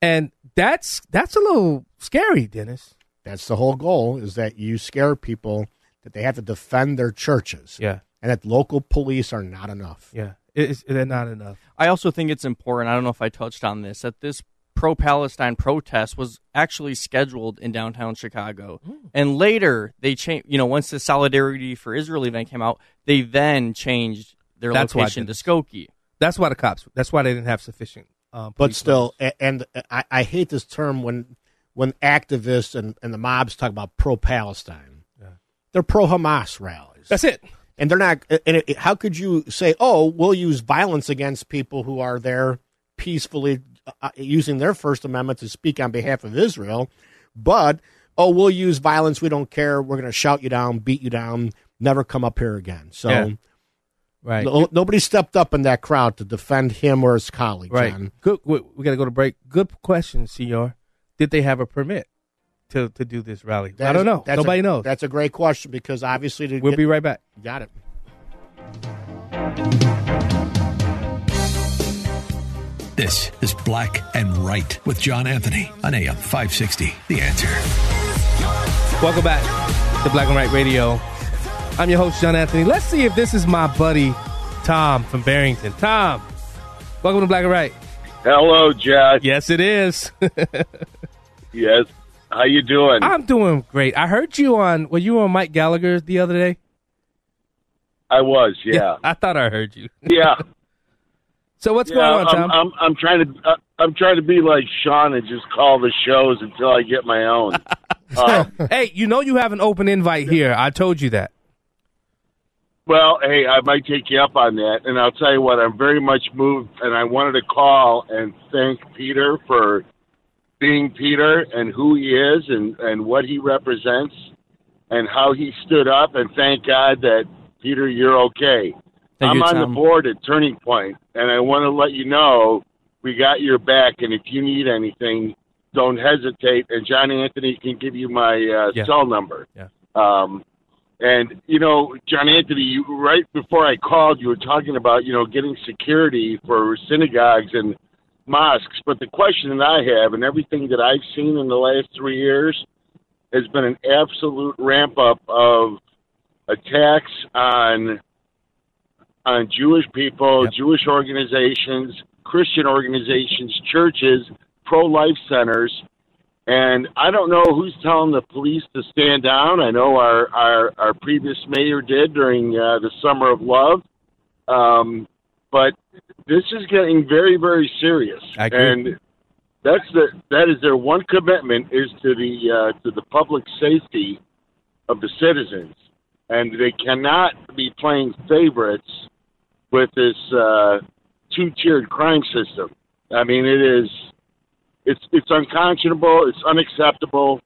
and that's that's a little scary, Dennis. That's the whole goal: is that you scare people that they have to defend their churches. Yeah. and that local police are not enough. Yeah, is, they're not enough. I also think it's important. I don't know if I touched on this that this pro Palestine protest was actually scheduled in downtown Chicago, and later they changed. You know, once the Solidarity for Israel event came out, they then changed their That's why location to Skokie. That's why the cops. That's why they didn't have sufficient. Um, but still, a- and I, I hate this term when when activists and, and the mobs talk about pro Palestine. They're pro Hamas rallies. That's it. And they're not. And it, how could you say, "Oh, we'll use violence against people who are there peacefully, uh, using their First Amendment to speak on behalf of Israel," but oh, we'll use violence. We don't care. We're going to shout you down, beat you down, never come up here again. So. Yeah. Right. No, nobody stepped up in that crowd to defend him or his colleague. Right. John. Good. We, we got to go to break. Good question, Senor. Did they have a permit to to do this rally? I That don't is- know. that's Nobody a, knows. That's a great question because obviously to We'll get- be right back. Got it. This is Black and Right with John Anthony on AM 560. The answer. Welcome back to Black and Right Radio. I'm your host, John Anthony. Let's see if this is my buddy Tom from Barrington. Tom, welcome to Black and Right. Hello, Josh. Yes, it is. Yes. How you doing? I'm doing great. I heard you on. Were you on Mike Gallagher the other day? I was, yeah. I thought I heard you. yeah. So what's Yeah, going on, I'm, I'm I'm trying to uh, I'm trying to be like Sean and just call the shows until I get my own. uh, hey, you know you have an open invite here. I told you that. well, hey, I might take you up on that, and I'll tell you what. I'm very much moved, and I wanted to call and thank Peter for being Peter and who he is and and what he represents, and how he stood up. And thank God that Peter, you're okay. Thank I'm you, on Tom. the board at Turning Point, and I want to let you know we got your back. And if you need anything, don't hesitate. And John Anthony can give you my uh, Yeah. cell number. Yeah. Um, and you know, John Anthony, you right before I called, you were talking about you know getting security for synagogues and mosques. But the question that I have, and everything that I've seen in the last three years, has been an absolute ramp up of attacks on on Jewish people, Jewish organizations, Christian organizations, churches, pro life centers. And I don't know who's telling the police to stand down. I know our our, our previous mayor did during uh, the summer of love, um, but this is getting very very serious. I agree. And that's the that is their one commitment is to the uh, to the public safety of the citizens, and they cannot be playing favorites with this uh, two tiered crime system. I mean, it is it's it's unconscionable, it's unacceptable,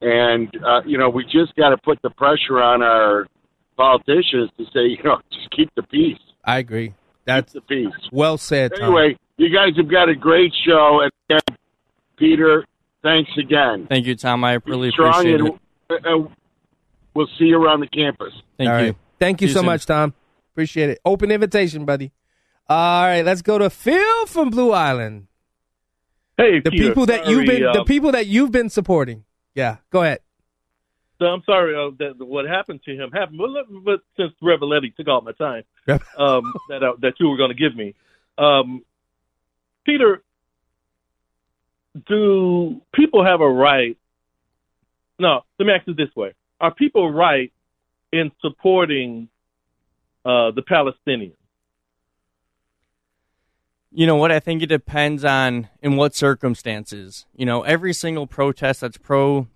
and uh, you know we just got to put the pressure on our politicians to say, you know, just keep the peace. I agree. That's the peace. Well said, Tom. Anyway, you guys have got a great show, and Peter, thanks again. Thank you, Tom. I really Strong, appreciate and it. uh, uh, we'll see you around the campus. Thank All you. right. Thank you See you so soon. much, Tom. Appreciate it. Open invitation, buddy. All right, let's go to Phil from Blue Island. Hey, the Peter, people that you've sorry, been the uh, people that you've been supporting. Yeah, go ahead. So I'm sorry uh, that what happened to him happened, but, but since Reboletti took all my time um, that uh, that you were going to give me, um, Peter, do people have a right? No, let me ask it this way: Are people right in supporting uh, the Palestinians? You know what? I think it depends on in what circumstances. You know, every single protest that's pro,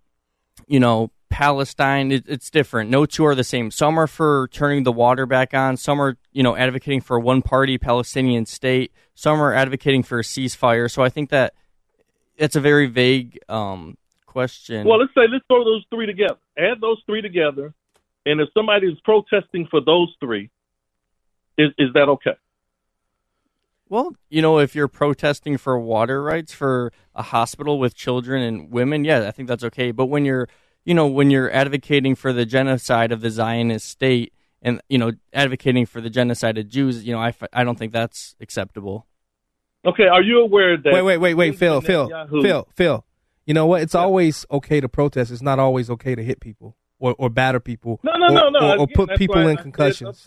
you know, Palestine, it, it's different. No two are the same. Some are for turning the water back on. Some are, you know, advocating for a one-party Palestinian state. Some are advocating for a ceasefire. So I think that it's a very vague um, question. Well, let's say let's throw those three together. Add those three together, and if somebody is protesting for those three, is is that okay? Well, you know, if you're protesting for water rights for a hospital with children and women, yeah, I think that's okay. But when you're, you know, when you're advocating for the genocide of the Zionist state and, you know, advocating for the genocide of Jews, you know, I, I don't think that's acceptable. Okay, are you aware that? Wait, wait, wait, wait, Phil, Phil, Netanyahu- Phil, Phil. You know what? It's always okay to protest. It's not always okay to hit people or, or batter people. No, no, or, no, no. Or, or put people why I in concussions.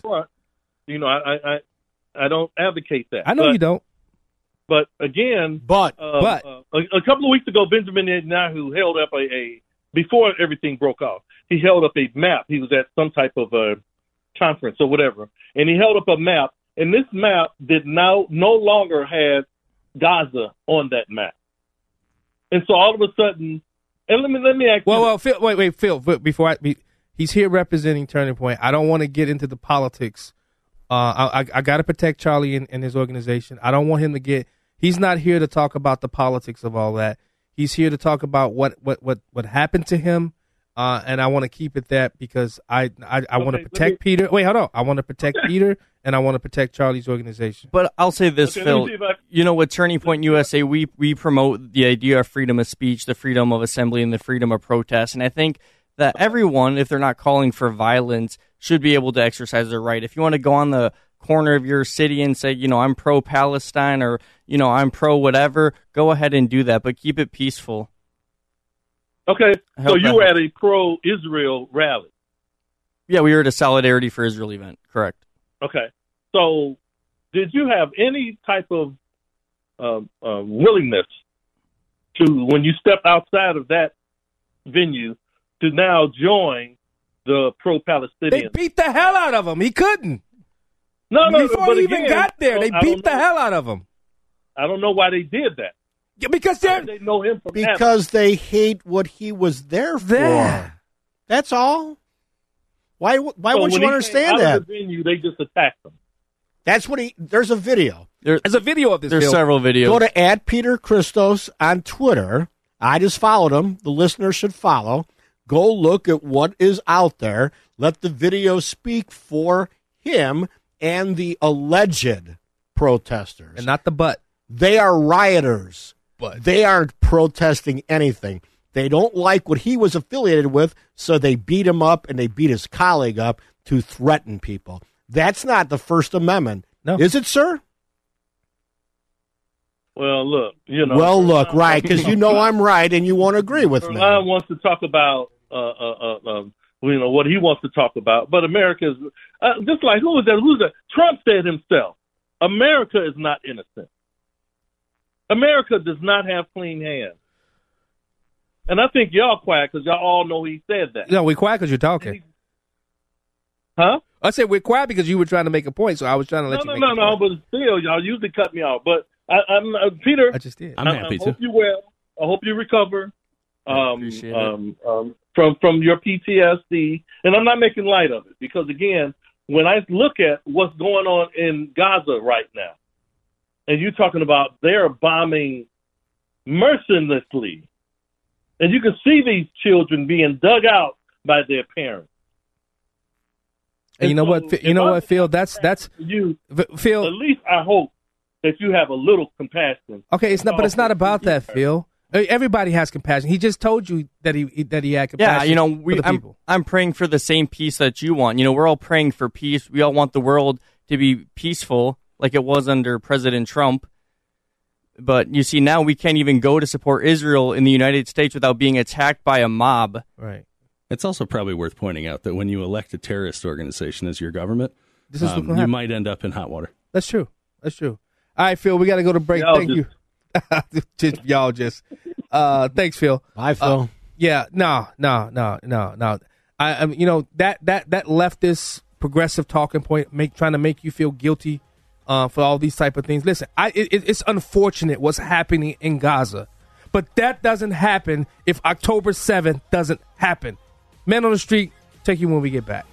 you know, I, I, I, I don't advocate that. I know But- you don't. But again, but uh, but- uh, a, a couple of weeks ago, Benjamin Netanyahu held up a, a before everything broke off. He held up a map. He was at some type of a conference or whatever, and he held up a map. And this map did now no longer have Gaza on that map. And so all of a sudden, and let me let me ask Well, you. well, Phil, wait, wait, Phil. Before I, be, he's here representing Turning Point. I don't want to get into the politics. Uh, I, I, I got to protect Charlie and, and his organization. I don't want him to get. He's not here to talk about the politics of all that. He's here to talk about what what what what happened to him. Uh, and I want to keep it that because I I, I want to Okay, protect me- Peter. Wait, hold on. I want to protect Peter and I want to protect Charlie's organization. But I'll say this, Okay, Phil. I- You know, with Turning Point USA, we we promote the idea of freedom of speech, the freedom of assembly, and the freedom of protest. And I think that everyone, if they're not calling for violence, should be able to exercise their right. If you want to go on the corner of your city and say, you know, I'm pro Palestine or you know, I'm pro whatever, go ahead and do that, but keep it peaceful. okay, so you were helps. at a pro-Israel rally. Yeah, we were at a Solidarity for Israel event. Correct. Okay. So, did you have any type of um, uh, willingness to, when you stepped outside of that venue, to now join the pro-Palestinian? They beat the hell out of him. He couldn't. No, no. Before but he even again, got there, they beat the know- hell out of him. I don't know why they did that. Yeah, because they're they know him from Adam. because they hate what he was there for. There. That's all. Why? Why So wouldn't you he understand came out that? Of the venue, they just attacked him. That's what he. There's a video. There's a video of this. There's Phil. several videos. Go to at Peter Christos on Twitter. I just followed him. The listener should follow. Go look at what is out there. Let the video speak for him. And the alleged protesters. And not the butt. They are rioters. But they aren't protesting anything. They don't like what he was affiliated with, so they beat him up and they beat his colleague up to threaten people. That's not the First Amendment. No. Is it, sir? Well, look, you know. well, look, right, because you know I'm right and you won't agree with me. Ron wants to talk about, uh, uh, uh, um, you know, what he wants to talk about. But America is uh, just like who is that? Who's that? Trump said himself, America is not innocent. America does not have clean hands. And I think y'all quiet because y'all all know he said that. No, we're quiet because you're talking. Huh? I said we're quiet because you were trying to make a point, so I was trying to let No, you no, make no, a no. point. But still, y'all usually cut me off. But I, I'm uh, Peter. I just did. I'm happy I to. hope you well. I hope you recover um, appreciate it. um, um, from from your PTSD. And I'm not making light of it because again, when I look at what's going on in Gaza right now, and you're talking about they're bombing mercilessly, and you can see these children being dug out by their parents. And you know what? Phil- You know what, Phil? That's that's You, Phil. at least I hope that you have a little compassion. Okay, it's not, but it's not about that, Phil. Everybody has compassion. He just told you that he that he had compassion. Yeah, you know, for we, the I'm, people. I'm praying for the same peace that you want. You know, we're all praying for peace. We all want the world to be peaceful, like it was under President Trump. But you see, now we can't even go to support Israel in the United States without being attacked by a mob. Right. It's also probably worth pointing out that when you elect a terrorist organization as your government, This is um, you happen. might end up in hot water. That's true. That's true. All right, Phil, we got to go to break. Y'all Thank you. just, y'all just. Uh, thanks, Phil. Bye, Phil. Uh, yeah, no, no, no, no, no. I, I, mean, you know that that that leftist progressive talking point, make trying to make you feel guilty uh, for all these type of things. Listen, I it, it- it's unfortunate what's happening in Gaza, but that doesn't happen if October seventh doesn't happen. Men on the street, take you when we get back.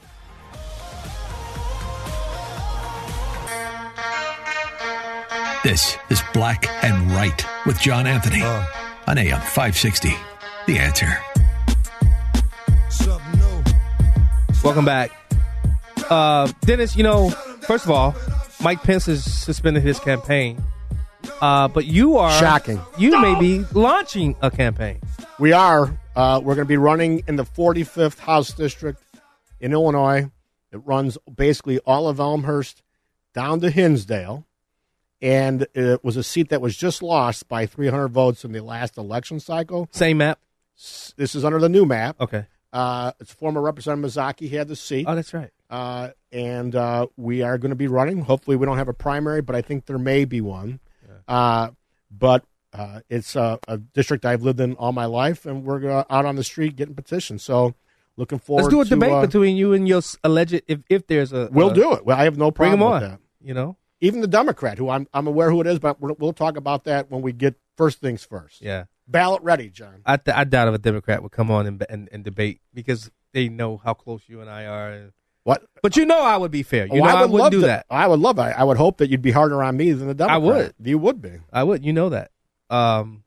This is Black and Right with John Anthony on AM 560. The answer. Welcome back. Uh, Dennis, you know, first of all, Mike Pence has suspended his campaign. Uh, but you are Shocking. You may be launching a campaign. We are. Uh, we're going to be running in the 45th House District in Illinois. It runs basically all of Elmhurst down to Hinsdale. And it was a seat that was just lost by 300 votes in the last election cycle. Same map. This is under the new map. Okay. Uh, it's former Representative Mazzochi had the seat. Oh, that's right. Uh, and uh, we are going to be running. Hopefully, we don't have a primary, but I think there may be one. Uh, but uh, it's a, a district I've lived in all my life, and we're out on the street getting petitions. So, looking forward. Let's do a to, debate uh, between you and your s- alleged if if there's a. We'll uh, do it. Well, I have no Bring problem him with on. that. You know. Even the Democrat, who I'm I'm aware who it is, but we'll, we'll talk about that when we get first things first. Yeah. Ballot ready, John. I th- I doubt if a Democrat would come on and, and and debate because they know how close you and I are. What? But you know I would be fair. You Oh, know I, would wouldn't love do to- that. I would love. I, I would hope that you'd be harder on me than the Democrat. I would. You would be. I would. You know that. Um,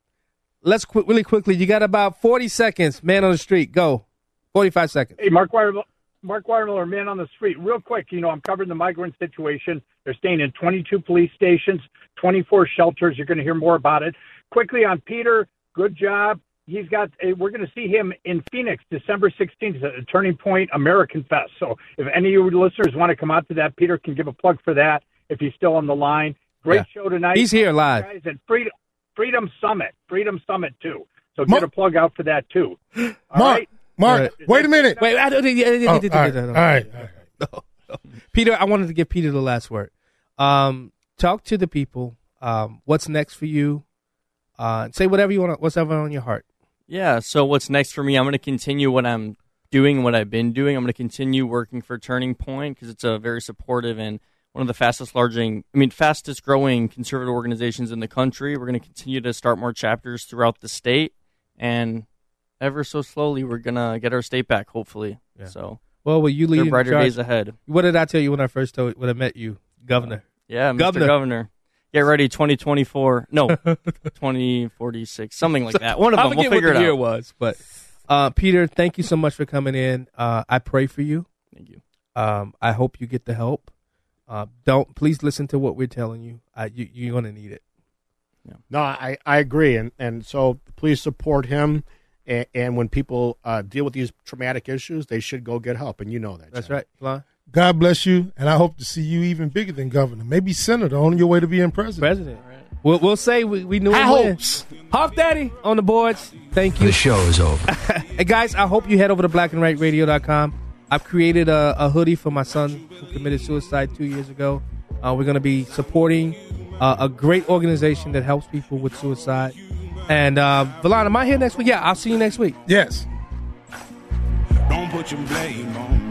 let's qu- really quickly. You got about forty seconds. Man on the street. Go. Forty-five seconds. Hey, Mark Watermiller, Mark Watermiller, man on the street. Real quick, you know, I'm covering the migrant situation. They're staying in 22 police stations, 24 shelters. You're going to hear more about it. Quickly on Peter, good job. He's got. uh, We're going to see him in Phoenix, December 16th, at Turning Point American Fest. So, if any of you listeners want to come out to that, Peter can give a plug for that if he's still on the line. Great Yeah. show tonight. He's here live. guys, and Freedom Freedom Summit, Freedom Summit too. So Mark- get a plug out for that too. All Mark, right? Mark, wait a minute. Wait, I don't, yeah, yeah, Oh, all, right, all right. All right. Peter, I wanted to give Peter the last word. Um, talk to the people. Um, what's next for you? Uh, say whatever you want. What's ever on your heart. Yeah. So what's next for me? I'm going to continue what I'm doing, what I've been doing. I'm going to continue working for Turning Point because it's a very supportive and one of the fastest larging, I mean, fastest growing conservative organizations in the country. We're going to continue to start more chapters throughout the state, and ever so slowly, we're going to get our state back. Hopefully. Yeah. So. Well, will you there are lead brighter days ahead. What did I tell you when I first told when I met you, Governor? Yeah, Mr. Governor. Governor. Get ready, 2024. No, 2046. Something like that. One of I them. We'll figure what it the year out. was, but uh, Peter, thank you so much for coming in. Uh, I pray for you. Thank you. Um, I hope you get the help Uh, don't please listen to what we're telling you. Uh, you you're gonna need it. No, I, I agree, and and so please support him. And, and when people uh, deal with these traumatic issues, they should go get help, and you know that. That's right, Lon. God bless you, and I hope to see you even bigger than governor, maybe senator, on your way to being president. President. We'll, we'll say we, we knew High him hopes. Hawk Daddy on the boards. Thank you. The show is over. hey guys, I hope you head over to blackandrightradio.com. I've created a, a hoodie for my son who committed suicide two years ago. Uh, we're going to be supporting uh, a great organization that helps people with suicide. And uh, Valon, am I here next week? Yeah, I'll see you next week. Yes. Don't put your blame on me.